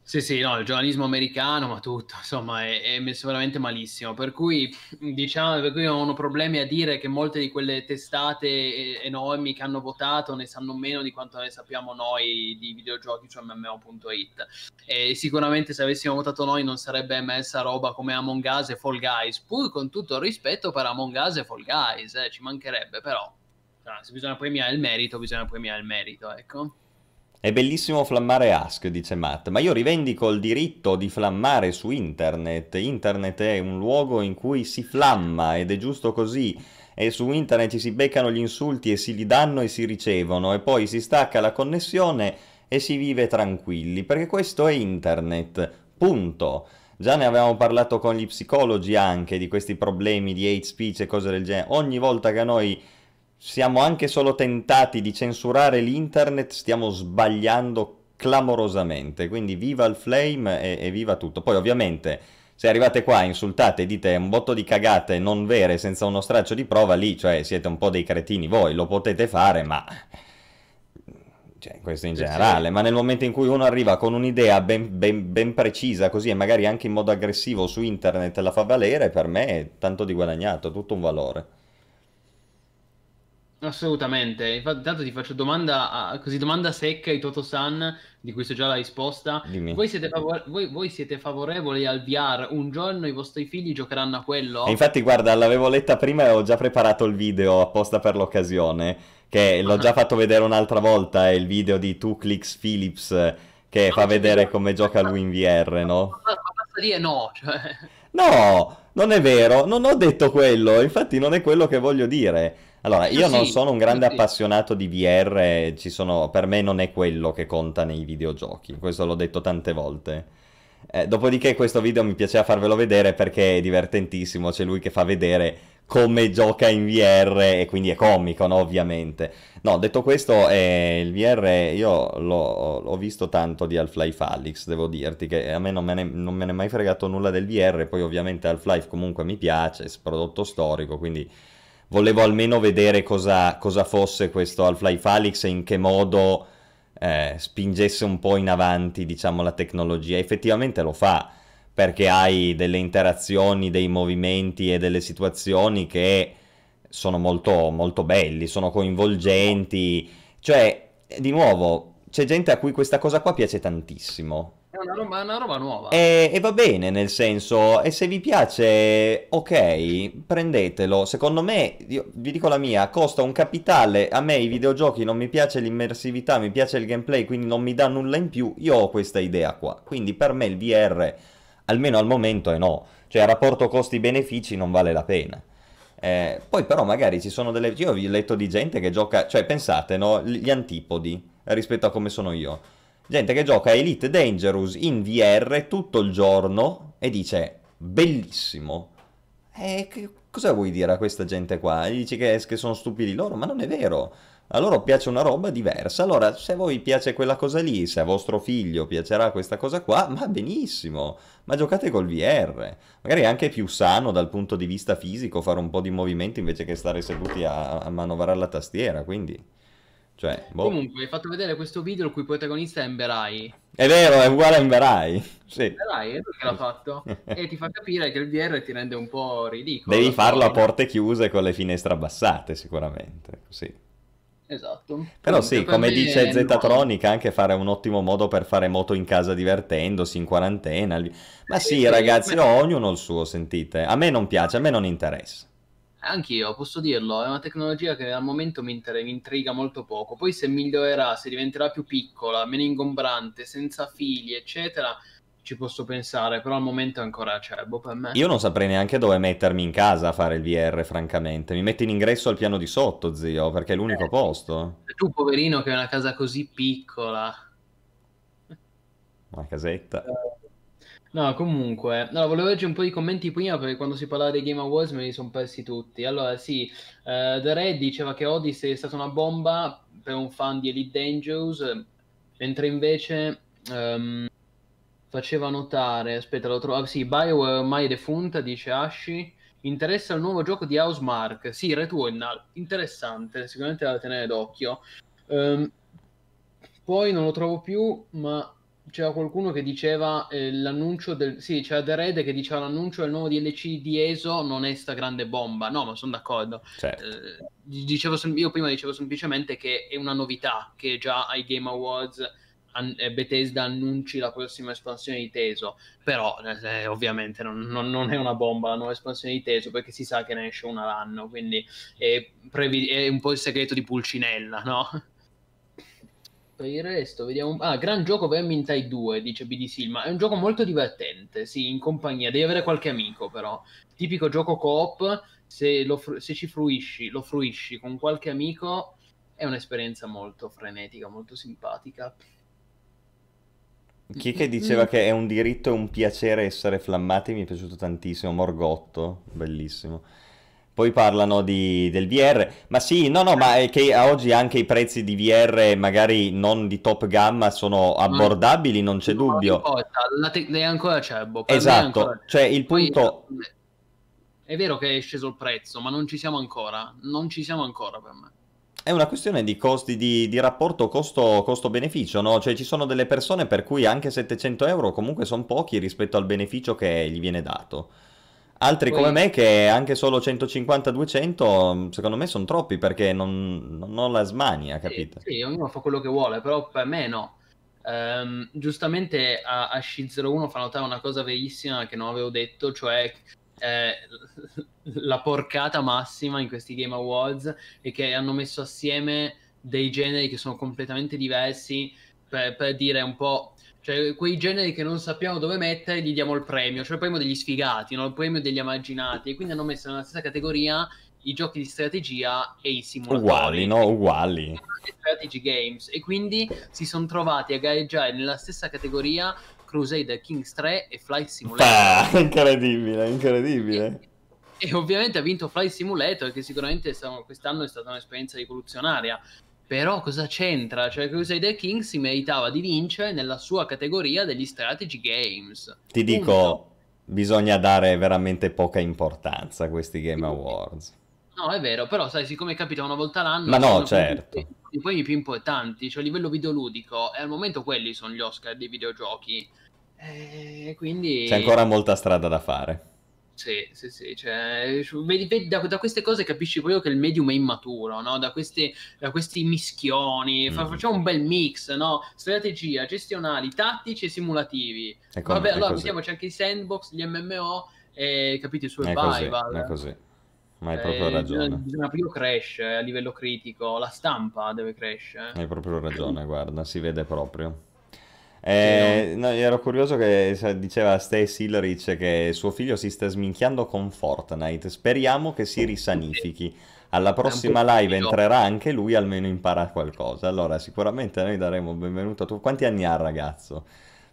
Sì, sì, no, il giornalismo americano, ma tutto, insomma, è, è messo veramente malissimo. Per cui, diciamo, per cui non ho problemi a dire che molte di quelle testate enormi che hanno votato ne sanno meno di quanto ne sappiamo noi di videogiochi su MMO.it. E sicuramente se avessimo votato noi non sarebbe emessa roba come Among Us e Fall Guys, pur con tutto il rispetto per Among Us e Fall Guys, eh, ci mancherebbe, però, se bisogna premiare il merito, bisogna premiare il merito, ecco. È bellissimo flammare Ask, dice Matt, ma io rivendico il diritto di flammare su internet. Internet è un luogo in cui si flamma ed è giusto così. E su internet ci si beccano gli insulti e si li danno e si ricevono e poi si stacca la connessione e si vive tranquilli, perché questo è internet. Punto. Già ne avevamo parlato con gli psicologi anche di questi problemi di hate speech e cose del genere. Ogni volta che noi siamo anche solo tentati di censurare l'internet, stiamo sbagliando clamorosamente. Quindi viva il flame e, e viva tutto. Poi ovviamente se arrivate qua, insultate dite un botto di cagate non vere senza uno straccio di prova, lì, cioè siete un po' dei cretini voi, lo potete fare, ma... Cioè, questo in generale, ma nel momento in cui uno arriva con un'idea ben, ben, ben, precisa così e magari anche in modo aggressivo su internet la fa valere, per me è tanto di guadagnato, tutto un valore. Assolutamente, infatti intanto ti faccio domanda, a, così domanda secca ai Toto-san, di cui so già la risposta. Voi siete, favore- voi, voi siete, favorevoli al VR? Un giorno i vostri figli giocheranno a quello? E infatti guarda, l'avevo letta prima e ho già preparato il video apposta per l'occasione, che l'ho già fatto vedere un'altra volta, è il video di Two Clicks Philips che fa vedere come gioca lui in VR, no? Ma basta dire no, cioè... No, non è vero, non ho detto quello, infatti non è quello che voglio dire. Allora, io sì, non sono un grande sì. appassionato di VR, sono, per me non è quello che conta nei videogiochi, questo l'ho detto tante volte. Eh, dopodiché questo video mi piaceva farvelo vedere perché è divertentissimo, c'è lui che fa vedere come gioca in VR e quindi è comico, no? ovviamente. No, detto questo, eh, il VR io l'ho, l'ho, visto tanto di Half-Life Alyx, devo dirti che a me non me, ne, non me ne è mai fregato nulla del VR, poi ovviamente Half-Life comunque mi piace, è prodotto storico, quindi volevo almeno vedere cosa, cosa fosse questo Half-Life Alyx e in che modo eh, spingesse un po' in avanti, diciamo, la tecnologia. Effettivamente lo fa, perché hai delle interazioni, dei movimenti e delle situazioni che sono molto, molto belli, sono coinvolgenti. Cioè, di nuovo, c'è gente a cui questa cosa qua piace tantissimo. È una roba, una roba nuova. E, e, va bene, nel senso, e se vi piace, ok, prendetelo. Secondo me, io vi dico la mia, costa un capitale. A me i videogiochi non mi piace l'immersività, mi piace il gameplay, quindi non mi dà nulla in più. Io ho questa idea qua. Quindi per me il VR, almeno al momento, è no. Cioè, rapporto costi-benefici non vale la pena. Eh, poi però magari ci sono delle... Io ho letto di gente che gioca... Cioè, pensate, no? Gli antipodi rispetto a come sono io gente che gioca Elite Dangerous in VR tutto il giorno e dice bellissimo. E che, cosa vuoi dire a questa gente qua? Gli dici che, che sono stupidi loro, ma non è vero. A loro piace una roba diversa. Allora, se a voi piace quella cosa lì, se a vostro figlio piacerà questa cosa qua, va benissimo. Ma giocate col VR. Magari è anche più sano dal punto di vista fisico fare un po' di movimento invece che stare seduti a, a manovrare la tastiera. Quindi cioè, boh. Comunque, hai fatto vedere questo video il cui protagonista è Emberai. È vero, è uguale a Emberai. Sì. Emberai è lui che l'ha fatto. e ti fa capire che il VR ti rende un po' ridicolo. Devi farlo a porte chiuse con le finestre abbassate, sicuramente. Sì. Esatto. Però sì, come dice Zetatronic, anche fare un ottimo modo per fare moto in casa divertendosi, in quarantena. Ma sì, sì ragazzi, no, ognuno il suo, sentite. A me non piace, a me non interessa. Anch'io, posso dirlo, è una tecnologia che al momento mi, inter- mi, intriga molto poco. Poi se migliorerà, se diventerà più piccola, meno ingombrante, senza fili, eccetera, ci posso pensare, però al momento è ancora acerbo per me. Io non saprei neanche dove mettermi in casa a fare il VR, francamente. Mi metti in ingresso al piano di sotto, zio, perché è l'unico eh, posto. Tu, poverino, che hai una casa così piccola. Una casetta. Eh No, comunque, allora, volevo leggere un po' di commenti prima perché quando si parlava dei Game Awards me li sono persi tutti. Allora, sì, uh, The Red diceva che Odyssey è stata una bomba per un fan di Elite Dangerous mentre invece um, faceva notare, aspetta, lo trovo, ah, sì, BioWare ormai defunta, dice Ashi, interessa il nuovo gioco di Housemark, sì, Returnal, interessante, sicuramente da tenere d'occhio. Um, poi non lo trovo più, ma c'era qualcuno che diceva eh, l'annuncio del... Sì, c'era The Red che diceva l'annuncio del nuovo DLC di ESO non è sta grande bomba. No, ma sono d'accordo. Certo. Eh, dicevo, io prima dicevo semplicemente che è una novità che già ai Game Awards an- eh, Bethesda annunci la prossima espansione di Teso. Però eh, ovviamente non, non, non, è una bomba la nuova espansione di Teso perché si sa che ne esce una l'anno. Quindi è, previ- è un po' il segreto di Pulcinella, no? Per il resto, vediamo. Ah, gran gioco Vermintide 2, dice BD Silma. È un gioco molto divertente, sì, in compagnia. Devi avere qualche amico, però. Tipico gioco coop, se, lo, se ci fruisci, lo fruisci con qualche amico, è un'esperienza molto frenetica, molto simpatica. Chi che diceva che è un diritto e un piacere essere flammati mi è piaciuto tantissimo. Morgotto, bellissimo. Poi parlano di, del VR, ma sì, no, no, ma è che oggi anche i prezzi di VR, magari non di top gamma, sono abbordabili, non c'è no, dubbio. La te- è ancora cerbo. Esatto, ancora... cioè il punto... Poi, è vero che è sceso il prezzo, ma non ci siamo ancora, non ci siamo ancora per me. È una questione di costi, di, di rapporto costo, costo-beneficio, no? Cioè ci sono delle persone per cui anche 700 euro comunque sono pochi rispetto al beneficio che gli viene dato. Altri Poi... come me che anche solo 150-200 secondo me sono troppi perché non, non ho la smania, capito? Sì, sì, ognuno fa quello che vuole, però per me no. Um, giustamente a, a Sci01 fa notare una cosa verissima che non avevo detto, cioè eh, la porcata massima in questi Game Awards è che hanno messo assieme dei generi che sono completamente diversi per, per dire un po' Cioè, quei generi che non sappiamo dove mettere, gli diamo il premio, cioè il premio degli sfigati, no? il premio degli immaginati. E quindi hanno messo nella stessa categoria i giochi di strategia e i simulatori. Uguali, no? Uguali. Strategy games. E quindi si sono trovati a gareggiare nella stessa categoria Crusader Kings 3 e Flight Simulator. Ah, incredibile, incredibile. E, e, ovviamente ha vinto Flight Simulator, che sicuramente quest'anno è stata un'esperienza rivoluzionaria. Però cosa c'entra? Cioè, Crusader Kings si meritava di vincere nella sua categoria degli strategy games. Ti Punto. dico, bisogna dare veramente poca importanza a questi Game Awards. No, è vero, però sai, siccome capita una volta l'anno... Ma no, certo. I premi più importanti, cioè a livello videoludico, e al momento quelli sono gli Oscar dei videogiochi. E quindi... C'è ancora molta strada da fare. Sì, sì, sì, cioè, vedi, da, da, queste cose capisci proprio che il medium è immaturo, no? da, questi, da questi mischioni, mm. facciamo un bel mix, no? strategia, gestionali, tattici e simulativi. È come, Vabbè, allora mettiamoci anche i sandbox, gli MMO e capite il survival. È così, è così. Ma hai proprio eh, ragione. Bisogna proprio crescere a livello critico, la stampa deve crescere. Hai proprio ragione, guarda, si vede proprio. Eh, no, ero curioso che diceva Stace Hilrich che suo figlio si sta sminchiando con Fortnite. Speriamo che si risanifichi. Alla prossima live entrerà anche lui, almeno impara qualcosa. Allora, sicuramente noi daremo benvenuto a tu. Quanti anni ha il ragazzo?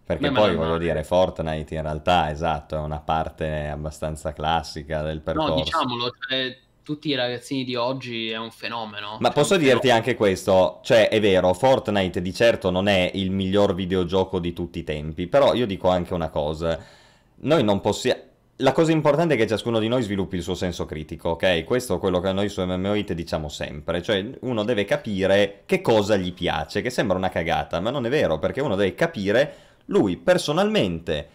Perché Beh, poi voglio dire, Fortnite in realtà, esatto, è una parte abbastanza classica del percorso. No, diciamolo, cioè, tutti i ragazzini di oggi è un fenomeno. Ma posso dirti fenomeno. anche questo, cioè è vero, Fortnite di certo non è il miglior videogioco di tutti i tempi, però io dico anche una cosa, noi non possiamo... La cosa importante è che ciascuno di noi sviluppi il suo senso critico, ok? Questo è quello che noi su MMOIT diciamo sempre, cioè uno deve capire che cosa gli piace, che sembra una cagata, ma non è vero, perché uno deve capire lui personalmente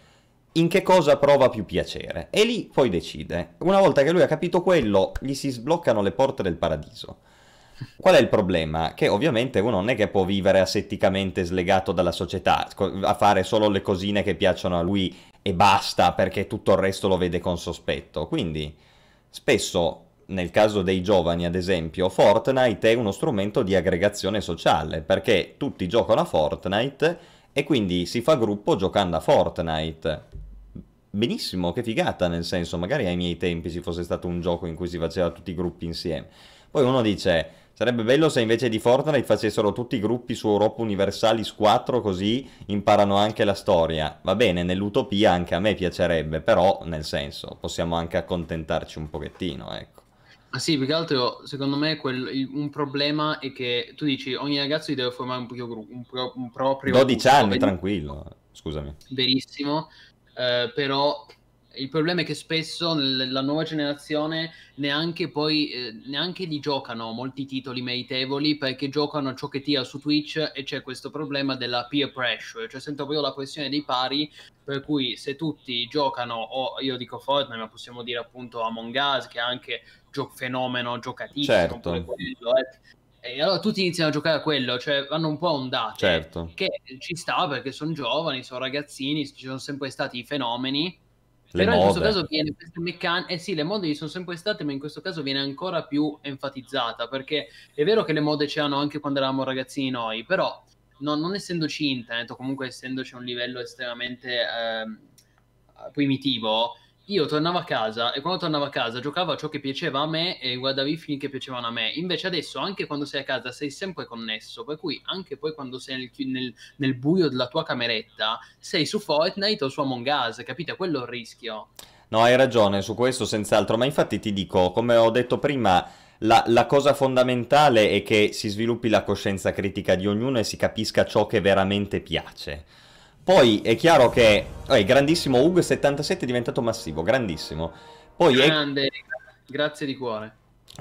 in che cosa prova più piacere e lì poi decide. Una volta che lui ha capito quello, gli si sbloccano le porte del paradiso. Qual è il problema? Che ovviamente uno non è che può vivere asetticamente slegato dalla società, a fare solo le cosine che piacciono a lui e basta perché tutto il resto lo vede con sospetto. Quindi spesso, nel caso dei giovani ad esempio, Fortnite è uno strumento di aggregazione sociale perché tutti giocano a Fortnite e quindi si fa gruppo giocando a Fortnite benissimo, che figata, nel senso, magari ai miei tempi ci fosse stato un gioco in cui si faceva tutti i gruppi insieme. Poi uno dice, sarebbe bello se invece di Fortnite facessero tutti i gruppi su Europa Universalis 4 così imparano anche la storia. Va bene, nell'utopia anche a me piacerebbe, però nel senso, possiamo anche accontentarci un pochettino, ecco. Ma sì, più che altro, secondo me, quel- il- un problema è che tu dici ogni ragazzo gli deve formare un, proprio gru- un pro- un proprio 12 gruppo, anni, vedi? tranquillo, scusami. verissimo, eh, però il problema è che spesso nella nuova generazione neanche poi eh, neanche li giocano molti titoli meritevoli perché giocano ciò che tira su Twitch e c'è questo problema della peer pressure, cioè sento proprio la pressione dei pari per cui se tutti giocano o io dico Fortnite ma possiamo dire appunto Among Us che è anche gio- fenomeno giocatissimo Certo. quello, eh. E allora tutti iniziano a giocare a quello, cioè vanno un po' a ondate Certo. che ci sta perché sono giovani, sono ragazzini, ci sono sempre stati i fenomeni. Le però in questo mode. caso viene questa meccanica, eh sì, le mode ci sono sempre state, ma in questo caso viene ancora più enfatizzata perché è vero che le mode c'erano anche quando eravamo ragazzini noi, però non, non essendoci internet o comunque essendoci un livello estremamente ehm, primitivo, io tornavo a casa e quando tornavo a casa giocavo a ciò che piaceva a me e guardavo i film che piacevano a me. Invece adesso, anche quando sei a casa, sei sempre connesso, per cui anche poi quando sei nel, nel- nel buio della tua cameretta, sei su Fortnite o su Among Us, capite? Quello è il rischio. No, hai ragione su questo, senz'altro, ma infatti ti dico, come ho detto prima, la, la cosa fondamentale è che si sviluppi la coscienza critica di ognuno e si capisca ciò che veramente piace. Poi è chiaro che eh, grandissimo UG77 è diventato massivo, grandissimo. Poi è, Grande, grazie di cuore.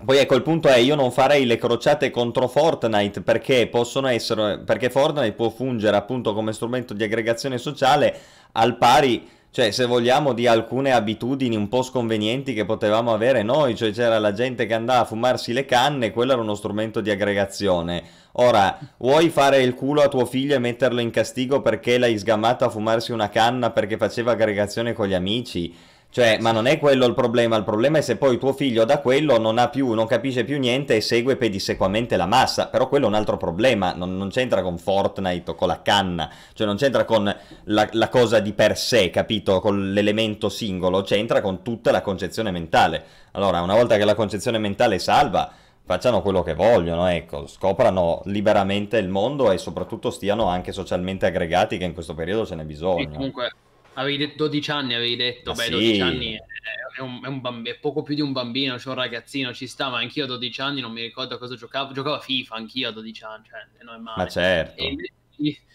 poi ecco il punto è io non farei le crociate contro Fortnite perché possono essere perché Fortnite può fungere appunto come strumento di aggregazione sociale al pari cioè se vogliamo di alcune abitudini un po' sconvenienti che potevamo avere noi, cioè c'era la gente che andava a fumarsi le canne, quello era uno strumento di aggregazione. Ora, vuoi fare il culo a tuo figlio e metterlo in castigo perché l'hai sgamato a fumarsi una canna perché faceva aggregazione con gli amici? Cioè, ma non è quello il problema, il problema è se poi tuo figlio da quello non ha più, non capisce più niente e segue pedissequamente la massa, però quello è un altro problema, non, non c'entra con Fortnite o con la canna, cioè non c'entra con la, la cosa di per sé, capito, con l'elemento singolo, c'entra con tutta la concezione mentale. Allora, una volta che la concezione mentale è salva, facciano quello che vogliono, ecco, scoprano liberamente il mondo e soprattutto stiano anche socialmente aggregati, che in questo periodo ce n'è E bisogno. comunque avevi detto 12 anni, avevi detto, Ma beh, sì. 12 anni è, è un, è un bamb- è poco più di un bambino, c'è un ragazzino, ci sta, ma anch'io a 12 anni non mi ricordo cosa giocavo, giocavo a FIFA anch'io a 12 anni, cioè, non è male. Ma certo. E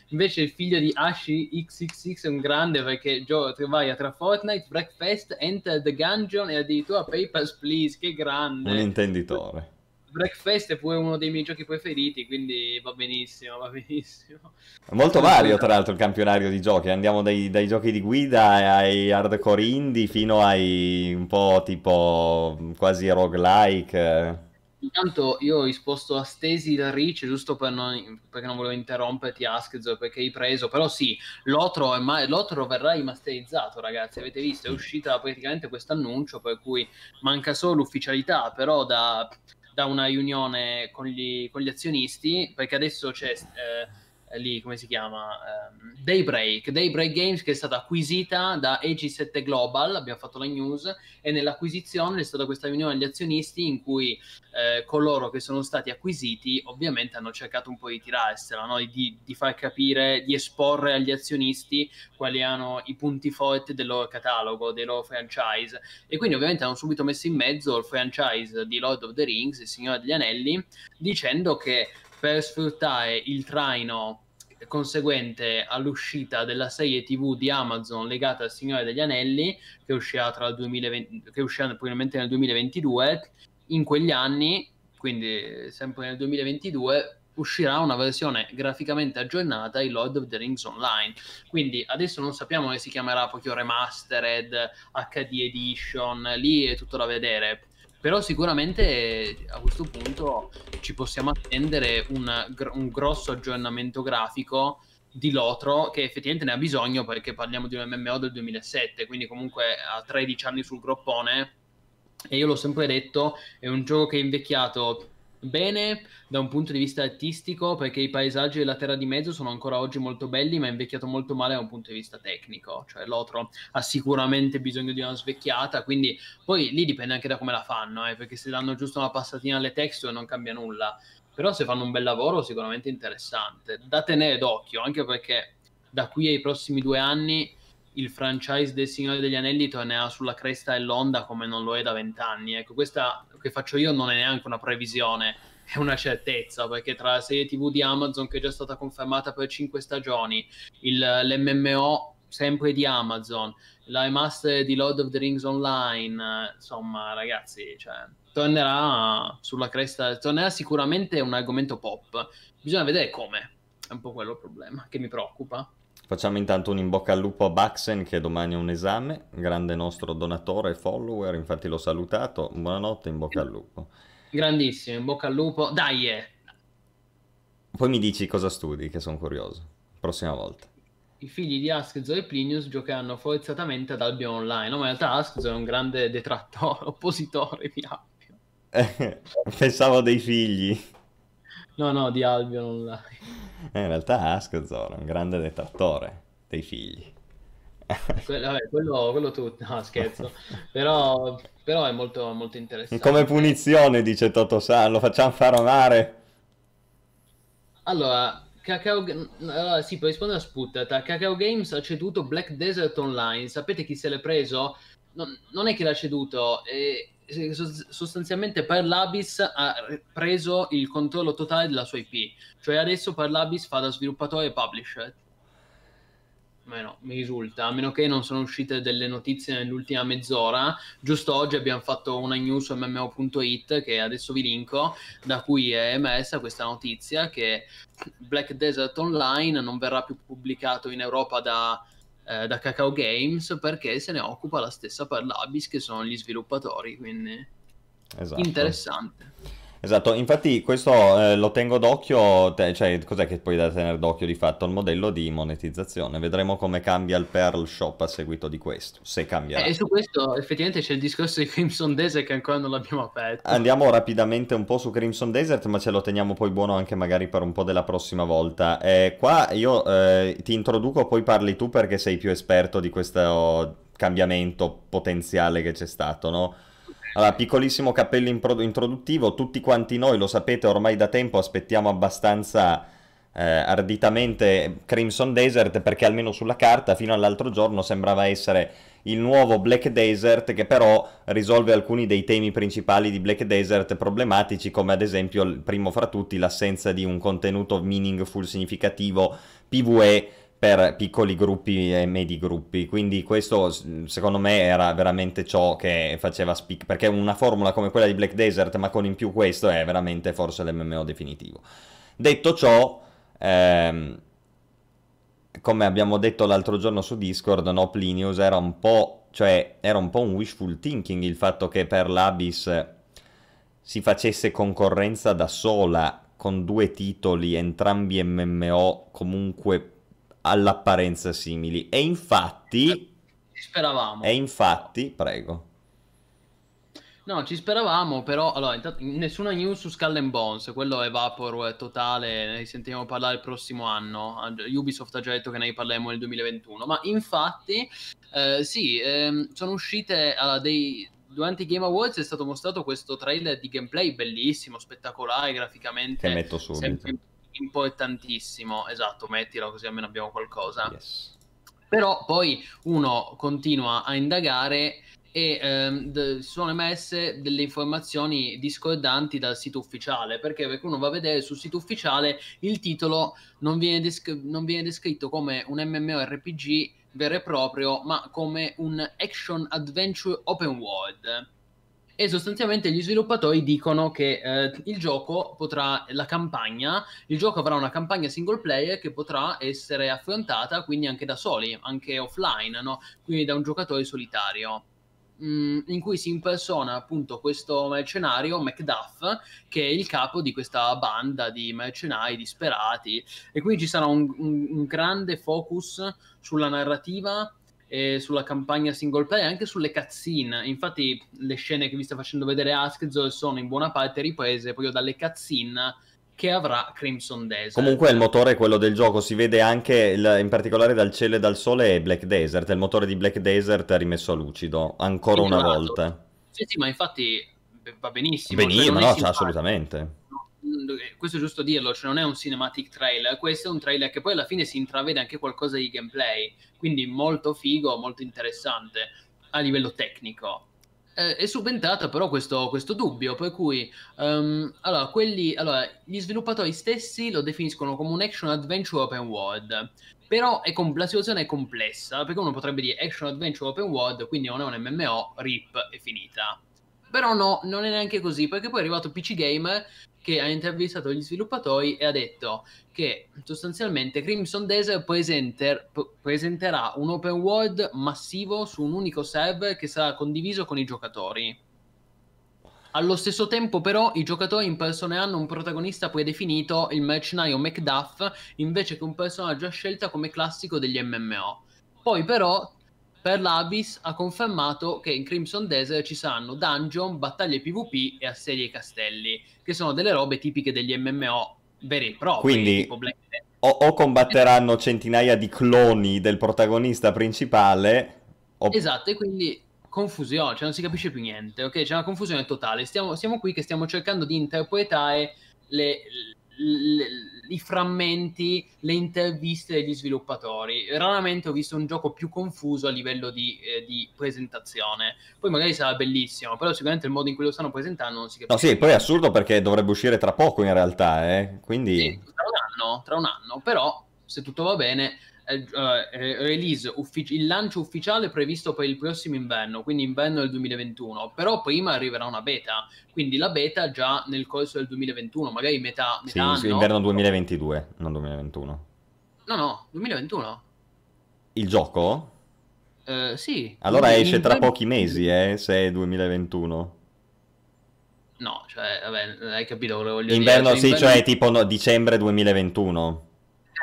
invece, il figlio di Ashi XXX è un grande perché vai tra Fortnite, Breakfast, Enter the Gungeon e addirittura Papers, Please, che grande. Un intenditore. Breakfast è pure uno dei miei giochi preferiti, quindi va benissimo, va benissimo. Molto vario, tra l'altro, il campionario di giochi. Andiamo dai, dai giochi di guida ai hardcore indie fino ai un po' tipo quasi roguelike. Intanto io ho risposto a Stasi da Reach giusto per non, perché non volevo interromperti Askzo perché hai preso, però sì, l'Otro, è ma- l'Otro verrà rimasterizzato ragazzi, avete visto, è uscita praticamente questo annuncio per cui manca solo l'ufficialità, però da, da una riunione con gli, con gli azionisti, perché adesso c'è eh, lì, come si chiama, Ehm, Daybreak, Daybreak Games che è stata acquisita da EG7 Global, abbiamo fatto la news, e nell'acquisizione è stata questa riunione degli azionisti in cui eh, coloro che sono stati acquisiti ovviamente hanno cercato un po' di tirarsela, no? di, di far capire, di esporre agli azionisti quali erano i punti forti del loro catalogo, dei loro franchise. E quindi ovviamente hanno subito messo in mezzo il franchise di Lord of the Rings, il Signore degli Anelli, dicendo che per sfruttare il traino conseguente all'uscita della serie TV di Amazon legata al Signore degli Anelli, che uscirà tra il 2020, che uscirà probabilmente nel 2022, in quegli anni, quindi sempre nel 2022, uscirà una versione graficamente aggiornata di Lord of the Rings Online. Quindi adesso non sappiamo che si chiamerà proprio Remastered, HD Edition, lì è tutto da vedere. Però sicuramente a questo punto ci possiamo attendere un, un grosso aggiornamento grafico di Lotro che effettivamente ne ha bisogno perché parliamo di un MMO del 2007, quindi comunque ha 13 anni sul groppone. E io l'ho sempre detto, è un gioco che è invecchiato bene da un punto di vista artistico perché i paesaggi della Terra di Mezzo sono ancora oggi molto belli ma è invecchiato molto male da un punto di vista tecnico. Cioè Lotro ha sicuramente bisogno di una svecchiata quindi poi lì dipende anche da come la fanno eh, perché se danno giusto una passatina alle texture non cambia nulla. Però se fanno un bel lavoro sicuramente interessante. Da tenere d'occhio anche perché da qui ai prossimi due anni il franchise del Signore degli Anelli tornerà sulla cresta dell'onda come non lo è da vent'anni. Ecco, questa, che faccio io non è neanche una previsione, è una certezza, perché tra la serie TV di Amazon che è già stata confermata per 5 stagioni, il, l'MMO sempre di Amazon, la remaster di Lord of the Rings Online, insomma ragazzi, cioè, tornerà sulla cresta, tornerà sicuramente un argomento pop, bisogna vedere come, è un po' quello il problema che mi preoccupa. Facciamo intanto un in bocca al lupo a Baxen che domani ha un esame, grande nostro donatore e follower, infatti l'ho salutato, buonanotte, in bocca al lupo. Grandissimo, in bocca al lupo, dai! Eh. Poi mi dici cosa studi, che sono curioso, prossima volta. I figli di Askzo e Plinius giocheranno forzatamente ad Albion Online, no, ma in realtà Askzo è un grande detrattore, oppositore di Albion. Pensavo dei figli. No, no, di Albion Online. Eh, in realtà Askzor è un grande detrattore dei figli. quello, vabbè, quello, quello tu, no scherzo, però, però è molto, molto interessante. Come punizione, dice Toto San, lo facciamo fare mare. Allora, Cacao... Allora, sì, per rispondere a Sputtata, Cacao Games ha ceduto Black Desert Online, sapete chi se l'è preso? Non, non è che l'ha ceduto, è sostanzialmente per ha preso il controllo totale della sua IP, cioè adesso per fa da sviluppatore e publisher. Meno, mi risulta, a meno che non sono uscite delle notizie nell'ultima mezz'ora. Giusto oggi abbiamo fatto una news su MMO.it che adesso vi linko, da cui è emersa questa notizia che Black Desert Online non verrà più pubblicato in Europa da eh, da Cacao Games perché se ne occupa la stessa per l'Abyss che sono gli sviluppatori, quindi esatto. interessante. Esatto, infatti questo eh, lo tengo d'occhio, te, cioè cos'è che poi da tenere d'occhio di fatto? Il modello di monetizzazione, vedremo come cambia il Pearl Shop a seguito di questo, se cambierà. Eh, e su questo effettivamente c'è il discorso di Crimson Desert che ancora non l'abbiamo aperto. Andiamo rapidamente un po' su Crimson Desert, ma ce lo teniamo poi buono anche magari per un po' della prossima volta. Eh, qua io eh, ti introduco, poi parli tu perché sei più esperto di questo cambiamento potenziale che c'è stato, no? Allora, piccolissimo cappello introduttivo, tutti quanti noi lo sapete ormai da tempo, aspettiamo abbastanza eh, arditamente Crimson Desert perché almeno sulla carta fino all'altro giorno sembrava essere il nuovo Black Desert che però risolve alcuni dei temi principali di Black Desert problematici come ad esempio primo fra tutti l'assenza di un contenuto meaningful significativo PvE per piccoli gruppi e medi gruppi, quindi questo secondo me era veramente ciò che faceva speak, perché una formula come quella di Black Desert ma con in più questo è veramente forse l'MMO definitivo. Detto ciò, ehm, come abbiamo detto l'altro giorno su Discord, no, Plinius era un po', cioè, era un po' un wishful thinking il fatto che per l'Abyss si facesse concorrenza da sola con due titoli, entrambi MMO comunque all'apparenza simili. E infatti... Ci speravamo. E infatti, prego. No, ci speravamo, però allora, intanto, nessuna news su Skull and Bones, quello è vapor totale, ne sentiremo parlare il prossimo anno. Ubisoft ha già detto che ne parleremo nel 2021, ma infatti, eh, sì, ehm, sono uscite uh, dei, durante i Game Awards è stato mostrato questo trailer di gameplay bellissimo, spettacolare, graficamente. Che metto subito. Sempre importantissimo. Esatto, mettilo così almeno abbiamo qualcosa. Yes. Però poi uno continua a indagare e ehm, d- sono emerse delle informazioni discordanti dal sito ufficiale perché, perché uno va a vedere sul sito ufficiale il titolo non viene, desc- non viene descritto come un MMORPG vero e proprio ma come un action adventure open world e sostanzialmente gli sviluppatori dicono che eh, il gioco potrà, la campagna, il gioco avrà una campagna single player che potrà essere affrontata quindi anche da soli, anche offline, no? quindi da un giocatore solitario. Mm, in cui si impersona appunto questo mercenario Macduff che è il capo di questa banda di mercenari disperati e quindi ci sarà un, un, un grande focus sulla narrativa e sulla campagna single player e anche sulle cutscene. Infatti, le scene che vi sta facendo vedere Askzor sono in buona parte riprese proprio dalle cutscene che avrà Crimson Desert. Comunque il motore è quello del gioco, si vede anche il, in particolare dal cielo e dal sole è Black Desert, il motore di Black Desert è rimesso a lucido, ancora una volta. Sì, sì, ma infatti va benissimo. Benissimo, cioè no, assolutamente questo è giusto dirlo, cioè non è un cinematic trailer, questo è un trailer che poi alla fine si intravede anche qualcosa di gameplay, quindi molto figo, molto interessante a livello tecnico. eh, è subentrata però questo, questo, dubbio, per cui um, allora, quelli, allora, gli sviluppatori stessi lo definiscono come un action adventure open world. Però com- la situazione è complessa, perché uno potrebbe dire action adventure open world, quindi non è un MMO, RIP, è finita. Però no, non è neanche così, perché poi è arrivato PC Gamer che ha intervistato gli sviluppatori e ha detto che sostanzialmente Crimson Desert presenter, presenterà un open world massivo su un unico server che sarà condiviso con i giocatori. Allo stesso tempo, però, i giocatori impersoneranno un protagonista predefinito, il mercenario Macduff, invece che un personaggio a scelta come classico degli MMO. Poi, però, per l'Abyss ha confermato che in Crimson Desert ci saranno dungeon, battaglie PvP e assedio ai castelli, che sono delle robe tipiche degli MMO veri e propri. Quindi o, o, combatteranno centinaia di cloni del protagonista principale. O... Esatto, e quindi confusione, cioè non si capisce più niente, ok? C'è una confusione totale. Stiamo, siamo qui che stiamo cercando di interpretare le, le, i frammenti, le interviste degli sviluppatori. Raramente ho visto un gioco più confuso a livello di, eh, di, presentazione. Poi magari sarà bellissimo, però sicuramente il modo in cui lo stanno presentando non si capisce. No, sì, poi è assurdo perché dovrebbe uscire tra poco in realtà, eh? Quindi... Sì, tra un anno, tra un anno, però se tutto va bene release uffic- il lancio ufficiale previsto per il prossimo inverno, quindi inverno del 2021, però prima arriverà una beta, quindi la beta già nel corso del 2021, magari metà, metà sì, anno. Sì, inverno 2022, non 2021. No, no, 2021. Il gioco? Uh, sì. Allora esce inverno... tra pochi mesi, eh, se è 2021. No, cioè, vabbè, hai capito quello che voglio inverno, dire. Cioè, sì, inverno... cioè tipo no, dicembre 2021.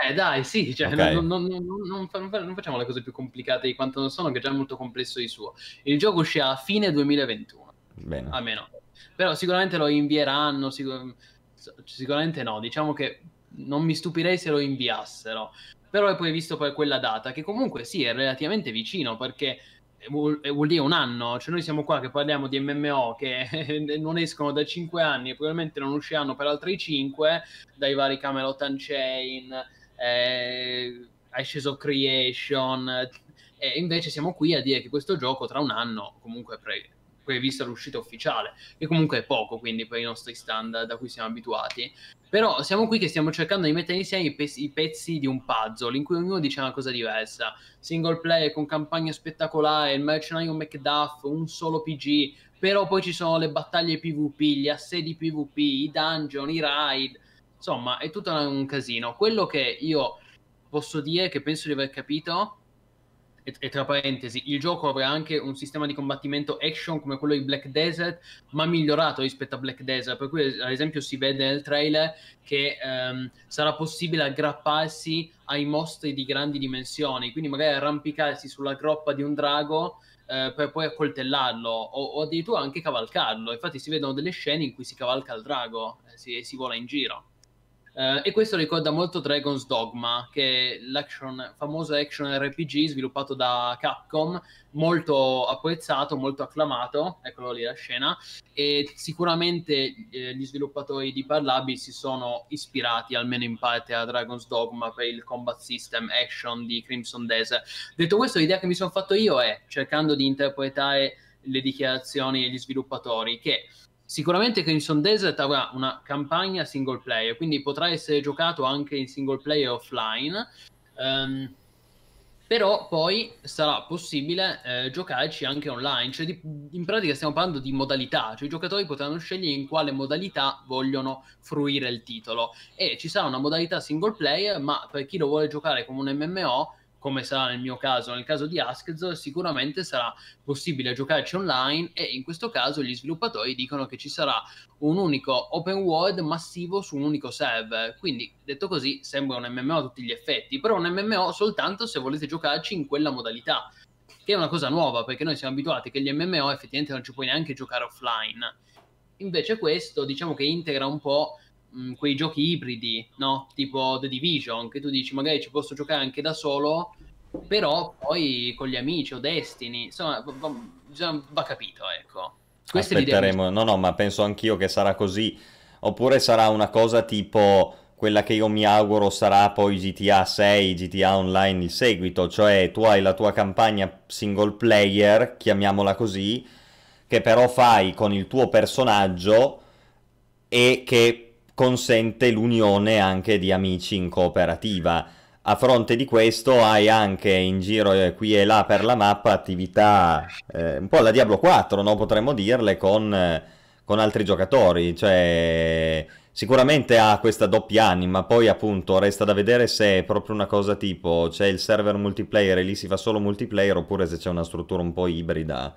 Eh dai, sì, cioè, okay. non, non, non, non, facciamo le cose più complicate di quanto non sono, che è già molto complesso di suo. Il gioco uscirà a fine 2021. Bene. Almeno. Però sicuramente lo invieranno, sicur- sicuramente no, diciamo che non mi stupirei se lo inviassero. Però è previsto per quella data, che comunque sì, è relativamente vicino, perché vuol, vuol, dire un anno, cioè noi siamo qua che parliamo di MMO che non escono da 5 anni e probabilmente non usciranno per altri 5, dai vari Camelot Unchained eh, Ashes of Creation, e invece siamo qui a dire che questo gioco tra un anno comunque pre- prevista l'uscita ufficiale, che comunque è poco quindi per i nostri standard a cui siamo abituati. Però siamo qui che stiamo cercando di mettere insieme i, pezzi, i pezzi di un puzzle in cui ognuno dice una cosa diversa. Single player con campagna spettacolare, il mercenario Macduff, un solo PG, però poi ci sono le battaglie PvP, gli assedi PvP, i dungeon, i raid Insomma, è tutto un casino. Quello che io posso dire, che penso di aver capito, e, e, tra parentesi, il gioco avrà anche un sistema di combattimento action come quello di Black Desert, ma migliorato rispetto a Black Desert. Per cui, ad esempio, si vede nel trailer che um, sarà possibile aggrapparsi ai mostri di grandi dimensioni, quindi magari arrampicarsi sulla groppa di un drago. Uh, per poi accoltellarlo o, o, addirittura anche cavalcarlo. Infatti, si vedono delle scene in cui si cavalca il drago e eh, si, si vola in giro. Uh, e questo ricorda molto Dragon's Dogma, che è l'action, famoso action RPG sviluppato da Capcom, molto apprezzato, molto acclamato, eccolo lì la scena, e sicuramente eh, gli sviluppatori di Parlabi si sono ispirati almeno in parte a Dragon's Dogma per il combat system action di Crimson Desert. Detto questo, l'idea che mi sono fatto io è, cercando di interpretare le dichiarazioni degli sviluppatori, che Sicuramente Crimson Desert avrà una campagna single player, quindi potrà essere giocato anche in single player offline. Um, però poi sarà possibile eh, giocarci anche online, cioè di, in pratica stiamo parlando di modalità, cioè i giocatori potranno scegliere in quale modalità vogliono fruire il titolo e ci sarà una modalità single player, ma per chi lo vuole giocare come un MMO come sarà nel mio caso, nel caso di Askz, sicuramente sarà possibile giocarci online e in questo caso gli sviluppatori dicono che ci sarà un unico open world massivo su un unico server. Quindi, detto così, sembra un MMO a tutti gli effetti, però un MMO soltanto se volete giocarci in quella modalità, che è una cosa nuova perché noi siamo abituati che gli MMO effettivamente non ci puoi neanche giocare offline. Invece questo diciamo che integra un po' mh, quei giochi ibridi, no? Tipo The Division, che tu dici magari ci posso giocare anche da solo, però poi con gli amici o Destiny, insomma, va, va, va capito, ecco. Questa Aspetteremo, no, no, ma penso anch'io che sarà così. Oppure sarà una cosa tipo quella che io mi auguro sarà poi GTA 6, GTA Online il seguito, cioè tu hai la tua campagna single player, chiamiamola così, che però fai con il tuo personaggio e che consente l'unione anche di amici in cooperativa. A fronte di questo hai anche in giro eh, qui e là per la mappa attività eh, un po' alla Diablo 4, no? potremmo dirle, con, eh, con altri giocatori. Cioè, sicuramente ha questa doppia anima, poi appunto resta da vedere se è proprio una cosa tipo c'è il server multiplayer e lì si fa solo multiplayer oppure se c'è una struttura un po' ibrida,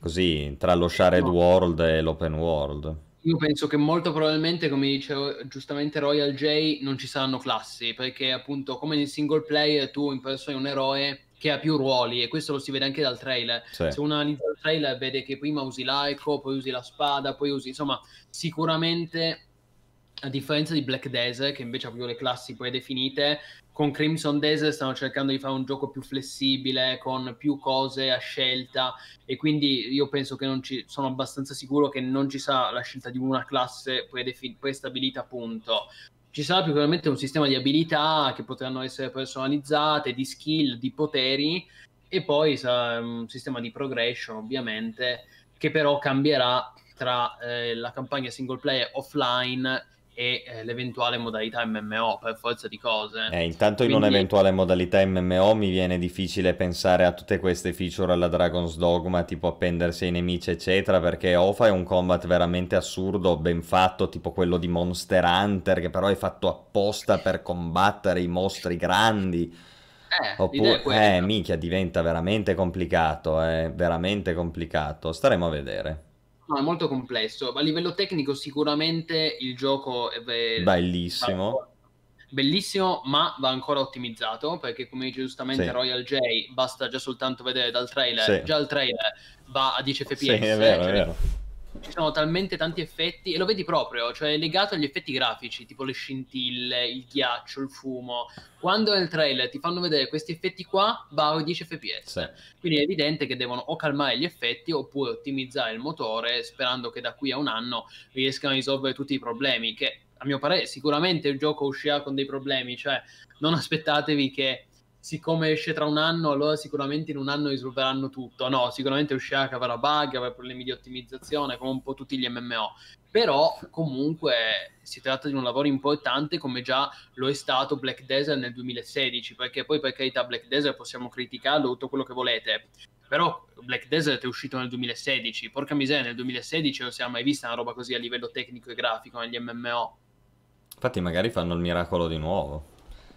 così tra lo shared world e l'open world. Io penso che molto probabilmente, come dice giustamente Royal J, non ci saranno classi, perché appunto come nel single player tu impersoni un eroe che ha più ruoli e questo lo si vede anche dal trailer. Sì. Se uno analizza il trailer vede che prima usi l'arco, poi usi la spada, poi usi... Insomma, sicuramente a differenza di Black Desert, che invece ha proprio le classi predefinite, con Crimson Desert stanno cercando di fare un gioco più flessibile, con più cose a scelta, e quindi io penso che non ci, sono abbastanza sicuro che non ci sarà la scelta di una classe prestabilita, appunto. Ci sarà più probabilmente un sistema di abilità che potranno essere personalizzate, di skill, di poteri, e poi sarà un sistema di progression, ovviamente, che però cambierà tra eh, la campagna single player offline e eh, l'eventuale modalità MMO per forza di cose. Eh, intanto Quindi... in un'eventuale modalità MMO mi viene difficile pensare a tutte queste feature alla Dragon's Dogma, tipo appendersi ai nemici eccetera, perché o fai un combat veramente assurdo, ben fatto, tipo quello di Monster Hunter, che però è fatto apposta per combattere i mostri grandi. Eh, Oppure, eh, minchia, diventa veramente complicato, è eh, veramente complicato. Staremo a vedere. No, è molto complesso. A livello tecnico, sicuramente il gioco è bellissimo. Bellissimo, ma va ancora ottimizzato perché, come dice giustamente sì. Royal J, basta già soltanto vedere dal trailer. Sì. Già il trailer va a 10 fps. Sì, è vero, cioè, è vero ci sono talmente tanti effetti e lo vedi proprio, cioè è legato agli effetti grafici, tipo le scintille, il ghiaccio, il fumo. Quando nel trailer ti fanno vedere questi effetti qua, va a 10 fps. Sì. Quindi è evidente che devono o calmare gli effetti oppure ottimizzare il motore sperando che da qui a un anno riescano a risolvere tutti i problemi che a mio parere sicuramente il gioco uscirà con dei problemi, cioè non aspettatevi che siccome esce tra un anno, allora sicuramente in un anno risolveranno tutto. No, sicuramente uscirà che avrà bug, avrà problemi di ottimizzazione, come un po' tutti gli MMO. Però comunque si tratta di un lavoro importante come già lo è stato Black Desert nel 2016, perché poi per carità Black Desert possiamo criticarlo tutto quello che volete. Però Black Desert è uscito nel 2016, porca miseria, nel 2016 non si è mai vista una roba così a livello tecnico e grafico negli MMO. Infatti magari fanno il miracolo di nuovo.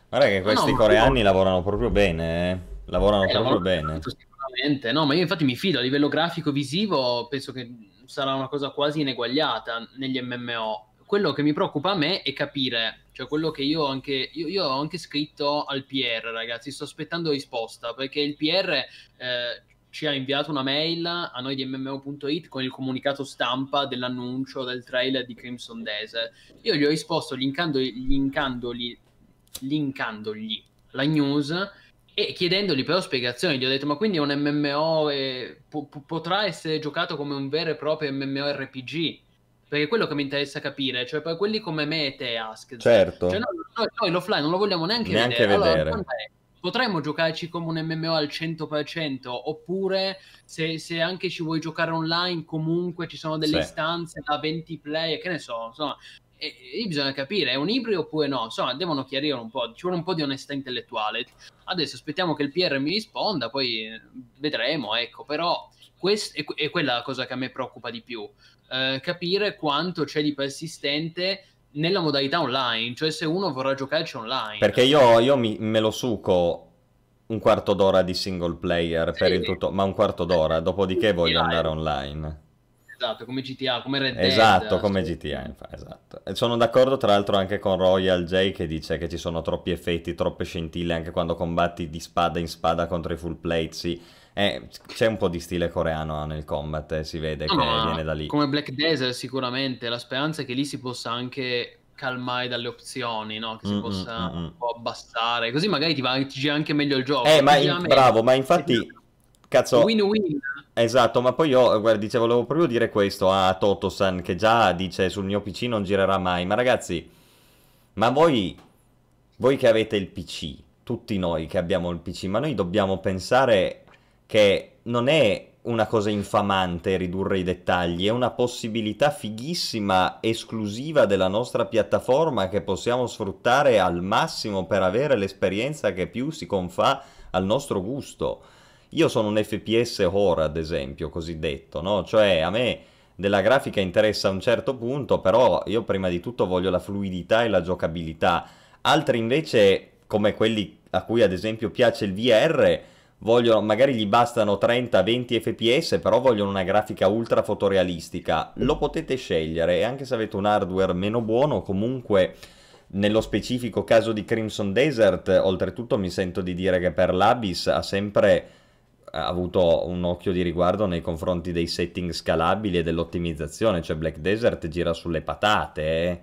Guarda che questi no, coreani io... lavorano proprio bene, eh. lavorano eh, proprio bene. Sicuramente, no, ma io infatti mi fido a livello grafico visivo, penso che sarà una cosa quasi ineguagliata negli MMO. Quello che mi preoccupa a me è capire, cioè quello che io ho anche, io, io ho anche scritto al PR, ragazzi, sto aspettando risposta, perché il PR eh, ci ha inviato una mail a noi di MMO.it con il comunicato stampa dell'annuncio del trailer di Crimson Desert. Io gli ho risposto linkandoli, linkandoli linkandogli la news e chiedendogli però spiegazioni. Gli ho detto: Ma quindi un MMO e po- potrà essere giocato come un vero e proprio MMORPG? Perché è quello che mi interessa capire, cioè per quelli come me e te, Ask. Certo. Cioè, noi, noi, noi, l'offline non lo vogliamo neanche, neanche vedere. vedere. Allora, potremmo giocarci come un MMO al 100% oppure se, se, anche ci vuoi giocare online comunque ci sono delle sì. istanze da 20 player che ne so insomma e, e bisogna capire, è un ibrido oppure no? Insomma, devono chiarire un po', ci vuole un po' di onestà intellettuale. Adesso aspettiamo che il PR mi risponda, poi eh, vedremo, ecco, però quest- è, è quella la cosa che a me preoccupa di più, eh, capire quanto c'è di persistente nella modalità online, cioè se uno vorrà giocarci online. Perché io, io mi, me lo suco un quarto d'ora di single player sì, per il tutto, ma un quarto d'ora, dopodiché voglio andare online. Esatto, come GTA, come Red Dead. Esatto, come GTA, infatti, esatto. E sono d'accordo tra l'altro anche con Royal J che dice che ci sono troppi effetti, troppe scintille anche quando combatti di spada in spada contro i full plate, sì. Eh, c'è un po' di stile coreano nel combat, eh, si vede no, che viene da lì. Come Black Desert sicuramente, la speranza è che lì si possa anche calmare dalle opzioni, no? Che si mm, possa mm, mm, un po' abbassare, così magari ti, va, ti gira anche meglio il gioco. Eh, ma in, bravo, ma infatti, cazzo... Win-win Esatto, ma poi io, guarda, dicevo, volevo proprio dire questo a Totosan, che già dice sul mio PC non girerà mai. Ma ragazzi, ma voi, voi che avete il PC, tutti noi che abbiamo il PC, ma noi dobbiamo pensare che non è una cosa infamante ridurre i dettagli, è una possibilità fighissima, esclusiva della nostra piattaforma che possiamo sfruttare al massimo per avere l'esperienza che più si confà al nostro gusto. Io sono un FPS horror, ad esempio, cosiddetto, no? Cioè a me della grafica interessa a un certo punto, però io prima di tutto voglio la fluidità e la giocabilità. Altri invece, come quelli a cui ad esempio piace il VR, vogliono, magari gli bastano 30-20 fps, però vogliono una grafica ultra fotorealistica. Lo potete scegliere e anche se avete un hardware meno buono, comunque nello specifico caso di Crimson Desert, oltretutto mi sento di dire che per l'Abyss ha sempre avuto un occhio di riguardo nei confronti dei setting scalabili e dell'ottimizzazione, cioè Black Desert gira sulle patate, eh?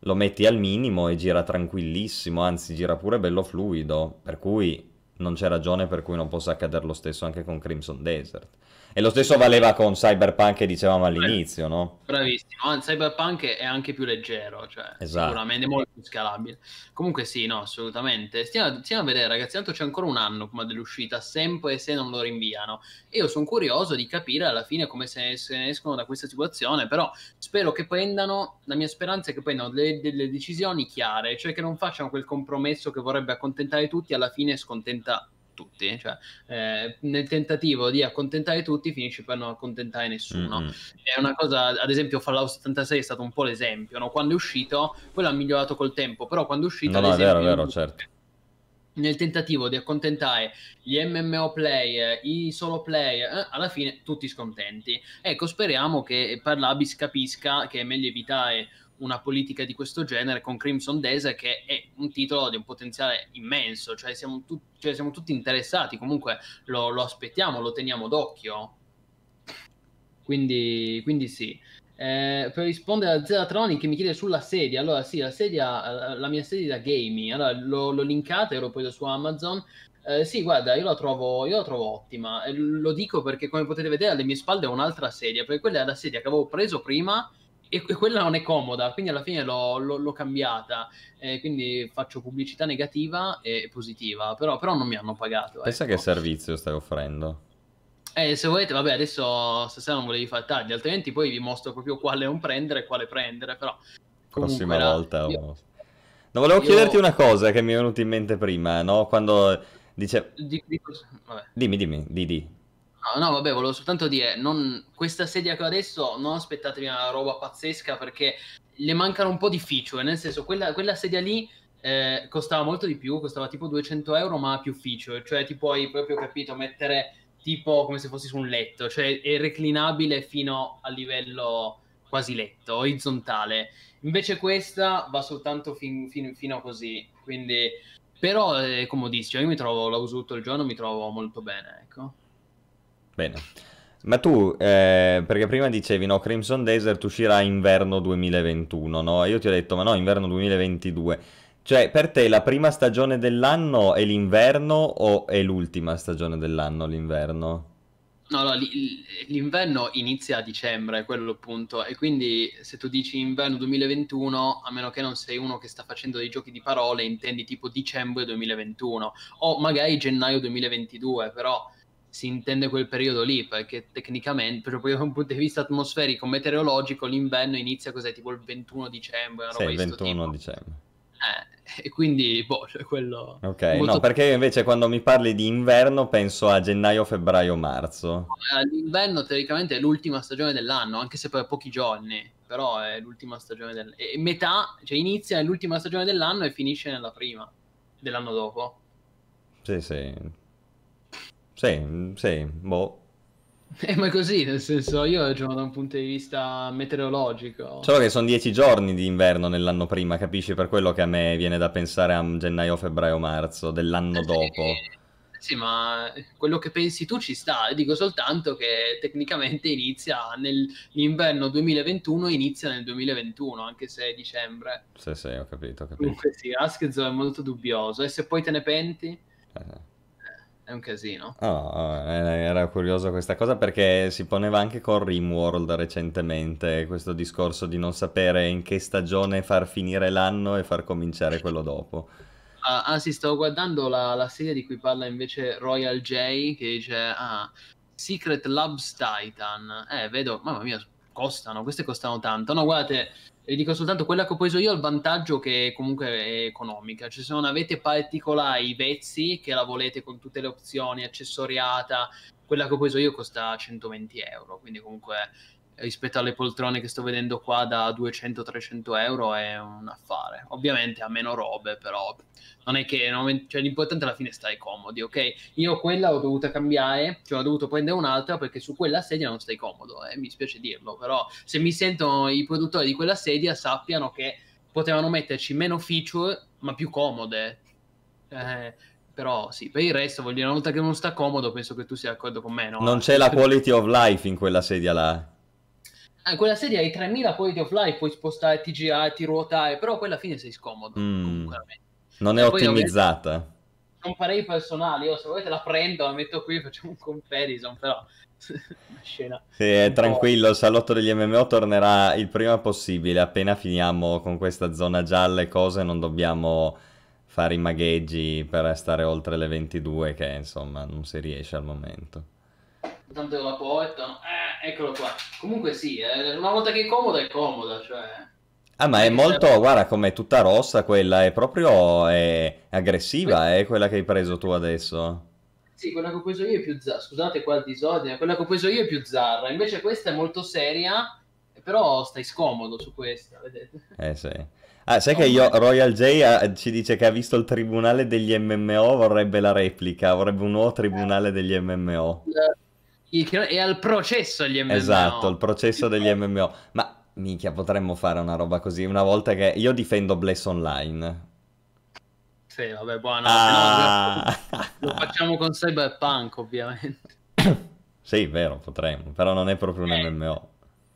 lo metti al minimo e gira tranquillissimo, anzi gira pure bello fluido, per cui non c'è ragione per cui non possa accadere lo stesso anche con Crimson Desert. E lo stesso valeva con Cyberpunk che dicevamo all'inizio, no? Bravissimo, Cyberpunk è anche più leggero, cioè esatto. sicuramente molto più scalabile. Comunque sì, no, assolutamente. Stiamo, stiamo, a vedere ragazzi, tanto c'è ancora un anno come dell'uscita, sempre se non lo rinviano. E io sono curioso di capire alla fine come se, se ne escono da questa situazione, però spero che prendano, la mia speranza è che prendano delle, delle decisioni chiare, cioè che non facciano quel compromesso che vorrebbe accontentare tutti, alla fine scontenta tutti, cioè eh, nel tentativo di accontentare tutti finisci per non accontentare nessuno. Mm-hmm. È una cosa, ad esempio Fallout 76 è stato un po' l'esempio, no? quando è uscito, quello ha migliorato col tempo, però quando è uscito... No, no, è vero, è vero, certo. Nel tentativo di accontentare gli MMO player, i solo player, eh, alla fine tutti scontenti. Ecco, speriamo che per l'Abis capisca che è meglio evitare una politica di questo genere con Crimson Desert che è un titolo di un potenziale immenso, cioè siamo, tu- cioè siamo tutti interessati, comunque lo, lo, aspettiamo, lo teniamo d'occhio. Quindi, quindi sì. Eh, per rispondere a Zeratroni che mi chiede sulla sedia, allora sì, la sedia, la mia sedia da gaming, allora l'ho, l'ho linkata, ero preso su Amazon, eh, sì, guarda, io la, trovo, io la trovo ottima. Eh, lo dico perché, come potete vedere, alle mie spalle ho un'altra sedia, perché quella è la sedia che avevo preso prima e, e quella non è comoda, quindi alla fine l'ho, l'ho, l'ho cambiata. Eh, quindi faccio pubblicità negativa e positiva, però, però non mi hanno pagato. Pensa ecco. che servizio stai offrendo. Eh, se volete, vabbè, adesso stasera non volevi fare tardi, altrimenti poi vi mostro proprio quale non prendere e quale prendere, però... Prossima era... volta... Io... No, volevo io... chiederti una cosa che mi è venuta in mente prima, no? Quando dice... Di, di... Dimmi, dimmi, di, di. No, no, vabbè, volevo soltanto dire, non, questa sedia che ho adesso non aspettatevi una roba pazzesca perché le mancano un po' di feature, nel senso quella, quella sedia lì eh, costava molto di più, costava tipo 200 euro ma ha più feature, cioè ti puoi proprio, capito, mettere tipo come se fossi su un letto, cioè è reclinabile fino a livello quasi letto, orizzontale. Invece questa va soltanto fin, fin, fino a così, quindi però è comodissimo, io mi trovo, la uso tutto il giorno, mi trovo molto bene, ecco. Bene. Ma tu, eh, perché prima dicevi, no, Crimson Desert uscirà inverno 2021, no? Io ti ho detto, ma no, inverno 2022. Cioè, per te la prima stagione dell'anno è l'inverno o è l'ultima stagione dell'anno l'inverno? No, no, l'inverno inizia a dicembre, quello appunto, e quindi se tu dici inverno 2021, a meno che non sei uno che sta facendo dei giochi di parole, intendi tipo dicembre 2021, o magari gennaio 2022, però si intende quel periodo lì, perché tecnicamente, proprio da un punto di vista atmosferico, meteorologico, l'inverno inizia cos'è, tipo il 21 dicembre. Sì, il 21 dicembre. Eh, e quindi, boh, cioè quello... Ok, molto... no, perché io invece quando mi parli di inverno penso a gennaio, febbraio, marzo. Eh, l'inverno teoricamente è l'ultima stagione dell'anno, anche se per pochi giorni, però è l'ultima stagione dell'anno. E metà, cioè inizia nell'ultima stagione dell'anno e finisce nella prima dell'anno dopo. Sì, sì. Sì, sì, boh. Eh, ma così, nel senso, io ragiono da un punto di vista meteorologico. Solo che sono dieci giorni di inverno nell'anno prima, capisci? Per quello che a me viene da pensare a gennaio, febbraio, marzo dell'anno eh, dopo. Sì, ma quello che pensi tu ci sta. Dico soltanto che tecnicamente inizia nell'inverno 2021, inizia nel 2021, anche se è dicembre. Sì, sì, ho capito, ho capito. Comunque sì, Askzo è molto dubbioso. E se poi te ne penti? Eh è un casino. Oh, era curioso questa cosa perché si poneva anche con Rimworld recentemente questo discorso di non sapere in che stagione far finire l'anno e far cominciare quello dopo. Ah, ah sì, stavo guardando la, la, serie di cui parla invece Royal J che dice ah, Secret Labs Titan. Eh, vedo, mamma mia, costano, queste costano tanto. No, guardate, vi dico soltanto quella che ho preso io ha il vantaggio che comunque è economica. Cioè, se non avete particolari vezzi, che la volete con tutte le opzioni, accessoriata, quella che ho preso io costa 120 euro, quindi comunque rispetto alle poltrone che sto vedendo qua da 200-300 euro è un affare. Ovviamente ha meno robe, però non è che non, cioè, l'importante alla fine è stare comodi, ok? Io quella ho dovuta cambiare, cioè ho dovuto prendere un'altra perché su quella sedia non stai comodo, eh, mi spiace dirlo, però se mi sentono i produttori di quella sedia sappiano che potevano metterci meno feature ma più comode. Eh, però sì, per il resto vuol dire una volta che non sta comodo penso che tu sia d'accordo con me, no? Non c'è la quality of life in quella sedia là. Eh, quella sedia hai 3000 quality of life, puoi spostare, ti girare, ti ruotare, però poi alla fine sei scomodo. Mm. Non è ottimizzata. Sono pareri personali, io se volete la prendo, la metto qui, facciamo un comparison, però una scena. Sì, è tranquillo, il salotto degli MMO tornerà il prima possibile, appena finiamo con questa zona gialla e cose non dobbiamo fare i magheggi per stare oltre le 22 che insomma non si riesce al momento. Tanto la portano, eh, eccolo qua. Comunque sì, eh, una volta che è comoda è comoda, cioè... Ah, ma è molto, guarda com'è tutta rossa quella, è proprio è aggressiva, è eh, quella che hai preso tu adesso. Sì, quella che ho preso io è più zarra, scusate qua il disordine, quella che ho preso io è più zarra, invece questa è molto seria, però stai scomodo su questa, vedete? Eh sì. Ah, sai che io, Royal J ha, ci dice che ha visto il tribunale degli MMO, vorrebbe la replica, vorrebbe un nuovo tribunale degli MMO. È al processo gli MMO. Esatto, il processo degli MMO. Ma Minchia, potremmo fare una roba così. Una volta che io difendo Bless Online. Sì, vabbè, buono. Ah. No, lo facciamo con Cyberpunk, ovviamente. sì, vero, potremmo. Però non è proprio un eh, MMO.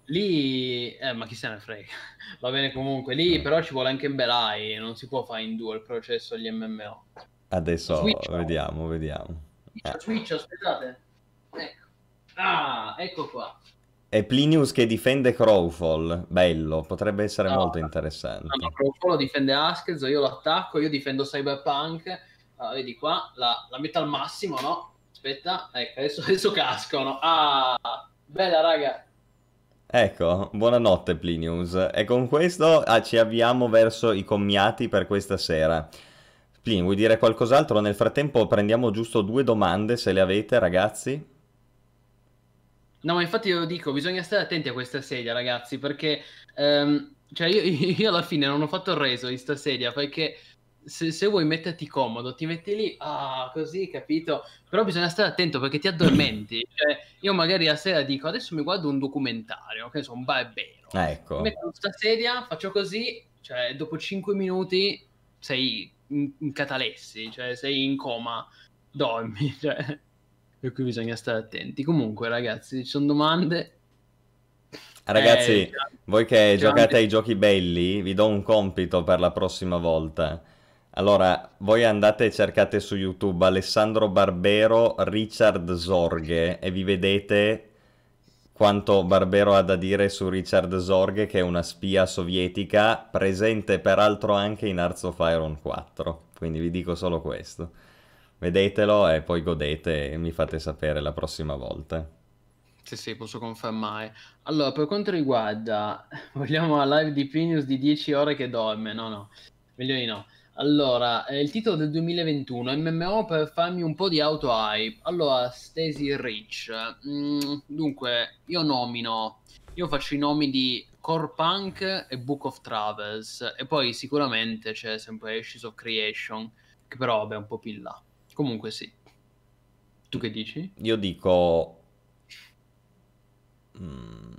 Lì, eh, ma chi se ne frega. Va bene comunque. Lì, mm. però, ci vuole anche un bel AI. Non si può fare in due il processo agli MMO. Adesso Switch, vediamo, vediamo. Switch, eh. Switch, aspettate. Ecco. Ah, ecco qua. È Plinius che difende Crowfall, bello, potrebbe essere no, molto interessante. No, Crowfall lo difende Askez, io lo attacco, io difendo Cyberpunk, uh, vedi qua, la, la, metto al massimo, no? Aspetta, ecco, adesso, adesso cascano. Ah, bella raga. Ecco, buonanotte Plinius. E con questo ah, ci avviamo verso i commiati per questa sera. Plin, vuoi dire qualcos'altro? Nel frattempo prendiamo giusto due domande, se le avete ragazzi. No, ma infatti io lo dico, bisogna stare attenti a questa sedia, ragazzi, perché um, cioè io, io, alla fine non ho fatto il reso di sta sedia, perché se, se, vuoi metterti comodo, ti metti lì, ah, così, capito? Però bisogna stare attento perché ti addormenti. cioè, io magari a sera dico, adesso mi guardo un documentario, che sono un barbero. Ecco. Mi metto questa sedia, faccio così, cioè, dopo 5 minuti sei in, in catalessi, cioè, sei in coma, dormi, cioè per cui bisogna stare attenti. Comunque, ragazzi, ci sono domande. Ragazzi, eh, voi che giocate ai giochi belli, vi do un compito per la prossima volta. Allora, voi andate e cercate su YouTube Alessandro Barbero, Richard Zorghe e vi vedete quanto Barbero ha da dire su Richard Zorghe, che è una spia sovietica, presente peraltro anche in Hearts of Iron 4. Quindi vi dico solo questo. Vedetelo e poi godete e mi fate sapere la prossima volta. Sì, sì, posso confermare. Allora, per quanto riguarda, vogliamo la live di Plinius di 10 ore che dorme? No, no, meglio di no. Allora, eh, il titolo del 2021, MMO per farmi un po' di auto hype. Allora, Stacy Rich. Mm, dunque, io nomino, io faccio i nomi di Core Punk e Book of Travels. E poi sicuramente c'è sempre Ashes of Creation, che però vabbè è un po' più in là. Comunque sì. Tu che dici? Io dico... Mm.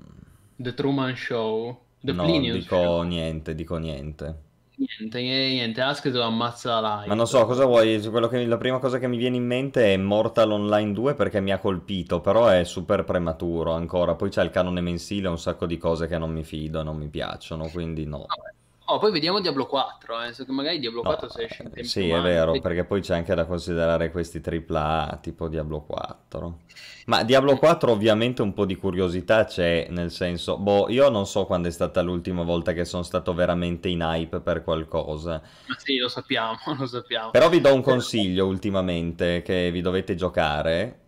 The Truman Show. The no, Plinius dico Show. niente, dico niente. Niente, niente, Ask lo ammazza la live. Ma non so, cosa vuoi? Che, la prima cosa che mi viene in mente è Mortal Online 2 perché mi ha colpito, però è super prematuro ancora. Poi c'è il canone mensile, un sacco di cose che non mi fido, non mi piacciono, quindi no. Vabbè. Oh, poi vediamo Diablo 4, eh. che magari Diablo 4 no, se esce in tempo Sì, è vero, quindi... perché poi c'è anche da considerare questi AAA tipo Diablo 4. Ma Diablo 4 ovviamente un po' di curiosità c'è, nel senso, boh, io non so quando è stata l'ultima volta che sono stato veramente in hype per qualcosa. Ma sì, lo sappiamo, lo sappiamo. Però vi do un consiglio ultimamente che vi dovete giocare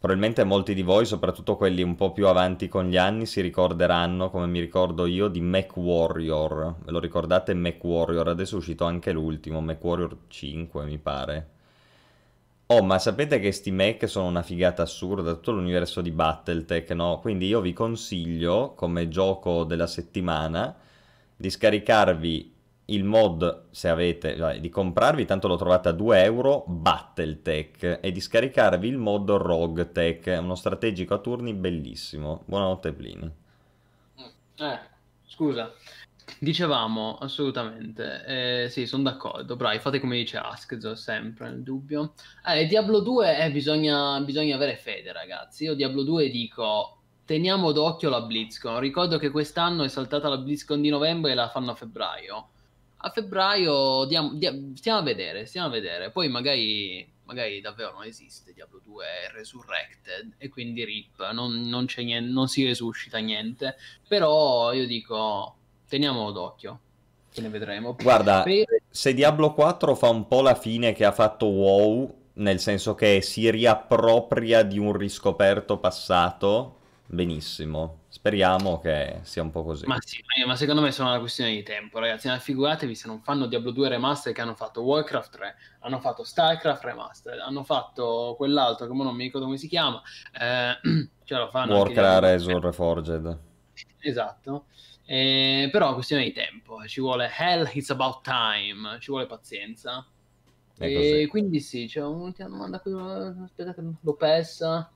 Probabilmente molti di voi, soprattutto quelli un po' più avanti con gli anni, si ricorderanno, come mi ricordo io, di MacWarrior. Ve lo ricordate MacWarrior? Adesso è uscito anche l'ultimo, MacWarrior 5 mi pare. Oh, ma sapete che sti Mac sono una figata assurda, tutto l'universo di Battletech, no? Quindi io vi consiglio, come gioco della settimana, di scaricarvi il mod, se avete, cioè, di comprarvi, tanto lo trovate a 2 euro, Battletech, e di scaricarvi il mod RogueTech, uno strategico a turni bellissimo. Buonanotte Plini. Eh, scusa. Dicevamo, assolutamente, eh, sì, sono d'accordo, bravi, fate come dice Askzo, sempre, nel dubbio. Eh, Diablo 2, eh, bisogna, bisogna avere fede, ragazzi. Io Diablo 2 dico, teniamo d'occhio la BlizzCon. Ricordo che quest'anno è saltata la BlizzCon di novembre e la fanno a febbraio a febbraio diamo, diamo, stiamo a vedere, stiamo a vedere. Poi magari, magari davvero non esiste Diablo 2 è Resurrected e quindi RIP, non, non, niente, non si resuscita niente. Però io dico, teniamolo d'occhio. Che ne vedremo. Guarda, per... se Diablo 4 fa un po' la fine che ha fatto WoW, nel senso che si riappropria di un riscoperto passato, benissimo. Speriamo che sia un po' così. Ma sì, ma secondo me sono una questione di tempo, ragazzi. Ma figuratevi se non fanno Diablo 2 Remaster che hanno fatto Warcraft 3, hanno fatto StarCraft Remaster, hanno fatto quell'altro che non mi ricordo come si chiama. Eh, ce lo fanno Warcraft Resur Reforged. Esatto. Eh, però è questione di tempo. Ci vuole Hell, it's about time. Ci vuole pazienza. E quindi sì, c'è un'ultima domanda qui. Aspetta, lo pesa.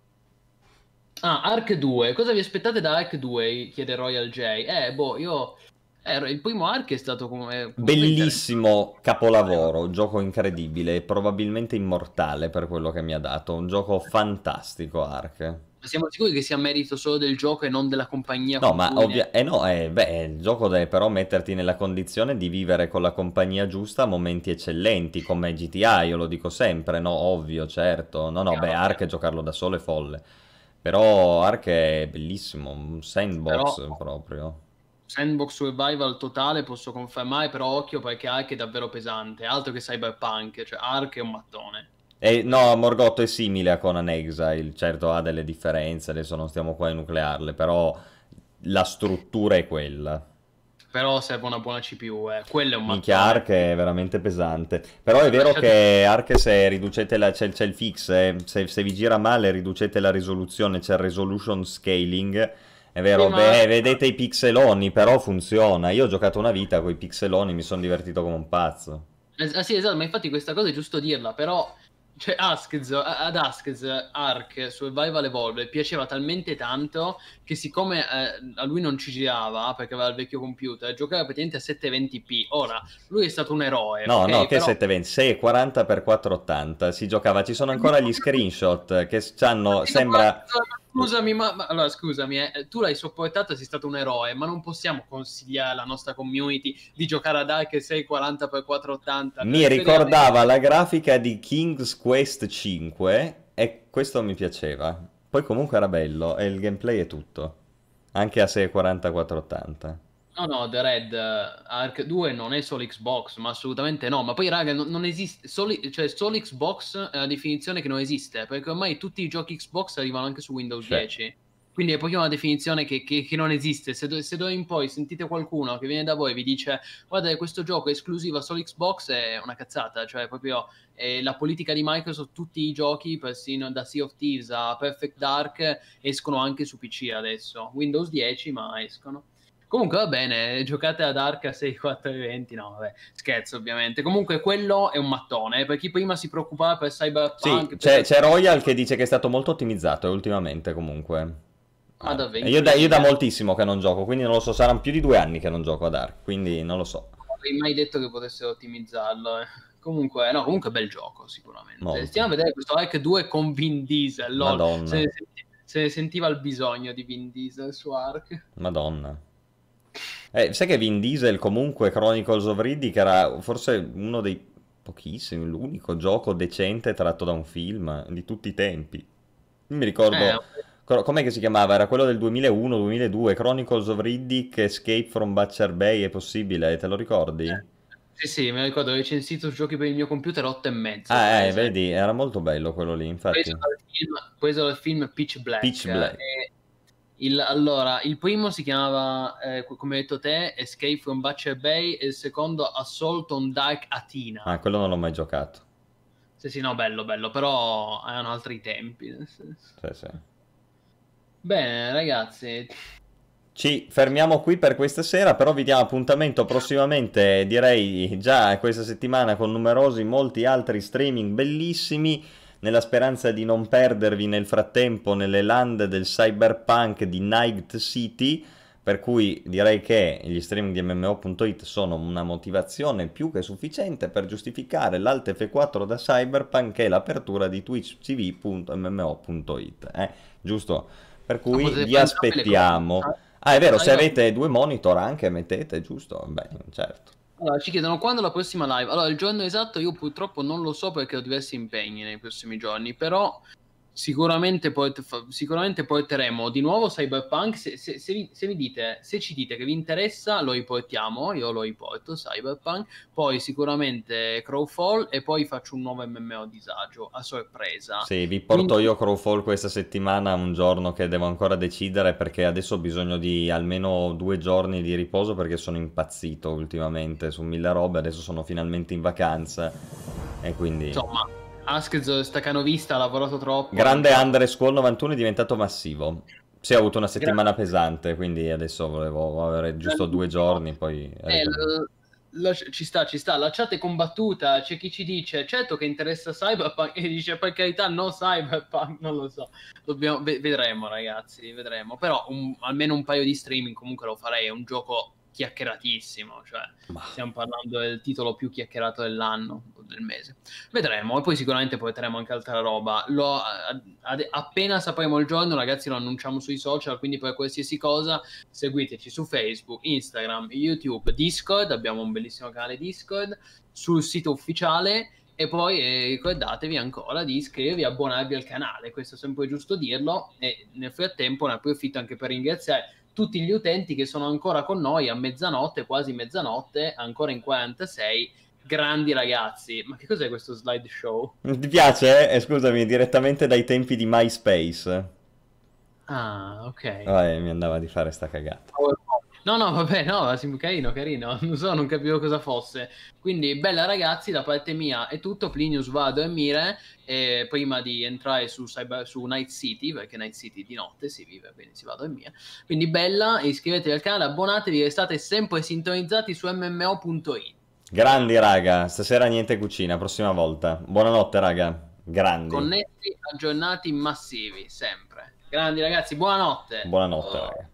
Ah, Ark 2. Cosa vi aspettate da Ark 2? Chiede Royal J. Eh, boh, io... Eh, il primo Ark è stato come... Bellissimo capolavoro, un gioco incredibile, probabilmente immortale per quello che mi ha dato. Un gioco fantastico, Ark. Ma siamo sicuri che sia merito solo del gioco e non della compagnia? No, ma ovvia- eh no, eh, beh, il gioco deve però metterti nella condizione di vivere con la compagnia giusta momenti eccellenti, come GTA, io lo dico sempre, no? Ovvio, certo. No, no, beh, Ark giocarlo da solo è folle. Però Ark è bellissimo, un sandbox però, proprio. Sandbox survival totale, posso confermare, però occhio perché Ark è davvero pesante, altro che Cyberpunk, cioè Ark è un mattone. E, no, Morgotto è simile a Conan Exile, certo ha delle differenze, adesso non stiamo qua a nuclearle, però la struttura è quella però serve una buona CPU, eh. quello è un Minchia, Ark è veramente pesante. Però è vero che Ark se riducete la, c'è, c'è il fix, eh. se, se, vi gira male riducete la risoluzione, c'è il resolution scaling. È vero, sì, beh, vedete i pixeloni, però funziona. Io ho giocato una vita con i pixeloni, mi sono divertito come un pazzo. Eh, sì, esatto, ma infatti questa cosa è giusto dirla, però cioè, Askz, ad Askz, Ark, Survival Evolved piaceva talmente tanto che siccome eh, a lui non ci girava perché aveva il vecchio computer, giocava praticamente a 720p. Ora, lui è stato un eroe. No, okay, no, che però... 720, 640 x 480 si giocava. Ci sono ancora gli screenshot che hanno, sembra... Scusami, ma, ma allora scusami, eh, tu l'hai sopportato, sei stato un eroe, ma non possiamo consigliare alla nostra community di giocare ad Ark 640 x 480. Mi ricordava la grafica di King's Quest 5 e questo mi piaceva. Poi comunque era bello e il gameplay è tutto. Anche a 640 x 480. No, no, The Red uh, Ark 2 non è solo Xbox, ma assolutamente no. Ma poi, raga, non, non esiste. Soli, cioè, solo Xbox è una definizione che non esiste. Perché ormai tutti i giochi Xbox arrivano anche su Windows cioè. 10. Quindi è proprio una definizione che, che, che non esiste. Se, do, se d'ora in poi sentite qualcuno che viene da voi e vi dice guarda questo gioco è esclusivo a solo Xbox, è una cazzata. Cioè, proprio la politica di Microsoft, tutti i giochi, persino da Sea of Thieves a Perfect Dark, escono anche su PC adesso. Windows 10, ma escono. Comunque va bene, giocate ad Arca 6, 4 e 20, no vabbè, scherzo ovviamente. Comunque quello è un mattone, per chi prima si preoccupava per Cyberpunk... Sì, c'è, per... c'è Royal che dice che è stato molto ottimizzato ultimamente comunque. Ah, davvero? Io da, io da moltissimo che non gioco, quindi non lo so, saranno più di due anni che non gioco ad Ark, quindi non lo so. Non avrei mai detto che potessero ottimizzarlo, eh. Comunque, no, comunque bel gioco sicuramente. Molto. Stiamo a vedere questo Ark 2 con Vin Diesel, Madonna. Se, se sentiva il bisogno di Vin Diesel su Ark. Madonna. Eh, sai che Vin Diesel comunque Chronicles of Riddick era forse uno dei pochissimi, l'unico gioco decente tratto da un film di tutti i tempi. mi ricordo... Eh, Com'è che si chiamava? Era quello del 2001-2002, Chronicles of Riddick, Escape from Butcher Bay, è possibile? Te lo ricordi? Eh, Sì, sì, mi ricordo, ho recensito giochi per il mio computer 8 e mezzo. Ah, eh, vedi, era molto bello quello lì, infatti. preso dal film, preso dal film Pitch Black. Pitch Black. E il- allora, il primo si chiamava, eh, come hai detto te, Escape from Butcher Bay e il secondo Assault on Dark Athena. Ah, quello non l'ho mai giocato. Sì, sì, no, bello, bello, però erano altri tempi. Sì, sì. Bene, ragazzi, Ci fermiamo qui per questa sera, però vi diamo appuntamento prossimamente, direi già questa settimana, con numerosi, molti altri streaming bellissimi, nella speranza di non perdervi nel frattempo nelle land del cyberpunk di Night City, per cui direi che gli streaming di MMO.it sono una motivazione più che sufficiente per giustificare l'Alt F4 da Cyberpunk e l'apertura di twitch.tv.mmo.it, eh? giusto? Per cui vi aspettiamo. Ah, è vero, se Allora- avete due monitor anche mettete, giusto? Beh, certo. Allora, ci chiedono quando la prossima live. Allora, il giorno esatto io purtroppo non lo so perché ho diversi impegni nei prossimi giorni, però sicuramente, fa- sicuramente porteremo di nuovo Cyberpunk. Se, se- se vi, se vi dite, se ci dite che vi interessa, lo riportiamo. Io lo riporto Cyberpunk. Poi sicuramente Crowfall e poi faccio un nuovo MMO disagio a sorpresa. Sì, vi porto Quindi- io Crowfall questa settimana, un giorno che devo ancora decidere perché adesso ho bisogno di almeno due giorni di riposo perché sono impazzito ultimamente su mille robe, adesso sono finalmente in vacanza e quindi... Insomma, Askez Stacanovista ha lavorato troppo. Grande Under Squall 91 è diventato massivo. Sì, ho avuto una settimana pesante, quindi adesso volevo avere giusto due giorni, poi... Eh, l- la- ci sta, ci sta. La chat è combattuta. C'è chi ci dice: Certo che interessa Cyberpunk. E dice: Per carità, no, Cyberpunk. Non lo so. Dobbiamo, ve- vedremo, ragazzi. Vedremo. Però un- almeno un paio di streaming comunque lo farei. È un gioco chiacchieratissimo. Cioè, Ma- stiamo parlando del titolo più chiacchierato dell'anno o del mese. Vedremo. E poi sicuramente porteremo anche altra roba. Lo- ad- appena sapremo il giorno, ragazzi, lo annunciamo sui social. Quindi per qualsiasi cosa seguiteci su Facebook, Instagram, YouTube, Discord, abbiamo un bellissimo canale Discord, sul sito ufficiale e poi eh, ricordatevi ancora di iscrivervi e abbonarvi al canale, questo è sempre giusto dirlo e nel frattempo ne approfitto anche per ringraziare tutti gli utenti che sono ancora con noi a mezzanotte, quasi mezzanotte, ancora in 46, grandi ragazzi. Ma che cos'è questo slideshow? Ti piace? Eh, scusami, direttamente dai tempi di MySpace. Ah, ok. Vabbè, mi andava di fare sta cagata. No, no, vabbè, no, carino, carino. Non so, non capivo cosa fosse. Quindi, bella ragazzi, da parte mia è tutto. Plinius va a dormire eh, prima di entrare su, Cyber- su Night City, perché Night City di notte si vive, quindi si va a dormire. Quindi, bella, iscrivetevi al canale, abbonatevi, restate sempre sintonizzati su mmo.it. Grandi, raga. Stasera niente cucina, prossima volta. Buonanotte, raga. Grandi. Connessi, aggiornati, massivi, sempre. Grandi ragazzi, buonanotte. Buonanotte, raga.